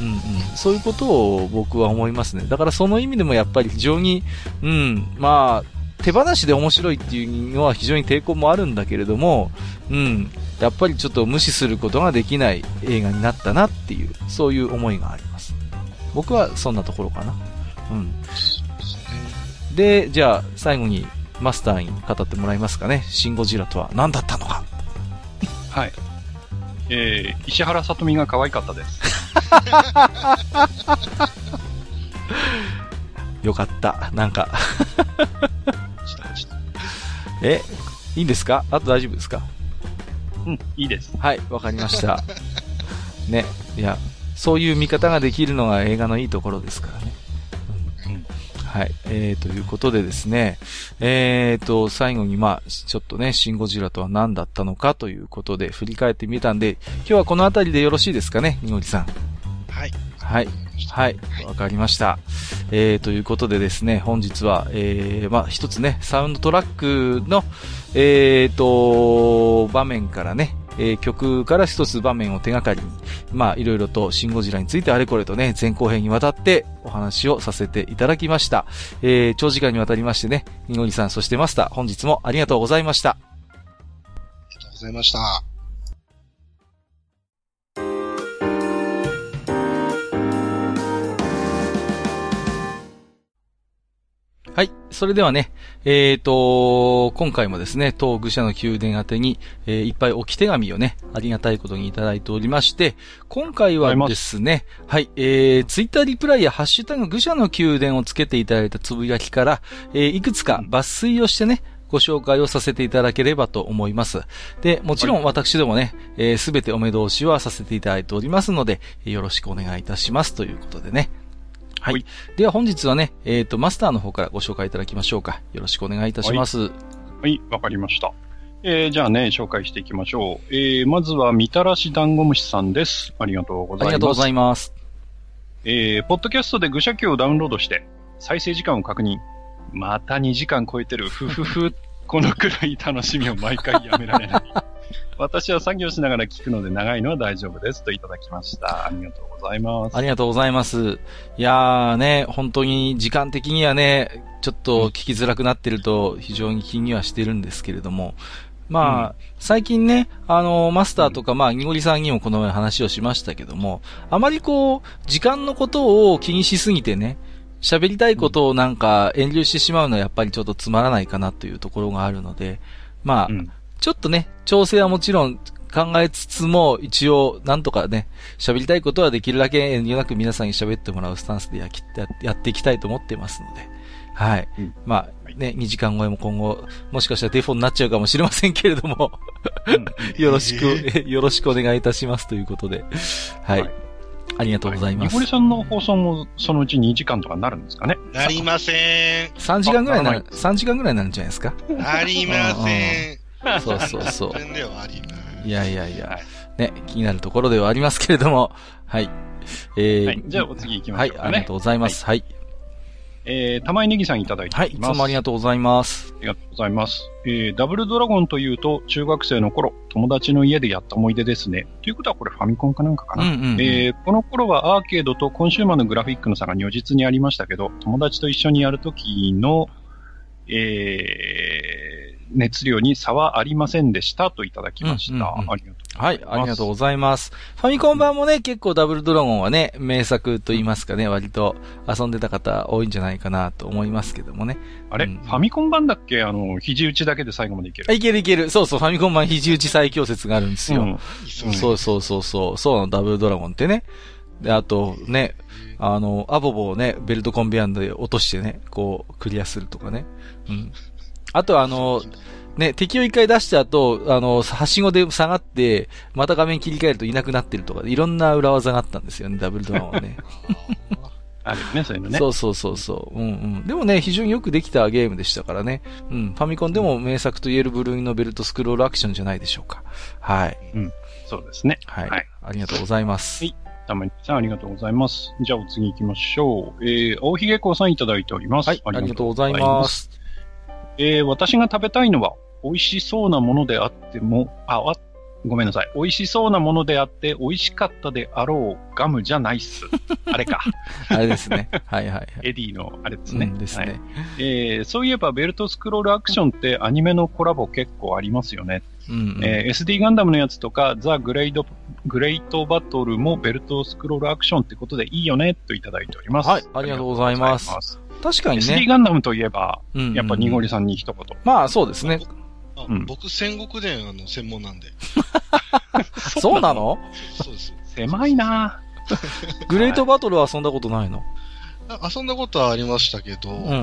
うん。そういうことを僕は思いますね。だからその意味でもやっぱり非常に、うん、まあ、手放しで面白いっていうのは非常に抵抗もあるんだけれども、うん、やっぱりちょっと無視することができない映画になったなっていう、そういう思いがあります。僕はそんなところかな。うん。で、じゃあ、最後にマスターに語ってもらいますかね。シン・ゴジラとは何だったのか。はい。えー、石原さとみが可愛かったです。よかった。なんか え、いいんですか？あと大丈夫ですか？うん、いいです。はい、わかりました。ね、いや、そういう見方ができるのが映画のいいところですからね。うん、はい。えー、ということでですね、えーと、最後にまあ、ちょっとね、シンゴジラとは何だったのかということで振り返ってみたんで、今日はこの辺りでよろしいですかね、にごりさん。はい。はい。はい。わかりました。えー、ということでですね、本日は、えー、まあ、一つね、サウンドトラックの、えーと、場面からね、えー、曲から一つ場面を手がかりに、まあ、いろいろとシンゴジラについてあれこれとね、前後編にわたってお話をさせていただきました。えー、長時間にわたりましてね、ニゴリさん、そしてマスター、本日もありがとうございました。ありがとうございました。はい。それではね、えっ、ー、と、今回もですね、当愚者の宮殿宛てに、えー、いっぱい置き手紙をね、ありがたいことにいただいておりまして、今回はですね、はい、えー、ツイッターリプライやハッシュタグ愚者の宮殿をつけていただいたつぶやきから、えー、いくつか抜粋をしてね、ご紹介をさせていただければと思います。で、もちろん私どもね、す、べ、てお目通しはさせていただいておりますので、よろしくお願いいたしますということでね。はい。では本日はね、えっ、ー、と、マスターの方からご紹介いただきましょうか。よろしくお願いいたします。はい、わ、はい、かりました。えー、じゃあね、紹介していきましょう。えー、まずは、みたらし団子虫さんです。ありがとうございます。ありがとうございます。えー、ポッドキャストで愚者記をダウンロードして、再生時間を確認。また2時間超えてる。ふふふ。このくらい楽しみを毎回やめられない。私は作業しながら聞くので長いのは大丈夫ですといただきました。ありがとうございます。ありがとうございます。いやーね、本当に時間的にはね、ちょっと聞きづらくなってると非常に気にはしてるんですけれども、まあ、うん、最近ね、あの、マスターとか、まあ、にごりさんにもこの前話をしましたけども、あまりこう、時間のことを気にしすぎてね、喋りたいことをなんか遠慮してしまうのはやっぱりちょっとつまらないかなというところがあるので、まあ、うん、ちょっとね、調整はもちろん考えつつも、一応、なんとかね、喋りたいことはできるだけ遠慮なく皆さんに喋ってもらうスタンスでやきやっていきたいと思ってますので、はい。うん、まあ、ね、2時間超えも今後、もしかしたらデフォになっちゃうかもしれませんけれども。よろしく、よろしくお願いいたしますということで、はい。はい、ありがとうございます。ニゴリさんの放送もそのうち2時間とかなるんですかね？なりません。3時間ぐらいなる、3時間ぐらいになるんじゃないですか？なりません。そうそうそう。いやいやいや、ね、気になるところではありますけれども、はい。えー、はい、じゃあお次行きましょうか、ね、はい、ありがとうございます。はい。えー、玉井ネギさんいただいてます。はい、いつもありがとうございます。ありがとうございます。えー、ダブルドラゴンというと、中学生の頃、友達の家でやった思い出ですね。ということはこれファミコンかなんかかな。うんうんうん、えー、この頃はアーケードとコンシューマーのグラフィックの差が如実にありましたけど、友達と一緒にやるときの、えー、熱量に差はありませんでしたといただきました。うんうんうん、ありがとうございます。はい、ありがとうございます。ファミコン版もね、結構ダブルドラゴンはね、名作と言いますかね、割と遊んでた方多いんじゃないかなと思いますけどもね。あれ、うん、ファミコン版だっけ？あの、肘打ちだけで最後までいける。いけるいける。そうそう、ファミコン版肘打ち最強説があるんですよ。うん、そうそうそうそう、そうなの、ダブルドラゴンってね。で、あとね、あの、アボボをね、ベルトコンベアンで落としてね、こう、クリアするとかね。うん。あとあの、ね、敵を一回出した後、あの、はしごで下がって、また画面切り替えるといなくなってるとか、いろんな裏技があったんですよね、ダブルドランはね。あるよね、そういうのね。そうそうそうそう。うんうん。でもね、非常によくできたゲームでしたからね。うん。ファミコンでも名作と言える部類のベルトスクロールアクションじゃないでしょうか。はい。うん。そうですね。はい。はい、ありがとうございます。はい。たまにさんありがとうございます。じゃあお次行きましょう。えー、大ひげこうさんいただいております。はい。ありがとうございます。えー、私が食べたいのは、美味しそうなものであっても、あ、あごめんなさい。美味しそうなものであって、美味しかったであろうガムじゃないっす。あれか。あれですね。はいはい、はい。エディのあれですね。うん、ですね、はい、えー、そういえば、ベルトスクロールアクションってアニメのコラボ結構ありますよね。うん、うん、えー、SD ガンダムのやつとか、ザ・グレイド、グレイトバトルもベルトスクロールアクションってことでいいよね、といただいております。はい、ありがとうございます。確かにね。SD ガンダムといえば、うんうんうん、やっぱニゴリさんに一言。まあそうですね。うん、僕、戦国伝あの専門なんで。そうなの？そうです。狭いな グレートバトルは遊んだことないの？遊んだことはありましたけど、うんうんうん、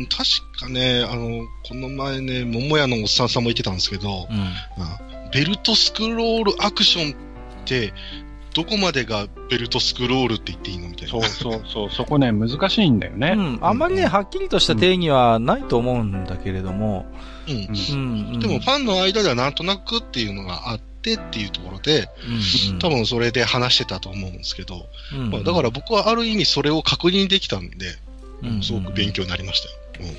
うん確かね、あの、この前ね、桃屋のおっさんさんも言ってたんですけど、うん、ベルトスクロールアクションって、どこまでがベルトスクロールって言っていいのみたいな。そうそうそう、そこね、難しいんだよね。うん、あんまりね、はっきりとした定義はないと思うんだけれども、うん。うん、でも、ファンの間ではなんとなくっていうのがあってっていうところで、うん、多分それで話してたと思うんですけど、うんまあ、だから僕はある意味それを確認できたんで、うん、すごく勉強になりましたよ。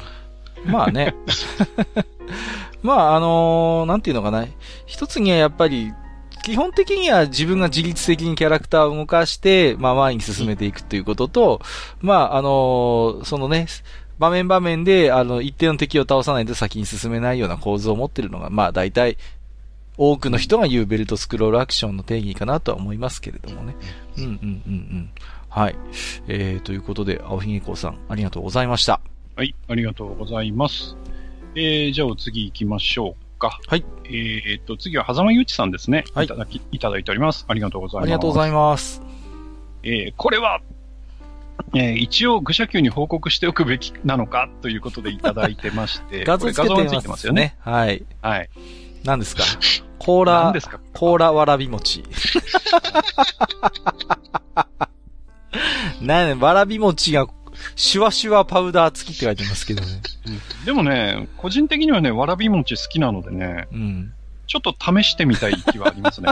うん、まあね。まあ、あのー、なんていうのかな。一つにはやっぱり、基本的には自分が自律的にキャラクターを動かして、まあ前に進めていくということと、まああのそのね、場面場面で、あの、一定の敵を倒さないと先に進めないような構図を持ってるのが、まあ大体、多くの人が言うベルトスクロールアクションの定義かなとは思いますけれどもね。うんうんうんうん。はい。えー、ということで、青ひげこさん、ありがとうございました。はい、ありがとうございます。えー、じゃあお次行きましょう。か。はい。えー、っと、次は、狭間ゆうちさんですね。はい。いただき、いただいております。ありがとうございます。ありがとうございます。えー、これは、えー、一応、愚者級に報告しておくべきなのかということでいただいてまして、画像つけてますてますよね。はい。はい。何ですか？コーラ、何ですか？コーラわらび餅。なね、わらび餅がシュワシュワパウダー付きって書いてますけどね。でもね、個人的にはね、わらび餅好きなのでね、うん、ちょっと試してみたい気はありますね。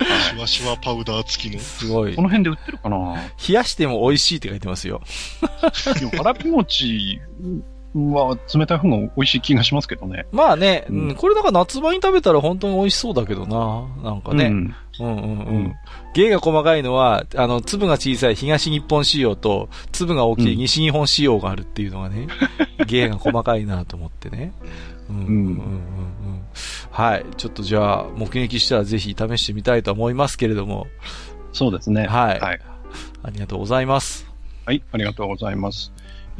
シュワシュワパウダー付きの？すごい。この辺で売ってるかな？冷やしても美味しいって書いてますよ。わらび餅は冷たい方が美味しい気がしますけどね。まあね、うん、これだから夏場に食べたら本当に美味しそうだけどな。なんかね。うん、うんうんうん。芸が細かいのは、あの、粒が小さい東日本仕様と、粒が大きい西日本仕様があるっていうのがね、芸が細かいなと思ってね。うんうんうんうん。はい。ちょっとじゃあ、目撃したらぜひ試してみたいと思いますけれども。そうですね。はい。はい。ありがとうございます。はい、ありがとうございます。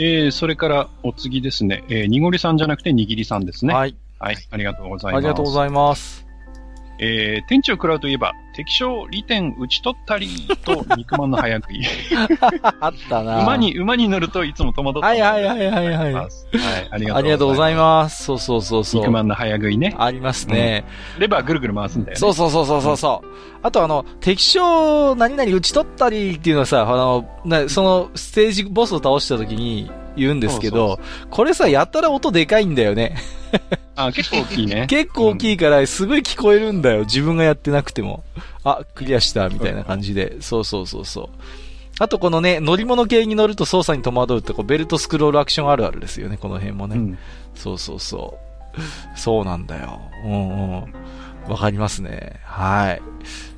えー、それからお次ですね、えー、にごりさんじゃなくてにぎりさんですね。はい。はい、ありがとうございます。ありがとうございます。えー、天地を食らうといえば、敵将利点打ち取ったりと肉まんの早食い。あったな馬に、馬に乗るといつも戸惑ってはいはいはいはいはい。はい、ありがとうございます。そうそうそうそう。肉まんの早食いね。ありますね、うん、レバーぐるぐる回すんだよね。そうそうそうそうそう。うん、あとあの、敵将何々打ち取ったりっていうのはさ、あの、なそのステージボスを倒した時に言うんですけど、これさ、やったら音でかいんだよね。あ、結構大きいね。結構大きいから、すごい聞こえるんだよ。自分がやってなくても。あ、クリアした、みたいな感じで。そうそうそうそう。あとこのね、乗り物系に乗ると操作に戸惑うってこうベルトスクロールアクションあるあるですよね、この辺もね。うん、そうそうそう。そうなんだよ。うんうん。わかりますね。はい。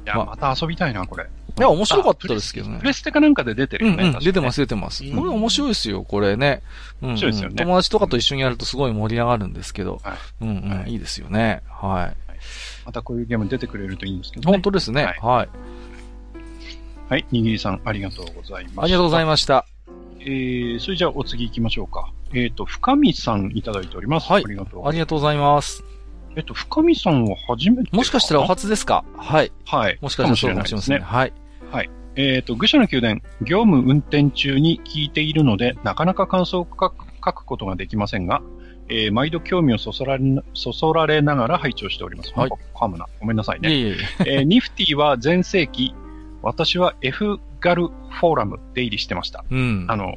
いや、ま、また遊びたいな、これ。いや、面白かったですけどね。プレステかなんかで出てるよね。うん、うん、出てます、出てます。これ面白いですよ、これね。うん、面白いですよね。友達とかと一緒にやるとすごい盛り上がるんですけど。はい。うんうん、いいですよね。はい。またこういうゲーム出てくれるといいんですけどね。本当ですね。はい。はい、にぎりさん、ありがとうございました。ありがとうございました。えー、それじゃあお次行きましょうか。えっ、ー、と、深見さんいただいております。はい。ありがとう。ありがとうございます。えっと、深見さんは初めてもしかしたらお初ですか？はい。はい。もしかしたらそうかもしれませんね。はい。はい。えっ、ー、と、愚者の宮殿、業務運転中に聞いているので、なかなか感想を書く書くことができませんが、えー、毎度興味をそそられ、そそられながら拝聴しております。はい。噛むな。ごめんなさいね。いえいええー、ニフティは全盛期、私は F ガルフォーラム出入りしてました。うん。あの、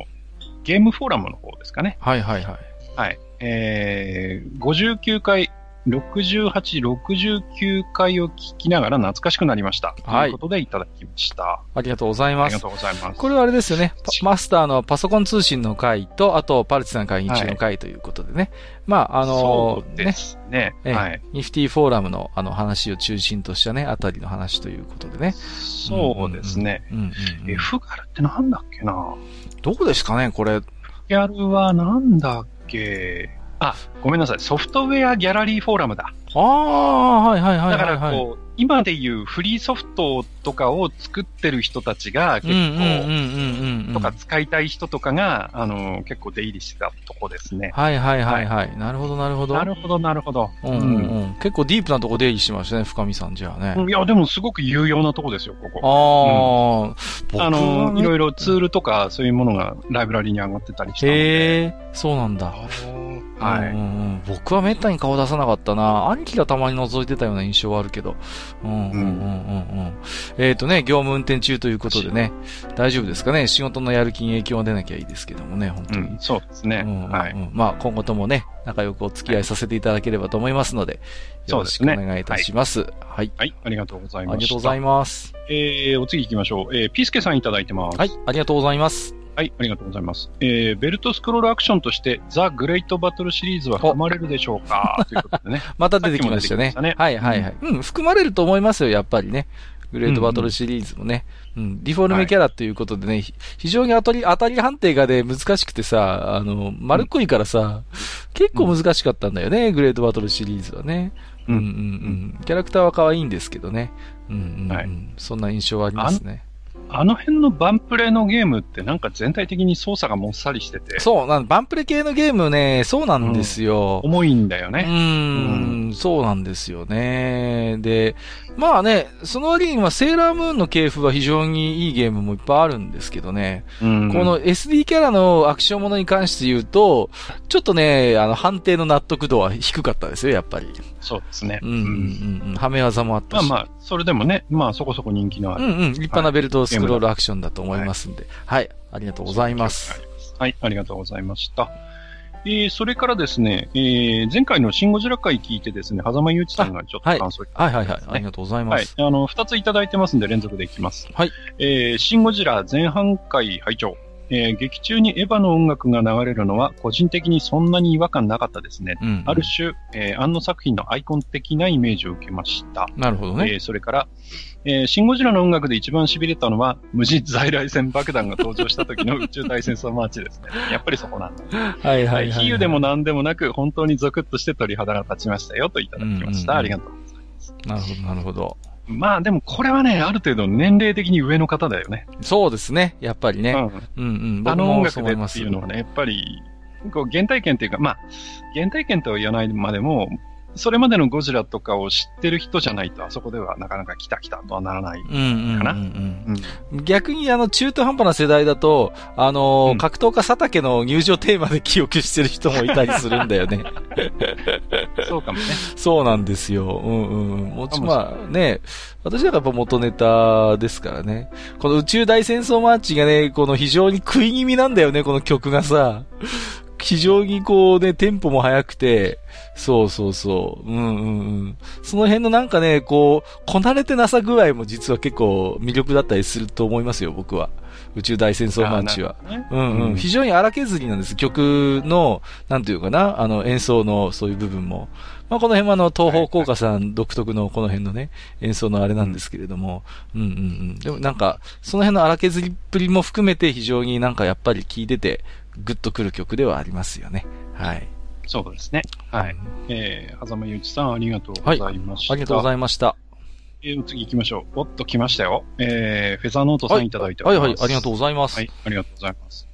ゲームフォーラムの方ですかね。はいはいはい。はい。えー、59回68、69回を聞きながら懐かしくなりました。はい。ということでいただきました。ありがとうございます。ありがとうございます。これはあれですよね。マスターのパソコン通信の回と、あと、パルチさん会議中の回ということでね。はい、まあ、あのー、ね。ねはい。ニフティフォーラムのあの話を中心としたね、あたりの話ということでね。そうですね。うんうんうん、F ってなんだっけなどこですかね、これ。ギャルはなんだっけあ、ごめんなさい。ソフトウェアギャラリーフォーラムだ。ああ、はいはいはい、はい。だからこう、今でいうフリーソフトとかを作ってる人たちが結構、とか使いたい人とかが、あの、結構出入りしてたとこですね。はいはいはいはい。なるほどなるほど。なるほどなるほど。うんうんうん。結構ディープなとこ出入りしてましたね、深見さんじゃあね。いや、でもすごく有用なとこですよ、ここ。ああ、あの、いろいろツールとかそういうものがライブラリに上がってたりしたので。へえ、そうなんだ。はい、うんうん。僕はめったに顔出さなかったな。兄貴がたまに覗いてたような印象はあるけど。うんうんうんうんうん。えっ、ー、とね、業務運転中ということでね、大丈夫ですかね仕事のやる気に影響が出なきゃいいですけどもね、本当に。うん、そうですね。うんうん、はい。まあ、今後ともね、仲良くお付き合いさせていただければと思いますので、よろしくお願いいたします。すね、はい。はい。ありがとうございます。ありがとうございます。えー、お次行きましょう。えー、ピースケさんいただいてます。はい。ありがとうございます。はい、ありがとうございます。えー、ベルトスクロールアクションとして、ザ・グレイト・バトルシリーズは含まれるでしょうか？ということでね。また出てきましたね。はいはいはい、うん。うん、含まれると思いますよ、やっぱりね。グレートバトルシリーズもね。うん、うん、リフォルメキャラということでね、はい、非常に当たり、当たり判定がね、難しくてさ、あの、丸っこいからさ、うん、結構難しかったんだよね、グレートバトルシリーズはね。うんうんうん。キャラクターは可愛いんですけどね。うんうん、うん、はい、そんな印象はありますね。あの辺のバンプレのゲームってなんか全体的に操作がもっさりしてて。そう、なんバンプレ系のゲームね、そうなんですよ。うん、重いんだよね。うん、そうなんですよね。で、まあね、その割にはセーラームーンの系譜は非常にいいゲームもいっぱいあるんですけどね。うん、この SD キャラのアクションものに関して言うと、ちょっとね、あの判定の納得度は低かったですよ、やっぱり。そうですね。うんうんうん。はめ技もあったし。まあまあ、それでもね、まあそこそこ人気のある。うんうん。立派なベルトスクロールアクションだと思いますんで。はい、はい。ありがとうございます。はい、ありがとうございました。えー、それからですね、えー、前回のシンゴジラ会聞いてですね、狭間祐一さんがちょっと感想いただいて、ね、はい、はいはいはいありがとうございます。はい。あの、二ついただいてますんで連続でいきます。はい。えー、シンゴジラ前半回拝聴えー、劇中にエヴァの音楽が流れるのは個人的にそんなに違和感なかったですね。うんうん、ある種、えー、安野作品のアイコン的なイメージを受けました。なるほどね。えー、それから、えー、シンゴジラの音楽で一番痺れたのは、無人在来線爆弾が登場した時の宇宙大戦争マーチですね。やっぱりそこなんだ。はいはいはい、はい。比喩でも何でもなく、本当にゾクッとして鳥肌が立ちましたよといただきました。うんうんうん、ありがとうございます。なるほど、なるほど。まあでもこれはね、ある程度年齢的に上の方だよね。そうですね。やっぱりね。うん。うんうん。あの音楽でっていうのはね、やっぱり、こう原体験っていうか、まあ、原体験とは言わないまでも、それまでのゴジラとかを知ってる人じゃないと、あそこではなかなか来た来たとはならないかな。逆にあの中途半端な世代だと、あのーうん、格闘家佐竹の入場テーマで記憶してる人もいたりするんだよね。そうかもね。そうなんですよ。うんうん。もちまあね、私はやっぱ元ネタですからね。この宇宙大戦争マーチがね、この非常に食い気味なんだよね、この曲がさ。非常にこうね、テンポも速くて、そうそうそう。うんうんうん。その辺のなんかね、こう、こなれてなさ具合も実は結構魅力だったりすると思いますよ、僕は。宇宙大戦争マーチは。ね、うんうん。非常に荒削りなんです。曲の、なんていうかな、あの演奏のそういう部分も。まあ、この辺はあの、東方効果さん独特のこの辺のね、演奏のあれなんですけれども、うんうんうん。でもなんか、その辺の荒削りっぷりも含めて非常になんかやっぱり聴いてて、グッとくる曲ではありますよね。はい。そうですね。はい。えー、狭間ゆうちさんありがとうございました。はい、ありがとうございました。えー、次行きましょう。おっと来ましたよ。えー、フェザーノートさんいただいております。はい、はい、ありがとうございます。はい、ありがとうございます。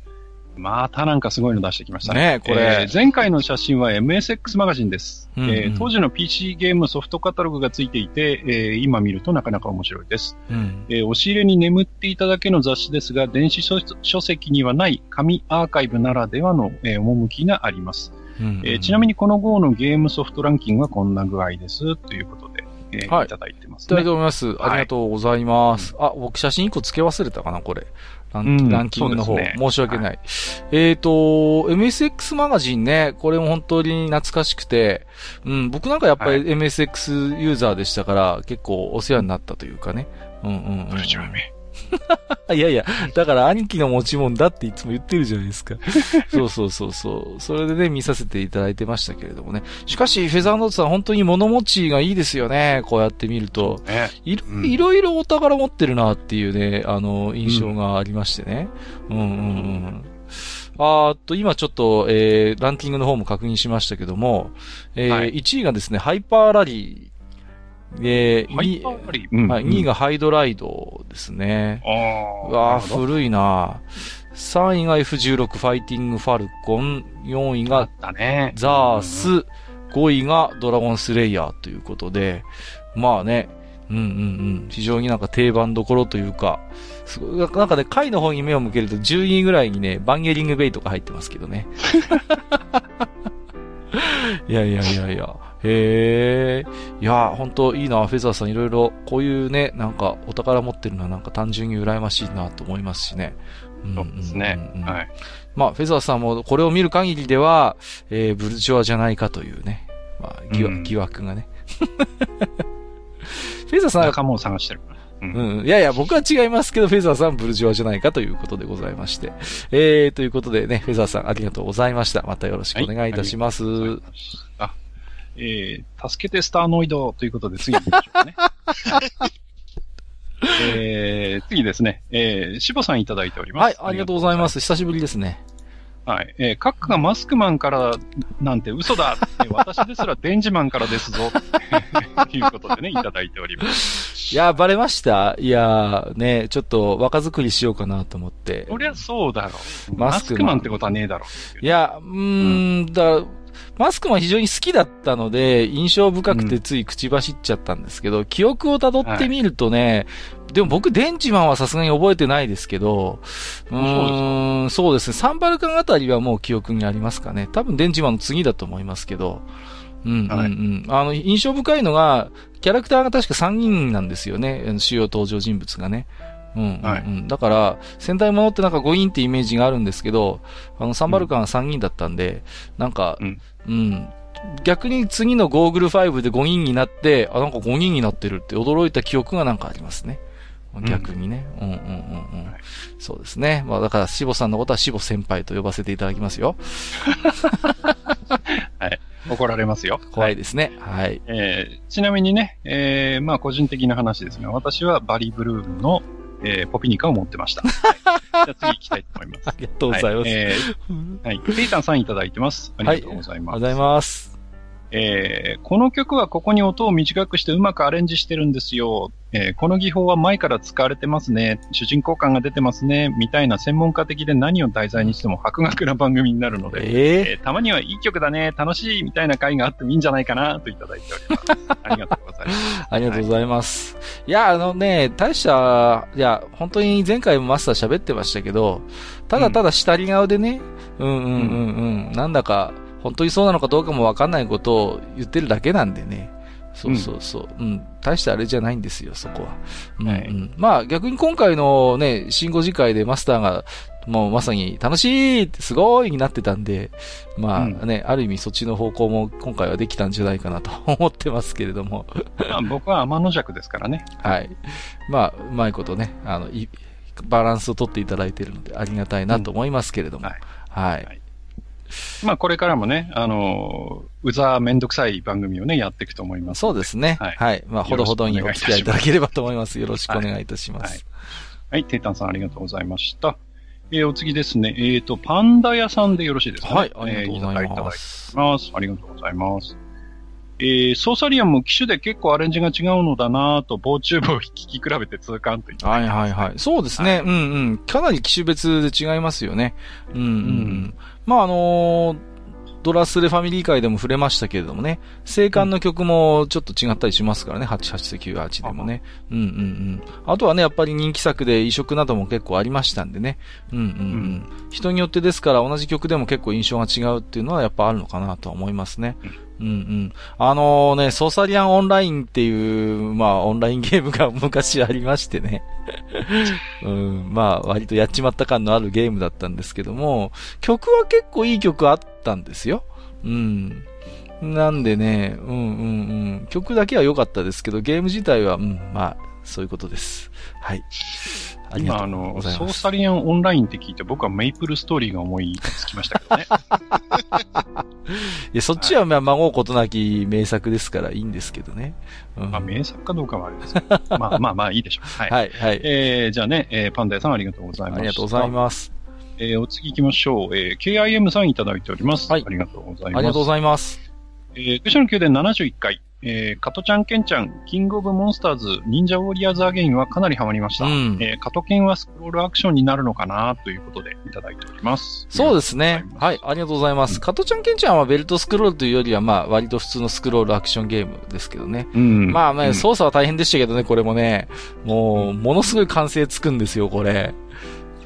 またなんかすごいの出してきましたね。ねこれ、えー、前回の写真は MSX マガジンです、うんうん、えー、当時の PC ゲームソフトカタログがついていて、えー、今見るとなかなか面白いです、うん、えー、押し入れに眠っていただけの雑誌ですが、電子書籍にはない紙アーカイブならではの、えー、趣があります。うんえー、ちなみにこの号のゲームソフトランキングはこんな具合です、ということで、えー、はい、いただいてますね。いただいております。ありがとうございます。はい、あ、僕写真1個付け忘れたかな、これ。ラン,、ランキングの方、ね、申し訳ない。はい、えっ、ー、と、MSX マガジンね、これも本当に懐かしくて、うん、僕なんかやっぱり MSX ユーザーでしたから、結構お世話になったというかね。うんうんうん。いやいや、だから兄貴の持ち物だっていつも言ってるじゃないですか。そうそうそうそう。それでね、見させていただいてましたけれどもね。しかし、フェザーノートさん本当に物持ちがいいですよね。こうやって見ると。ね、いろ、いろいろお宝持ってるなっていうね、あの、印象がありましてね。うん、うん、うんうんあと、今ちょっと、えー、ランキングの方も確認しましたけども、えーはい、1位がですね、ハイパーラリー。で、2, うん。はい、2位がハイドライドですね。ああ。わあ、古いな。3位が F16 ファイティングファルコン、4位がザース、5位がドラゴンスレイヤーということで、まあね、うんうんうん、非常になんか定番どころというか、すごい、なんかね、回の方に目を向けると10位ぐらいにね、バンゲリングベイとか入ってますけどね。いやいやいやいや。へえ。いや、本当いいな、フェザーさんいろいろ、こういうね、なんか、お宝持ってるのはなんか単純に羨ましいなと思いますしね。そうですね。はい。まあ、フェザーさんもこれを見る限りでは、えー、ブルジョアじゃないかというね、まあ、疑惑,、疑惑がね。フェザーさん仲間を探してるから。うん。いやいや、僕は違いますけど、フェザーさんブルジョアじゃないかということでございまして。えー、ということでね、フェザーさんありがとうございました。またよろしくお願いいたします。はい、あ、えー、助けてスターノイドということで次行きましょうかね。えー、次ですね、えー、しぼさんいただいております。はい、ありがとうございます。久しぶりですね。はい。えー、カックがマスクマンからなんて嘘だ私ですらデンジマンからですぞと いうことでね、いただいております。いや、バレました？いや、ね、ちょっと若作りしようかなと思って。そりゃそうだろう。マスクマンってことはねえだろう。いや、うーん、うん、だマスクも非常に好きだったので、印象深くてつい口走っちゃったんですけど、うん、記憶を辿ってみるとね、はい、でも僕、デンチマンはさすがに覚えてないですけど、うーん、そうですね、サンバルカンあたりはもう記憶にありますかね。多分デンチマンの次だと思いますけど、うんうんうん。はい、あの、印象深いのが、キャラクターが確か3人なんですよね。主要登場人物がね。うん、うん、はい、だから、戦隊ものってなんか5人ってイメージがあるんですけど、あの、サンバルカンは3人だったんで、なんか、うん、うん。逆に次のゴーグル5で5人になって、あ、なんか5人になってるって驚いた記憶がなんかありますね。逆にね。うん、うん、うんうんうんそうですね。まあだから、シボさんのことはシボ先輩と呼ばせていただきますよ。はい。怒られますよ。怖いですね。はい。えー、ちなみにね、えー、まあ個人的な話ですが、私はバリブルームの、えー、ポピニカを持ってました。はい、じゃあ次行きたいと思います。ありがとうございます。はい、えー、はい。ペイタンさんいただいてます。ありがとうございます。はい、ありがとうございます。えー、この曲はここに音を短くしてうまくアレンジしてるんですよ。えー、この技法は前から使われてますね。主人公感が出てますね。みたいな専門家的で何を題材にしても博学な番組になるので、えー、えー、たまにはいい曲だね、楽しいみたいな回があってもいいんじゃないかなといただいております。ありがとうございます。ありがとうございます。はい、いや、あのね、大した、いや、本当に前回もマスター喋ってましたけど、ただただ下り顔でね、うん、うんうんうんうん、なんだか、本当にそうなのかどうかもわかんないことを言ってるだけなんでね。そうそうそう。うん、うん。大してあれじゃないんですよ、そこは。うん、はい、うん。まあ逆に今回のね、新語次回でマスターが、もうまさに楽しいってすごいになってたんで、まあね、うん、ある意味そっちの方向も今回はできたんじゃないかなと思ってますけれども。まあ僕は天の弱ですからね。はい。まあ、うまいことね、あの、バランスをとっていただいているのでありがたいなと思いますけれども。はい。はい、はいまあこれからもね、あの、うざめんどくさい番組をね、やっていくと思います。そうですね。はい。はい、まあほどほどにお付き合いいただければと思います。よろしくお願いいたします。はい。はい、テイタンさんありがとうございました。えー、お次ですね。えっ、ー、と、パンダ屋さんでよろしいですか、ね、はい、ありがとうございます。えー、いただいてます。ありがとうございます。えー、ソーサリアンも機種で結構アレンジが違うのだなと、棒チューブを聞き比べて痛感と言ってはいはいはい。そうですね。はい、うんうん。かなり機種別で違いますよね。うんうん。うん、まああのードラスレファミリー界でも触れましたけれどもね、生還の曲もちょっと違ったりしますからね、88と98でもね。うんうんうん。あとはね、やっぱり人気作で移植なども結構ありましたんでね。うんうんうん。うん、人によってですから同じ曲でも結構印象が違うっていうのはやっぱあるのかなとは思いますね。うんうん。あのね、ソーサリアンオンラインっていう、まあ、オンラインゲームが昔ありましてね。うん、まあ、割とやっちまった感のあるゲームだったんですけども、曲は結構いい曲あったんですよ。うん。なんでね、うんうんうん。曲だけは良かったですけど、ゲーム自体は、うん、まあ、そういうことです。はい。あ今、あの、ソーサリアンオンラインって聞いて、僕はメイプルストーリーが思いつきましたけどね。いや、そっちは、まあ、孫ことなき名作ですからいいんですけどね。うん、まあ、名作かどうかはあれですけど。まあまあまあ、いいでしょう。はい。はい、はい。えー、じゃあね、えー、パンダ屋さんありがとうございます。ありがとうございます。えー、お次行きましょう。えー、KIM さんいただいております。はい。ありがとうございます。ありがとうございます。えー、愚者の宮殿71回。えー、カトちゃんケンちゃん、キングオブモンスターズ、忍者ウォリアーズアゲインはかなりハマりました。うん、えー、カトケンはスクロールアクションになるのかなということでいただいております。そうですね。はい、ありがとうございます。うん、カトちゃんケンちゃんはベルトスクロールというよりは、まあ、割と普通のスクロールアクションゲームですけどね。うん、まあね、操作は大変でしたけどね、これもね。もう、ものすごい完成つくんですよ、これ。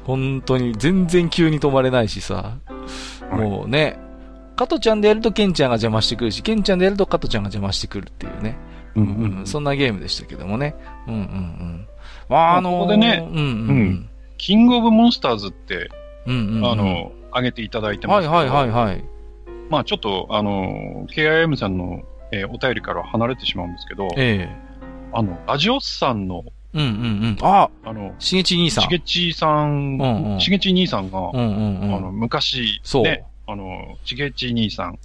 本当に、全然急に止まれないしさ。もうね、加トちゃんでやるとケンちゃんが邪魔してくるし、ケンちゃんでやると加トちゃんが邪魔してくるっていうね。うんうん、そんなゲームでしたけどもね。うんうんうん。まあ、あのー、ここでね、うんうん、うん、キングオブモンスターズって、うんうんうん、あの、上げていただいてますけど。はいはいはいはい。まあちょっと、あの、KIM さんの、えー、お便りから離れてしまうんですけど、ええー、あの、ラジオスさんの、うんうんうん。ああの、しげち兄さん。しげちさん、しげち兄さんが、うんうんうん、あの、昔、そう。ね、あの、しげち兄さん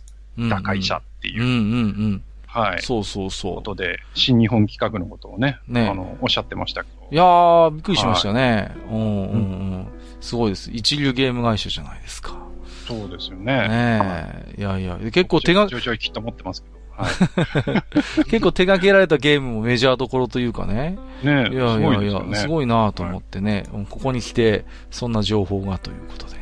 が会社っていう、うんうんうん、はい。そうそうそう。ことで、新日本企画のことをね、ねあの、おっしゃってましたけど。いやー、びっくりしましたね。はい、うんうんうん。すごいです。一流ゲーム会社じゃないですか。そうですよね。ねえ。いやいや、結構手が、ちょいちょいきっと持ってますけど。はい、結構手掛けられたゲームもメジャーどころというかね。ねいやいやいや、すね、すごいなと思ってね、はい、ここに来て、そんな情報がということで。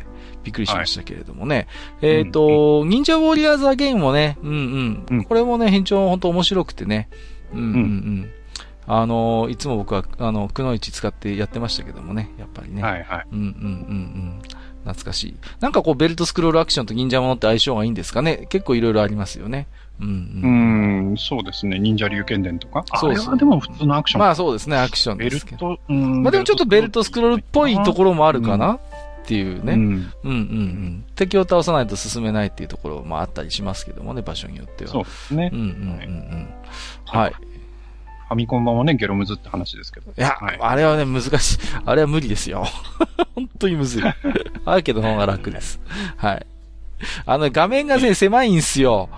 びっくりしましたけれどもね。はい、えっ、ー、と、うん、忍者ウォリアーズアゲインもね、うんうん。うん、これもね、編長本当面白くてね。うんうんうん。あのいつも僕は、あの、くのいち使ってやってましたけどもね、やっぱりね。はいはい。うんうんうんうん。懐かしい。なんかこう、ベルトスクロールアクションと忍者ものって相性がいいんですかね結構いろいろありますよね。うん、うん。うん、そうですね。忍者竜剣伝とか？そうそう。あれはでも普通のアクション。まあそうですね、アクションですけど。ベルト、うん。まあでもちょっとベルトスクロールっぽいところもあるかな、っていうね、うん、うんうんうん敵を倒さないと進めないっていうところもあったりしますけどもね、場所によっては。そうですね。うんうんうんうん。はい。ファミコン版はね、ゲロムズって話ですけど。いや、はい、あれはね、難しい。あれは無理ですよ。本当にむずい。アーケードの方が楽です。はい。あの、画面がね、狭いんすよ。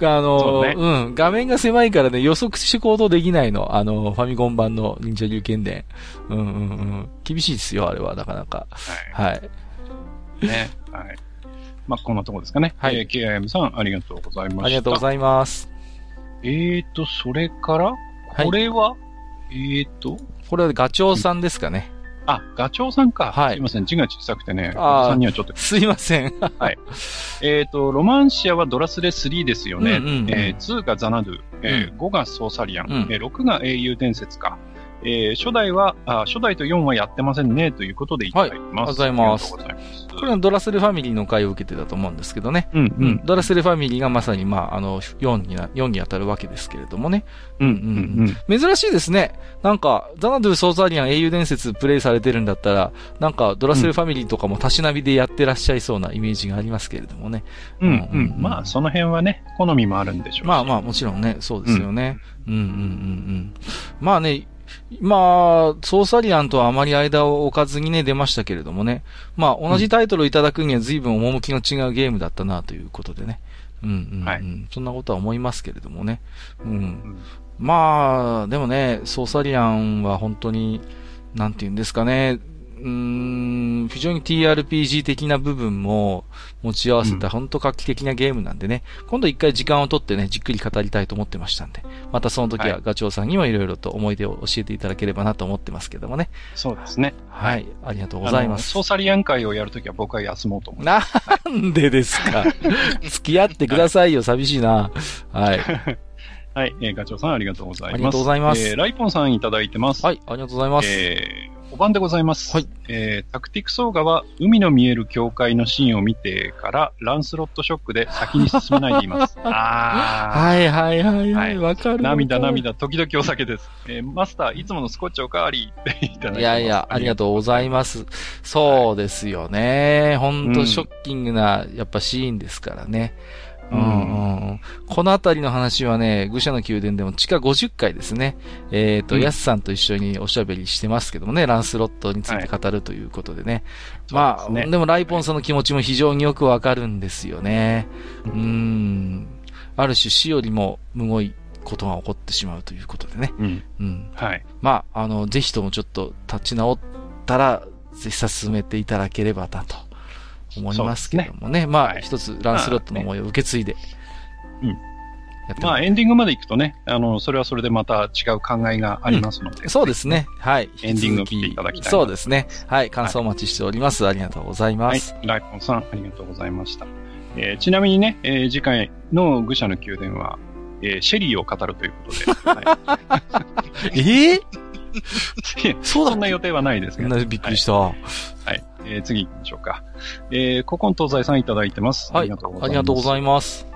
あの、うね、うん、画面が狭いからね、予測して行動できないの。あの、ファミコン版の忍者竜剣伝。うんうんうん。厳しいですよ、あれは、なかなか。はい。はい。ね。はい。まあ、こんなとこですかね。はい。えー、KIM さん、ありがとうございました。ありがとうございます。えーと、それから、これは、はい、えーと、これはガチョウさんですかね。あ、ガチョウさんか。はい。すいません。字が小さくてね。あさんにはちょっと。すいません。はい。えっ、ー、と、ロマンシアはドラスレ3ですよね。うんうんうん、えー、2がザナドゥ、えー、5がソーサリアン、うん、えー、6が英雄伝説か。えー、初代はあ、初代と4はやってませんね、ということでいただいてます。はい、ありがとうございます。これはドラスレファミリーの回を受けてたと思うんですけどね。うん、うん、ドラスレファミリーがまさに、まあ、あの、4にな、4に当たるわけですけれどもね。うん、うん、うん。珍しいですね。なんか、ザナドゥ・ソーザリアン英雄伝説プレイされてるんだったら、なんか、ドラスレファミリーとかもたしなみでやってらっしゃいそうなイメージがありますけれどもね。うん、うん、うん。まあ、その辺はね、好みもあるんでしょうまあまあ、もちろんね、そうですよね。うん、うん、うん、うん。まあね、まあ、ソーサリアンとはあまり間を置かずにね、出ましたけれどもね。まあ、同じタイトルをいただくには随分趣の違うゲームだったなということでね。うんうん、うん、はい、そんなことは思いますけれどもね。うん。うん、まあ、でもね、ソーサリアンは本当に、なんて言うんですかね。うん、非常に TRPG 的な部分も持ち合わせた本当画期的なゲームなんでね、うん、今度一回時間をとってね、じっくり語りたいと思ってましたんで、またその時はガチョウさんにもいろいろと思い出を教えていただければなと思ってますけどもね。そうですね。はい。ありがとうございます。ソーサリアン会をやるときは僕は休もうと思います。なんでですか 付き合ってくださいよ、寂しいな。はい。はい、えー、ガチョウさんありがとうございます。ありがとうございます。えー、ライポンさんいただいてます。はい、ありがとうございます。えー5番でございます。はい。えー、タクティクソーガは、海の見える境界のシーンを見てから、ランスロットショックで先に進めないでいます。ああ。はいはいはいはい、わ、かる。涙涙、時々お酒です。えー、マスター、いつものスコッチおかわりっていただいてます。いやいや、ありがとうございます。そうですよね。ほんとショッキングな、やっぱシーンですからね。うん、このあたりの話はね、愚者の宮殿でも地下50回ですね。えっ、ー、と、ヤ、ス、さんと一緒におしゃべりしてますけどもね、ランスロットについて語るということでね。はい、まあで、ね、でもライポンさんの気持ちも非常によくわかるんですよね。うん。ある種死よりもむごいことが起こってしまうということでね。うん。うん。はい。まあ、あの、ぜひともちょっと立ち直ったら、ぜひ進めていただければなと。思いますけどもね。ねまあ、一つランスロットの思いを受け継いで。うん。まあ、エンディングまで行くとね、あの、それはそれでまた違う考えがありますので。うん、そうですね。はい。エンディングを聞いていただきたい。そうですね。はい。感想お待ちしております。はい、ありがとうございます。はい。ライポンさん、ありがとうございました。えー、ちなみにね、えー、次回の愚者の宮殿は、えー、シェリーを語るということで。はい、えー、そうそんな予定はないですけど。びっくりした。はい。はいえー、次行きましょうか。えー、古今東西さんいただいてます。はい。ありがとうございます。ありがとうございます。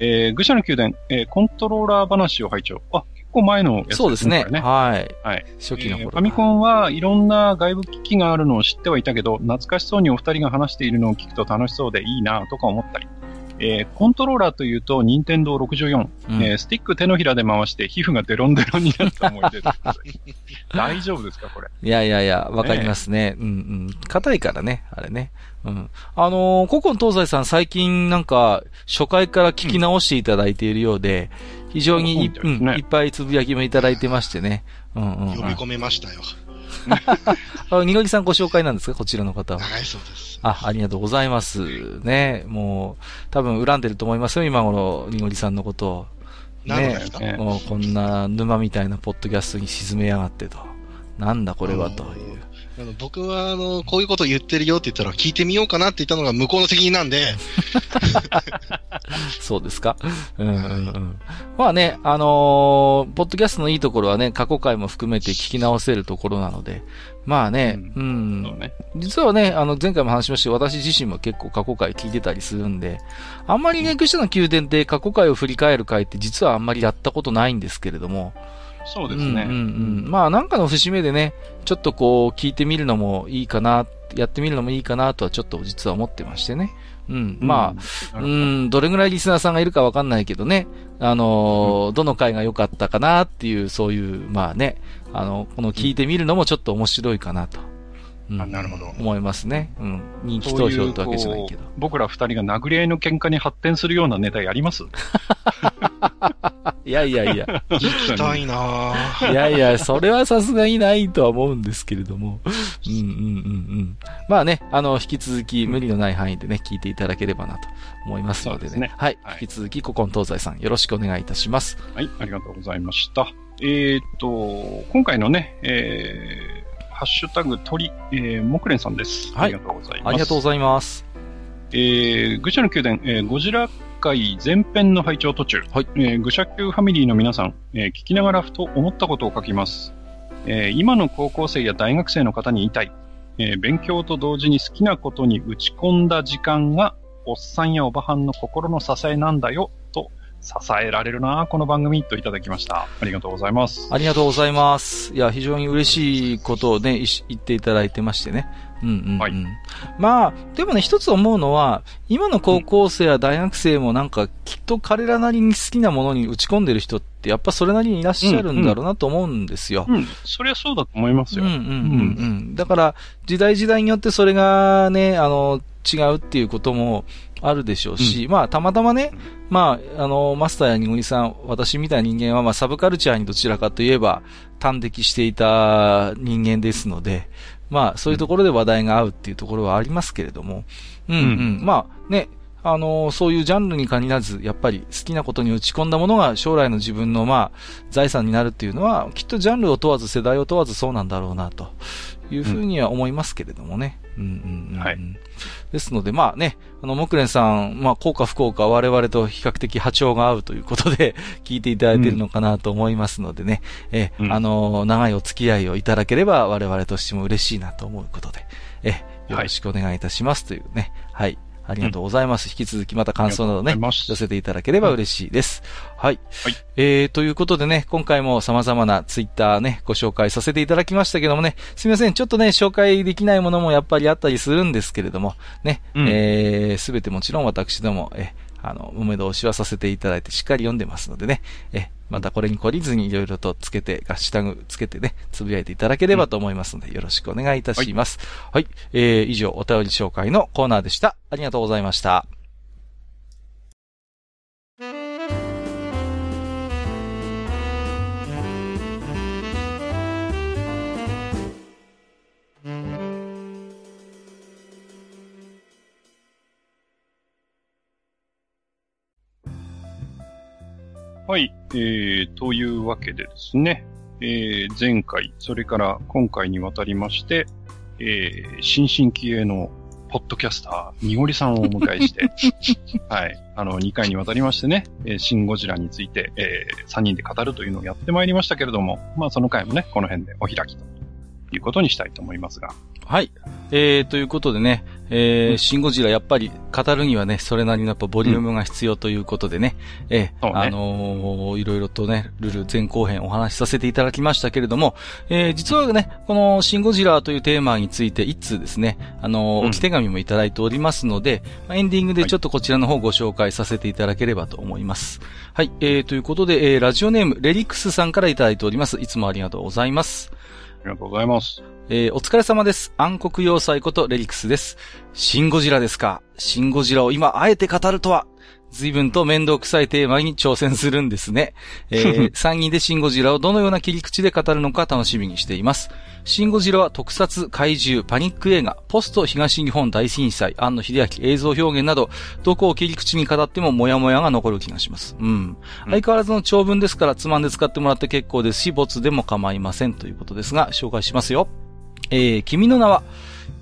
えー、愚者の宮殿、えー、コントローラー話を拝聴。あ、結構前のやつですね。そうですね。ねはい。はい。初期の頃、えー、ファミコンはいろんな外部機器があるのを知ってはいたけど、懐かしそうにお二人が話しているのを聞くと楽しそうでいいなとか思ったり。えー、コントローラーというと、任天堂64、うん、えー、スティック手のひらで回して皮膚がデロンデロンになった思い出です。大丈夫ですか、これ？いやいやいや、わかりますね。ねうんうん。硬いからね、あれね。うん。あのー、古今東西さん最近なんか、初回から聞き直していただいているようで、非常にい,、うん、いっぱいつぶやきもいただいてましてね。うんうん、読み込めましたよ。あ、にごりさんご紹介なんですか？こちらの方は。はい、そうです。あ、ありがとうございます。ね。もう、多分恨んでると思いますよ、今頃、にごりさんのことを。ね。もうこんな沼みたいなポッドキャストに沈めやがってと。なんだこれはという。あの僕は、あの、こういうこと言ってるよって言ったら聞いてみようかなって言ったのが向こうの責任なんで。そうですか？うんうんうん。まあね、あのー、ポッドキャストのいいところはね、過去回も含めて聞き直せるところなので、まあね、うん。うん、ね、実はね、あの、前回も話しました私自身も結構過去回聞いてたりするんで、あんまりね、愚者の宮殿で過去回を振り返る回って実はあんまりやったことないんですけれども、そうですね。うんうんうん。まあなんかの節目でね、ちょっとこう聞いてみるのもいいかな、やってみるのもいいかなとはちょっと実は思ってましてね。うん。まあ、うん、どれぐらいリスナーさんがいるかわかんないけどね、あのーうん、どの回が良かったかなっていう、そういう、まあね、あの、この聞いてみるのもちょっと面白いかなと。うん、あなるほど。思いますね。うん。人気投票ってわけじゃないけど。うう僕ら二人が殴り合いの喧嘩に発展するようなネタやります？いやいやいや。行きたいないやいや、それはさすがにないとは思うんですけれども。うんうんうんうん。まあね、あの、引き続き無理のない範囲でね、聞いていただければなと思いますのでね。でねはい、はい。引き続き、古今東西さんよろしくお願いいたします。はい、ありがとうございました。えー、っと、今回のね、えー、ハッシュタグ鳥、えー、木蓮さんです。はい。ありがとうございます。ありがとうございます。えー、愚者の宮殿、えー、ゴジラ回前編の拝聴途中、はいえー、愚者級ファミリーの皆さん、えー、聞きながらふと思ったことを書きます。えー、今の高校生や大学生の方に言いたい。えー、勉強と同時に好きなことに打ち込んだ時間が、おっさんやおばはんの心の支えなんだよ、と支えられるな、この番組といただきました。ありがとうございます。ありがとうございます。いや、非常に嬉しいことをね、言っていただいてましてね。うんうんうん。はい、まあ、でもね、一つ思うのは、今の高校生や大学生もなんか、きっと彼らなりに好きなものに打ち込んでる人って、やっぱそれなりにいらっしゃるんだろうなと思うんですよ。うん、うん、そりゃそうだと思いますよ。うんうんうん、うん。だから、時代時代によってそれがね、あの、違うっていうこともあるでしょうし、うん、まあ、たまたまね、まあ、あの、マスターやニゴニさん、私みたいな人間は、まあ、サブカルチャーにどちらかといえば、端的していた人間ですので、まあ、そういうところで話題が合うっていうところはありますけれども、うんうん。うん、まあ、ね、あの、そういうジャンルに限らず、やっぱり好きなことに打ち込んだものが将来の自分の、まあ、財産になるっていうのは、きっとジャンルを問わず、世代を問わずそうなんだろうな、というふうには思いますけれどもね。うん、うんうんうん、はい。ですので、まあね、あの、木蓮さん、まあ、効果不効果我々と比較的波長が合うということで 聞いていただいているのかなと思いますのでね、うん、え、うん、あの、長いお付き合いをいただければ我々としても嬉しいなと思うことで、え、よろしくお願いいたしますというね、はい、ありがとうございます。うん、引き続きまた感想などね、寄せていただければ嬉しいです。はい。はい。えー、ということでね、今回も様々なツイッターね、ご紹介させていただきましたけどもね、すみません、ちょっとね、紹介できないものもやっぱりあったりするんですけれども、ね、うん、えー、すべてもちろん私ども、え、あの、梅通しはさせていただいてしっかり読んでますのでね、え、またこれに懲りずにいろいろとつけて、ガッシュタグつけてね、つぶやいていただければと思いますので、よろしくお願いいたします。はい、はい。えー、以上、お便り紹介のコーナーでした。ありがとうございました。はい、えー、というわけでですね、えー、前回、それから今回にわたりまして、えー、新進気鋭のポッドキャスター、にごりさんをお迎えして、はい、あの、2回にわたりましてね、えー、シン・ゴジラについて、えー、3人で語るというのをやってまいりましたけれども、まあ、その回もね、この辺でお開きということにしたいと思いますが。はい。えー、ということでね、えー、うん、シンゴジラやっぱり語るにはね、それなりのやっぱボリュームが必要ということでね、うん、えー、ね、あのー、いろいろとね、ルール前後編お話しさせていただきましたけれども、えー、実はね、このシンゴジラというテーマについて一通ですね、あのー、置き手紙もいただいておりますので、ま、エンディングでちょっとこちらの方ご紹介させていただければと思います。はい、えー、ということで、えー、ラジオネーム、レリックスさんからいただいております。いつもありがとうございます。ありがとうございます。えー、お疲れ様です。暗黒要塞ことレリクスです。シンゴジラですか？シンゴジラを今あえて語るとは。随分と面倒くさいテーマに挑戦するんですね。えー、3人でシンゴジラをどのような切り口で語るのか楽しみにしています。シンゴジラは特撮、怪獣、パニック映画、ポスト東日本大震災、庵野秀明映像表現など、どこを切り口に語ってもモヤモヤが残る気がします。うん。相変わらずの長文ですからつまんで使ってもらって結構ですし、ボツでも構いませんということですが、紹介しますよ。えー、君の名は、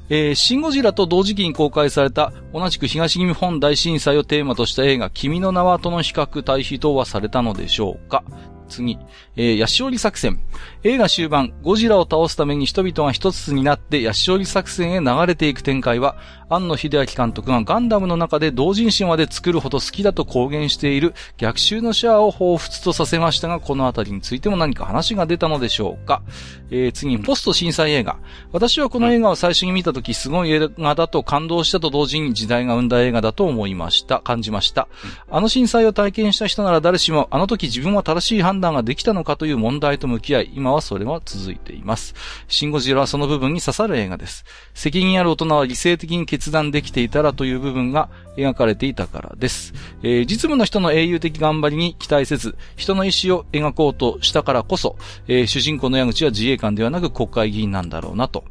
えー、シンゴジラと同時期に公開された、同じく東日本大震災をテーマとした映画、君の名はとの比較対比等はされたのでしょうか次、えー、ヤシオリ作戦。映画終盤、ゴジラを倒すために人々が一つになってヤシオリ作戦へ流れていく展開は、庵野秀明監督がガンダムの中で同人誌まで作るほど好きだと公言している逆襲のシャアを彷彿とさせましたが、このあたりについても何か話が出たのでしょうか。えー、次に、ポスト震災映画。私はこの映画を最初に見たとき、すごい映画だと感動したと同時に時代が生んだ映画だと思いました。感じました。あの震災を体験した人なら誰しも、あの時自分は正しい判断ができたのかという問題と向き合い、今はそれは続いています。シンゴジラはその部分に刺さる映画です。責任ある大人は理性的に決決断できていたらという部分が描かれていたからです。えー、実務の人の英雄的頑張りに期待せず、人の意志を描こうとしたからこそ、えー、主人公の矢口は自衛官ではなく国会議員なんだろうなと。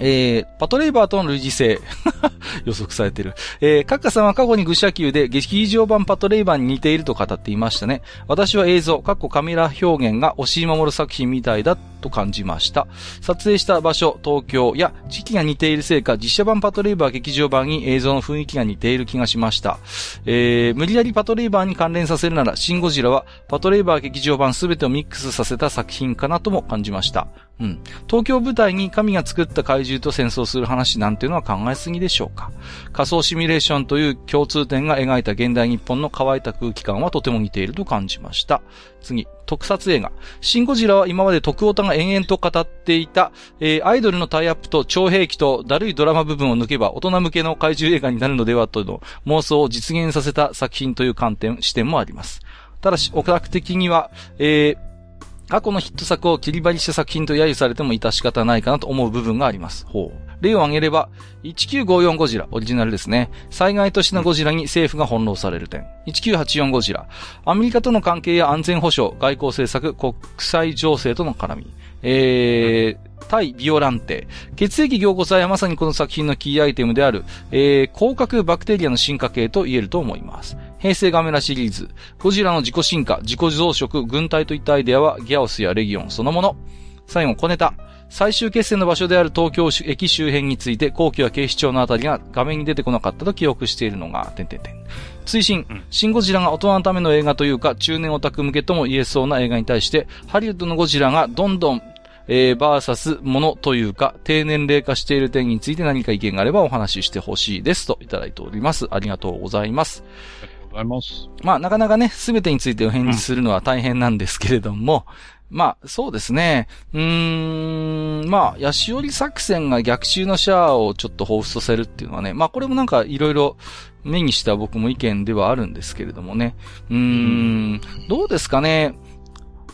えー、パトレイバーとの類似性 予測されている。えー、カッカさんは過去に愚者級で劇場版パトレイバーに似ていると語っていましたね。私は映像、過去カメラ表現が押井守作品みたいだと感じました。撮影した場所、東京や時期が似ているせいか、実写版パトレイバー劇場版に映像の雰囲気が似ている気がしました。えー、無理やりパトレイバーに関連させるなら、シンゴジラはパトレイバー劇場版すべてをミックスさせた作品かなとも感じました。うん。東京舞台に神が作った怪獣と戦争する話なんていうのは考えすぎでしょうか。仮想シミュレーションという共通点が描いた現代日本の乾いた空気感はとても似ていると感じました。次、特撮映画。シンゴジラは今まで徳オタが延々と語っていた、えー、アイドルのタイアップと超兵器とだるいドラマ部分を抜けば大人向けの怪獣映画になるのではとの妄想を実現させた作品という観点、視点もあります。ただし、オタク的には、えー、過去のヒット作を切り張りした作品と揶揄されても致し方ないかなと思う部分があります。ほう。例を挙げれば、1954ゴジラ、オリジナルですね。災害都市のゴジラに政府が翻弄される点。1984ゴジラ。アメリカとの関係や安全保障、外交政策、国際情勢との絡み。えー、対ビオランテ。血液凝固剤はまさにこの作品のキーアイテムである、えー、広角バクテリアの進化系と言えると思います。平成ガメラシリーズ、ゴジラの自己進化、自己増殖、軍隊といったアイデアはギャオスやレギオンそのもの。最後、小ネタ。最終決戦の場所である東京駅周辺について、後期は警視庁のあたりが画面に出てこなかったと記憶しているのが、点々点。追伸、うん、シンゴジラが大人のための映画というか、中年オタク向けとも言えそうな映画に対して、ハリウッドのゴジラがどんどんえー、バーサスものというか、低年齢化している点について何か意見があればお話ししてほしいですといただいております。ありがとうございます。ありがとうございます。まあ、なかなかね、すべてについてお返事するのは大変なんですけれども、うん、まあ、そうですね。うーん、まあ、ヤシオリ作戦が逆襲のシャアをちょっと放出させるっていうのはね、まあ、これもなんかいろいろ目にした僕も意見ではあるんですけれどもね。うーん、どうですかね。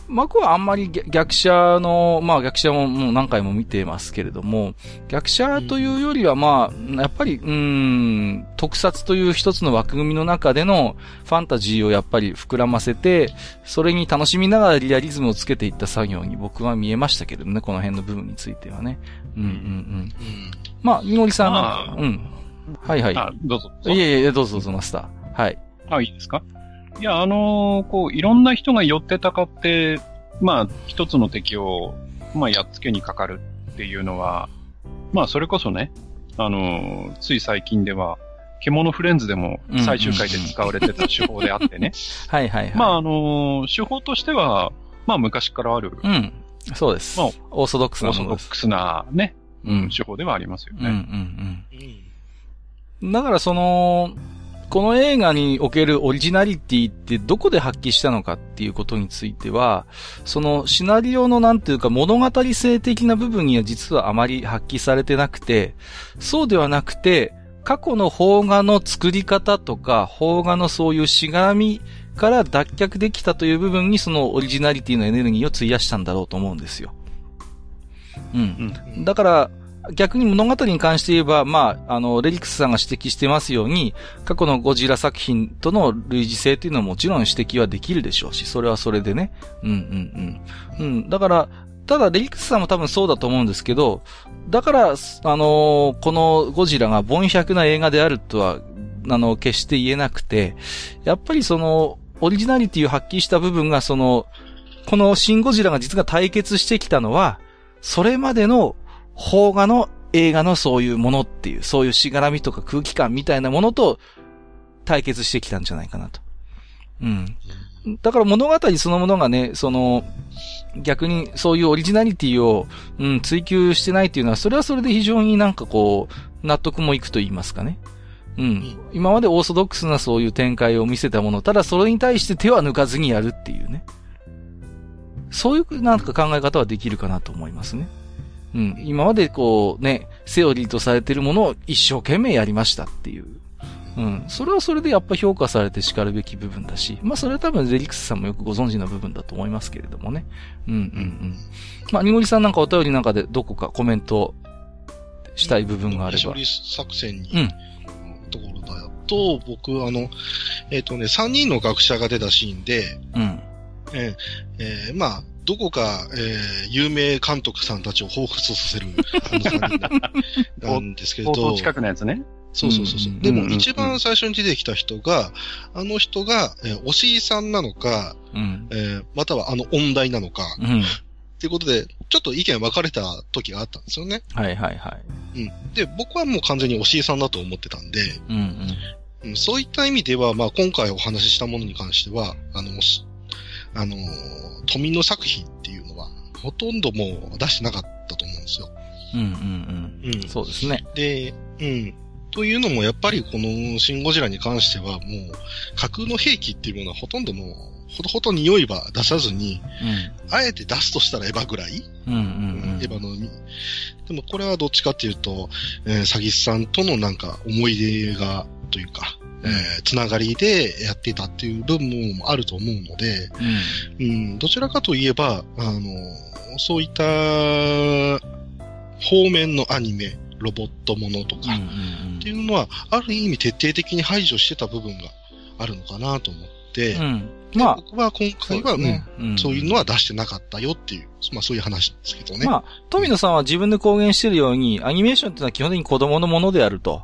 僕はあんまり逆者の、まあ逆者ももう何回も見てますけれども、逆者というよりはまあ、やっぱり、うん、特撮という一つの枠組みの中でのファンタジーをやっぱり膨らませて、それに楽しみながらリアリズムをつけていった作業に僕は見えましたけれどね、この辺の部分についてはね。うんうんうん。まあ、みのりさんは、うん。はいはい。あ、どうぞ。いえいえ、どうぞどうぞ、マスター。はい。あ、いいですか？いや、あのー、こう、いろんな人が寄ってたかって、まあ、一つの敵を、まあ、やっつけにかかるっていうのは、まあ、それこそね、あのー、つい最近では、獣フレンズでも最終回で使われてた手法であってね。はいはいはい。まあ、あのー、手法としては、まあ、昔からある。うん。そうです。まあ、オーソドックスなオーソドックスなね、うん、手法ではありますよね。うんうんうん。だからその、この映画におけるオリジナリティってどこで発揮したのかっていうことについては、そのシナリオのなんていうか物語性的な部分には実はあまり発揮されてなくて、そうではなくて、過去の邦画の作り方とか、邦画のそういうしがらみから脱却できたという部分にそのオリジナリティのエネルギーを費やしたんだろうと思うんですよ。うん。うん、だから、逆に物語に関して言えば、まあ、あの、レリックスさんが指摘してますように、過去のゴジラ作品との類似性っていうのはもちろん指摘はできるでしょうし、それはそれでね。うんうんうん。うん。だから、ただ、レリックスさんも多分そうだと思うんですけど、だから、あのー、このゴジラが凡百な映画であるとは、あの、決して言えなくて、やっぱりその、オリジナリティを発揮した部分が、その、このシンゴジラが実は対決してきたのは、それまでの邦画の映画のそういうものっていう、そういうしがらみとか空気感みたいなものと対決してきたんじゃないかなと。うん。だから物語そのものがね、その、逆にそういうオリジナリティを、うん、追求してないっていうのは、それはそれで非常になんかこう、納得もいくと言いますかね。うん。今までオーソドックスなそういう展開を見せたもの、ただそれに対して手は抜かずにやるっていうね。そういうなんか考え方はできるかなと思いますね。うん、今までこうね、セオリーとされているものを一生懸命やりましたっていう。うん。それはそれでやっぱ評価されて叱るべき部分だし、まあそれは多分ゼリクスさんもよくご存知な部分だと思いますけれどもね。うんうんうん。まあ、ニゴリさんなんかお便りなんかでどこかコメントしたい部分があれば。処理作戦に、うん。ところだと、僕あの、えっ、ー、とね、3人の学者が出たシーンで、うん。えー、えー、まあ、どこか、えー、有名監督さんたちを彷彿とさせる、あの3人なんですけど。近くのやつね。そうそうそうそう。でも、一番最初に出てきた人が、あの人が、えー、おしいさんなのか、うん、えー、またはあの音大なのか、うん、っていうことで、ちょっと意見分かれた時があったんですよね。はいはいはい。うん。で、僕はもう完全におしいさんだと思ってたんで、うんうん、そういった意味では、まあ今回お話ししたものに関しては、あの、あの、富の作品っていうのは、ほとんどもう出してなかったと思うんですよ。うんうんうん。うん。そうですね。で、うん。というのも、やっぱりこのシン・ゴジラに関しては、もう、架空の兵器っていうものはほとんどもう、ほどほど匂いは出さずに、うん、あえて出すとしたらエヴァぐらい、うんうんうん、エヴァの、でもこれはどっちかっていうと、えー、サギスさんとのなんか思い出が、というか、えー、つながりでやっていたっていう部分もあると思うので、うん、うん、どちらかといえば、あの、そういった方面のアニメ、ロボットものとか、っていうのは、ある意味徹底的に排除してた部分があるのかなと思って、で、うん、まあ、僕は今回はね、うん、そういうのは出してなかったよっていう、まあそういう話ですけどね。まあ、富野さんは自分で公言してるように、アニメーションってのは基本的に子供のものであると。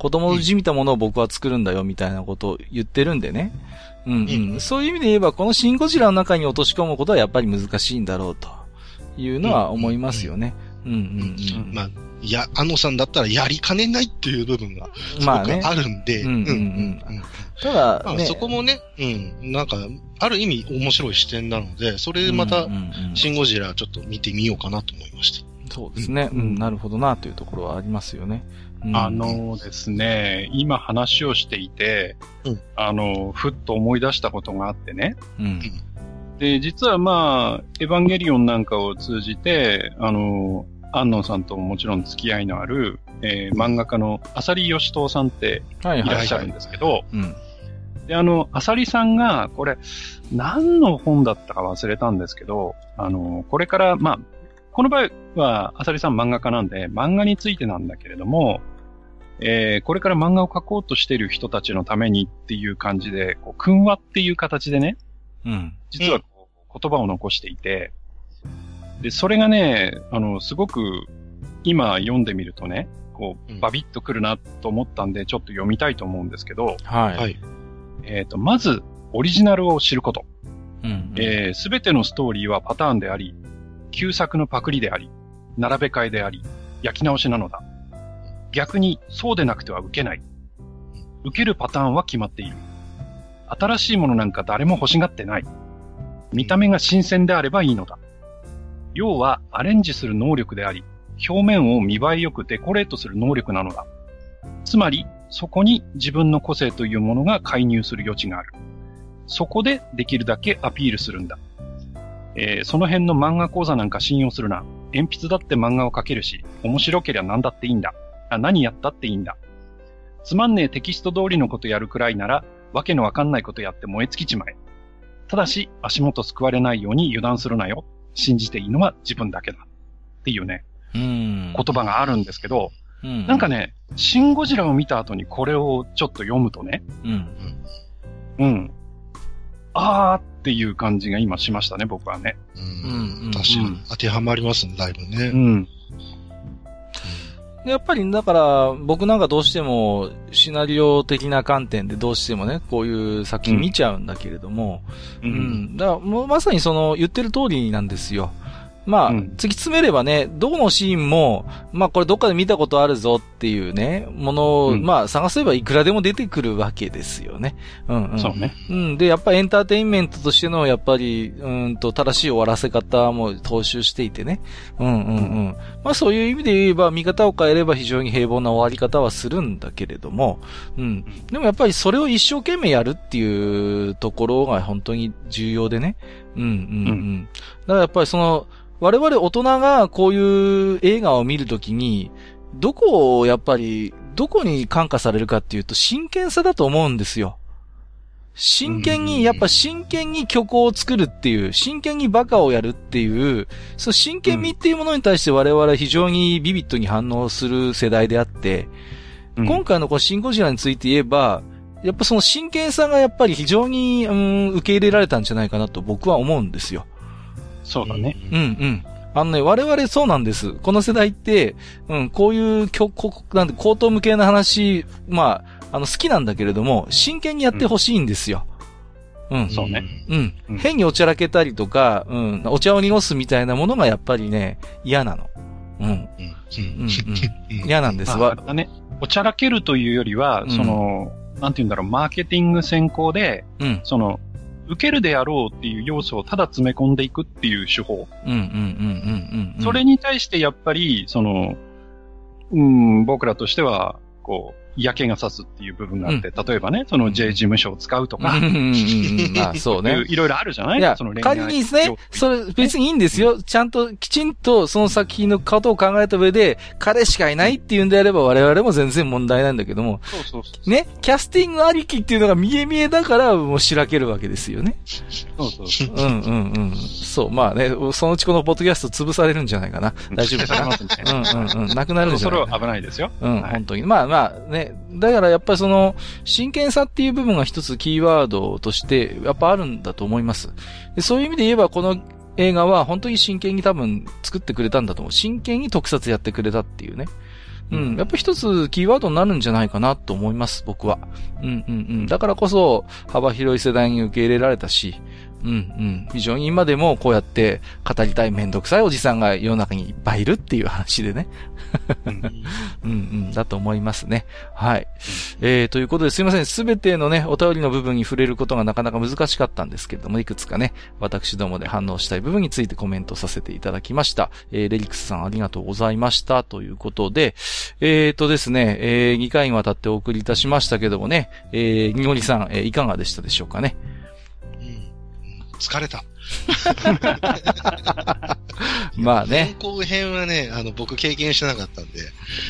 子供じみたものを僕は作るんだよみたいなことを言ってるんでね。うん、うん、そういう意味で言えば、このシンゴジラの中に落とし込むことはやっぱり難しいんだろうというのは思いますよね。うんうんうん。まあ、いや、あのさんだったらやりかねないっていう部分が、まあね。あるんで、うんうんうん。ただ、まあ、そこもね、うん、なんか、ある意味面白い視点なので、それでまた、シンゴジラちょっと見てみようかなと思いました。そうですね、うん、なるほどなというところはありますよね。うん、あのですね、今話をしていて、うん、あの、ふっと思い出したことがあってね。うん、で、実はまあ、エヴァンゲリオンなんかを通じて、あの、安野さんとももちろん付き合いのある、えー、漫画家の浅利義藤さんっていらっしゃるんですけど、で、あの、浅利さんが、これ、何の本だったか忘れたんですけど、あの、これから、まあ、この場合は、浅利さん漫画家なんで、漫画についてなんだけれども、えー、これから漫画を描こうとしている人たちのためにっていう感じで、こう、訓話っていう形でね、うん。実はこう、言葉を残していて、で、それがね、あの、すごく、今読んでみるとね、こう、バビッとくるなと思ったんで、ちょっと読みたいと思うんですけど、はい。えっ、ー、と、まず、オリジナルを知ること。うん、うん、えす、べてのストーリーはパターンであり、旧作のパクリであり、並べ替えであり、焼き直しなのだ。逆に、そうでなくては受けない。受けるパターンは決まっている。新しいものなんか誰も欲しがってない。見た目が新鮮であればいいのだ。要は、アレンジする能力であり、表面を見栄えよくデコレートする能力なのだ。つまり、そこに自分の個性というものが介入する余地がある。そこでできるだけアピールするんだ。えー、その辺の漫画講座なんか信用するな。鉛筆だって漫画を描けるし、面白ければ何だっていいんだ。あ何やったっていいんだ。つまんねえテキスト通りのことやるくらいなら、わけのわかんないことやって燃え尽きちまえ。ただし、足元救われないように油断するなよ。信じていいのは自分だけだ。っていうね、うん言葉があるんですけど、うん、なんかね、シンゴジラを見た後にこれをちょっと読むとね、うん。うん。あーっていう感じが今しましたね、僕はね。うん。確かに。当てはまりますね、だいぶね。うん。やっぱり、だから、僕なんかどうしても、シナリオ的な観点でどうしてもね、こういう作品見ちゃうんだけれども、うん。うん、だから、もうまさにその、言ってる通りなんですよ。まあ、突き詰めればね、どのシーンも、まあこれどっかで見たことあるぞっていうね、ものを、うん、まあ探せばいくらでも出てくるわけですよね。うんうん。そうね。うん。で、やっぱエンターテインメントとしての、やっぱり、うんと、正しい終わらせ方も踏襲していてね。うんうんうん。まあそういう意味で言えば、見方を変えれば非常に平凡な終わり方はするんだけれども、うん。でもやっぱりそれを一生懸命やるっていうところが本当に重要でね。うんうんうん。うん、だからやっぱりその、我々大人がこういう映画を見るときに、どこをやっぱり、どこに感化されるかっていうと真剣さだと思うんですよ。真剣に、やっぱ真剣に虚構を作るっていう、真剣にバカをやるっていう、その真剣味っていうものに対して我々は非常にビビットに反応する世代であって、うん、今回のこのシンゴジラについて言えば、やっぱその真剣さがやっぱり非常に、うん、受け入れられたんじゃないかなと僕は思うんですよ。そうだね。うんうん。あのね、我々そうなんです。この世代って、うん、こういう、こなんで、高等無形な話、まあ、あの、好きなんだけれども、真剣にやってほしいんですよ。うん。そうね。うん。うん、変におちゃらけたりとか、うん、お茶を濁すみたいなものがやっぱりね、嫌なの。うん。うん。うん。嫌なんですわ。ね。おちゃらけるというよりは、その、なんて言うんだろう、マーケティング先行で、うん、その、受けるであろうっていう要素をただ詰め込んでいくっていう手法。うんうんうんうんうん。それに対してやっぱり、その、うん、僕らとしては、こう、嫌気がさすっていう部分があって、例えばね、その J 事務所を使うとか、まあ そうね。いろいろあるじゃない？いや、仮にですね、それ別にいいんですよ。ちゃんときちんとその作品のことを考えた上で、彼しかいないっていうんであれば我々も全然問題ないんだけども、そうそうそうね、キャスティングありきっていうのが見え見えだからもうしらけるわけですよね。そうそうそう。うんうんうん。そう、まあね、そのうちこのポッドキャスト潰されるんじゃないかな。大丈夫かな。うんうんうん。なくなるんじゃないかな。それは危ないですよ。うん、本当に。まあまあね、ね。だからやっぱりその、真剣さっていう部分が一つキーワードとして、やっぱあるんだと思います。でそういう意味で言えば、この映画は本当に真剣に多分作ってくれたんだと思う。真剣に特撮やってくれたっていうね。うん。やっぱ一つキーワードになるんじゃないかなと思います、僕は。うんうんうん。だからこそ幅広い世代に受け入れられたし、うんうん。非常に今でもこうやって語りたいめんどくさいおじさんが世の中にいっぱいいるっていう話でね。うん うん、だと思いますね。はい。えー、ということですいません。すべてのね、お便りの部分に触れることがなかなか難しかったんですけれども、いくつかね、私どもで反応したい部分についてコメントさせていただきました。えー、レリックスさんありがとうございました。ということで、えーとですね、えー、2回にわたってお送りいたしましたけどもね、えー、にごりさん、えー、いかがでしたでしょうかね。疲れた。まあね。健康編はね、あの、僕経験してなかったんで。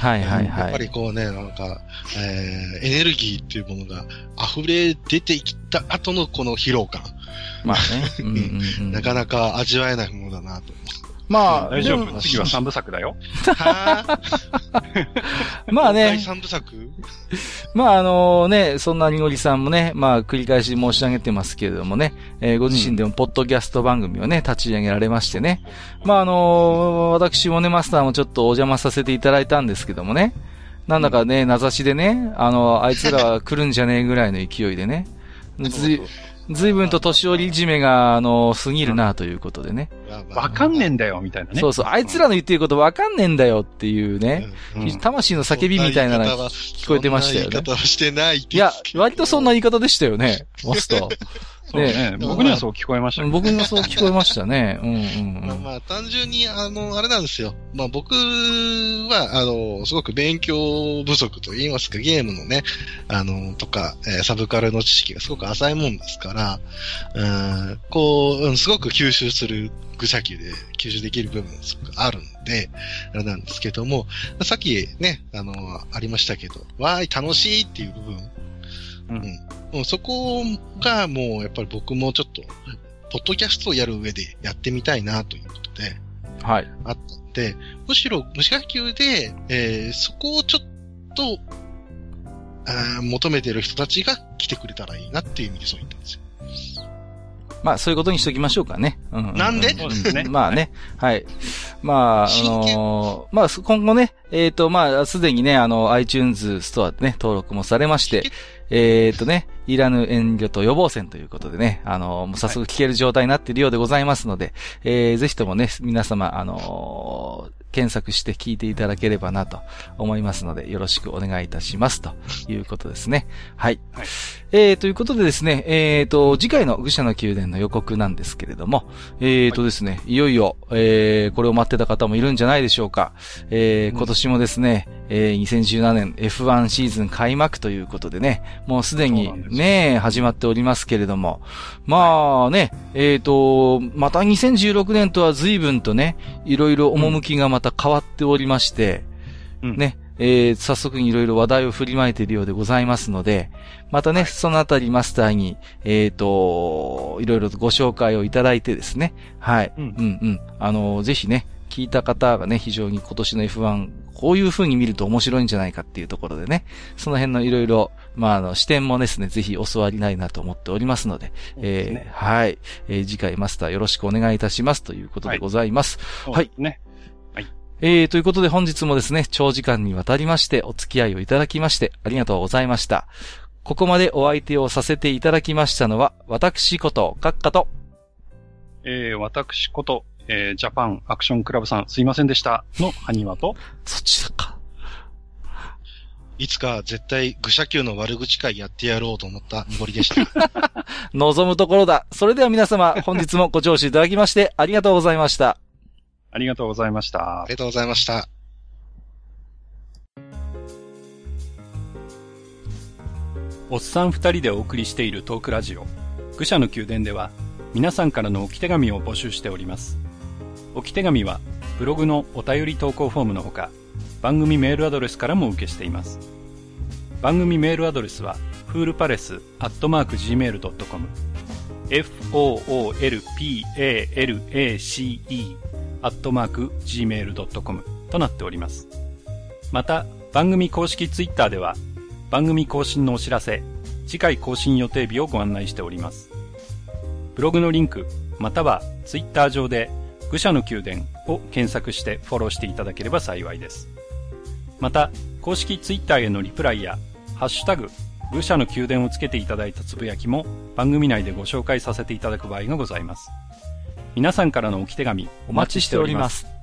はいはいはい。やっぱりこうね、なんか、えー、エネルギーっていうものが溢れ出てきた後のこの疲労感。まあね。うんうんうん、なかなか味わえないものだなと。まあ、大丈夫。次は三部作だよ。まあね。三部作？まああのね、そんなにごりさんもね、まあ繰り返し申し上げてますけれどもね、えー、ご自身でもポッドキャスト番組をね、立ち上げられましてね。まああの私もね、マスターもちょっとお邪魔させていただいたんですけどもね。なんだかね、名指しでね、あの、あいつらは来るんじゃねえぐらいの勢いでね。ずいぶんと年寄りいじめが、あの、過ぎるなということでね。わかんねえんだよ、みたいなね。そうそう、あいつらの言ってることわかんねえんだよっていうね、うん、魂の叫びみたいなのが聞こえてましたよね。言い方はしてないいや、割とそんな言い方でしたよね、マスター。そうね。僕にはそう聞こえましたね。僕にはそう聞こえましたね。うんうん、まあまあ、単純に、あの、あれなんですよ。まあ僕は、あの、すごく勉強不足と言いますか、ゲームのね、あの、とか、えー、サブカルの知識がすごく浅いもんですから、うん、こう、うん、すごく吸収する愚者級で吸収できる部分すごくあるんで、あれなんですけども、さっきね、あの、ありましたけど、わーい、楽しいっていう部分、うん。もうそこがもうやっぱり僕もちょっと、ポッドキャストをやる上でやってみたいなということで、はい。あったんで、むしろ無視学級で、えー、そこをちょっと、あ求めてる人たちが来てくれたらいいなっていう意味でそう言ったんですよ。まあ、そういうことにしときましょうかね。うん、なんで、ね、まあね。はい。まあ、あのー、まあ、今後ね、えっ、ー、と、まあ、すでにね、あの、iTunes ストアでね、登録もされまして、えっ、ー、とね、いらぬ遠慮と予防線ということでね、あの、もう早速聞ける状態になっているようでございますので、はい、えー、ぜひともね、皆様、あのー、検索して聞いていただければなと思いますので、よろしくお願いいたしますということですね。はい。はい、えー、ということでですね、えー、と、次回の愚者の宮殿の予告なんですけれども、えー、とですね、いよいよ、えー、これを待ってた方もいるんじゃないでしょうか。えー、今年もですね、えー、2017年 F1 シーズン開幕ということでね、もうすでにね、始まっておりますけれども、まあね、えっ、ー、と、また2016年とは随分とね、いろいろ趣がまた変わっておりまして、うん、ね、えー、早速いろいろ話題を振りまいているようでございますので、またね、はい、そのあたりマスターに、えっ、ー、と、いろいろとご紹介をいただいてですね、はい、うん、うん、うん、あの、ぜひね、聞いた方がね、非常に今年の F1、こういう風に見ると面白いんじゃないかっていうところでね、その辺のいろいろ、まあ、あの、視点もですね、ぜひ教わりないなと思っておりますので、でえー、はい、えー、次回マスターよろしくお願いいたしますということでございます。はい。はい、ね。はい。えー、ということで本日もですね、長時間にわたりましてお付き合いをいただきましてありがとうございました。ここまでお相手をさせていただきましたのは、私こと、閣下と、えー、私こと、えー、ジャパンアクションクラブさんすいませんでしたのハニワと、そっちだか。いつか絶対愚者級の悪口会やってやろうと思った森でした。望むところだ。それでは皆様、本日もご聴取いただきましてありがとうございました。ありがとうございました。ありがとうございました。おっさん二人でお送りしているトークラジオ、愚者の宮殿では、皆さんからの置き手紙を募集しております。置き手紙はブログのお便り投稿フォームのほか番組メールアドレスからも受けしています。番組メールアドレスはフールパレスアットマーク Gmail.com foolpalace アットマーク Gmail.com となっております。また番組公式ツイッターでは番組更新のお知らせ、次回更新予定日をご案内しております。ブログのリンク、またはツイッター上で愚者の宮殿を検索してフォローしていただければ幸いです。また、公式ツイッターへのリプライや、ハッシュタグ、愚者の宮殿をつけていただいたつぶやきも番組内でご紹介させていただく場合がございます。皆さんからの置き手紙お待ちしております。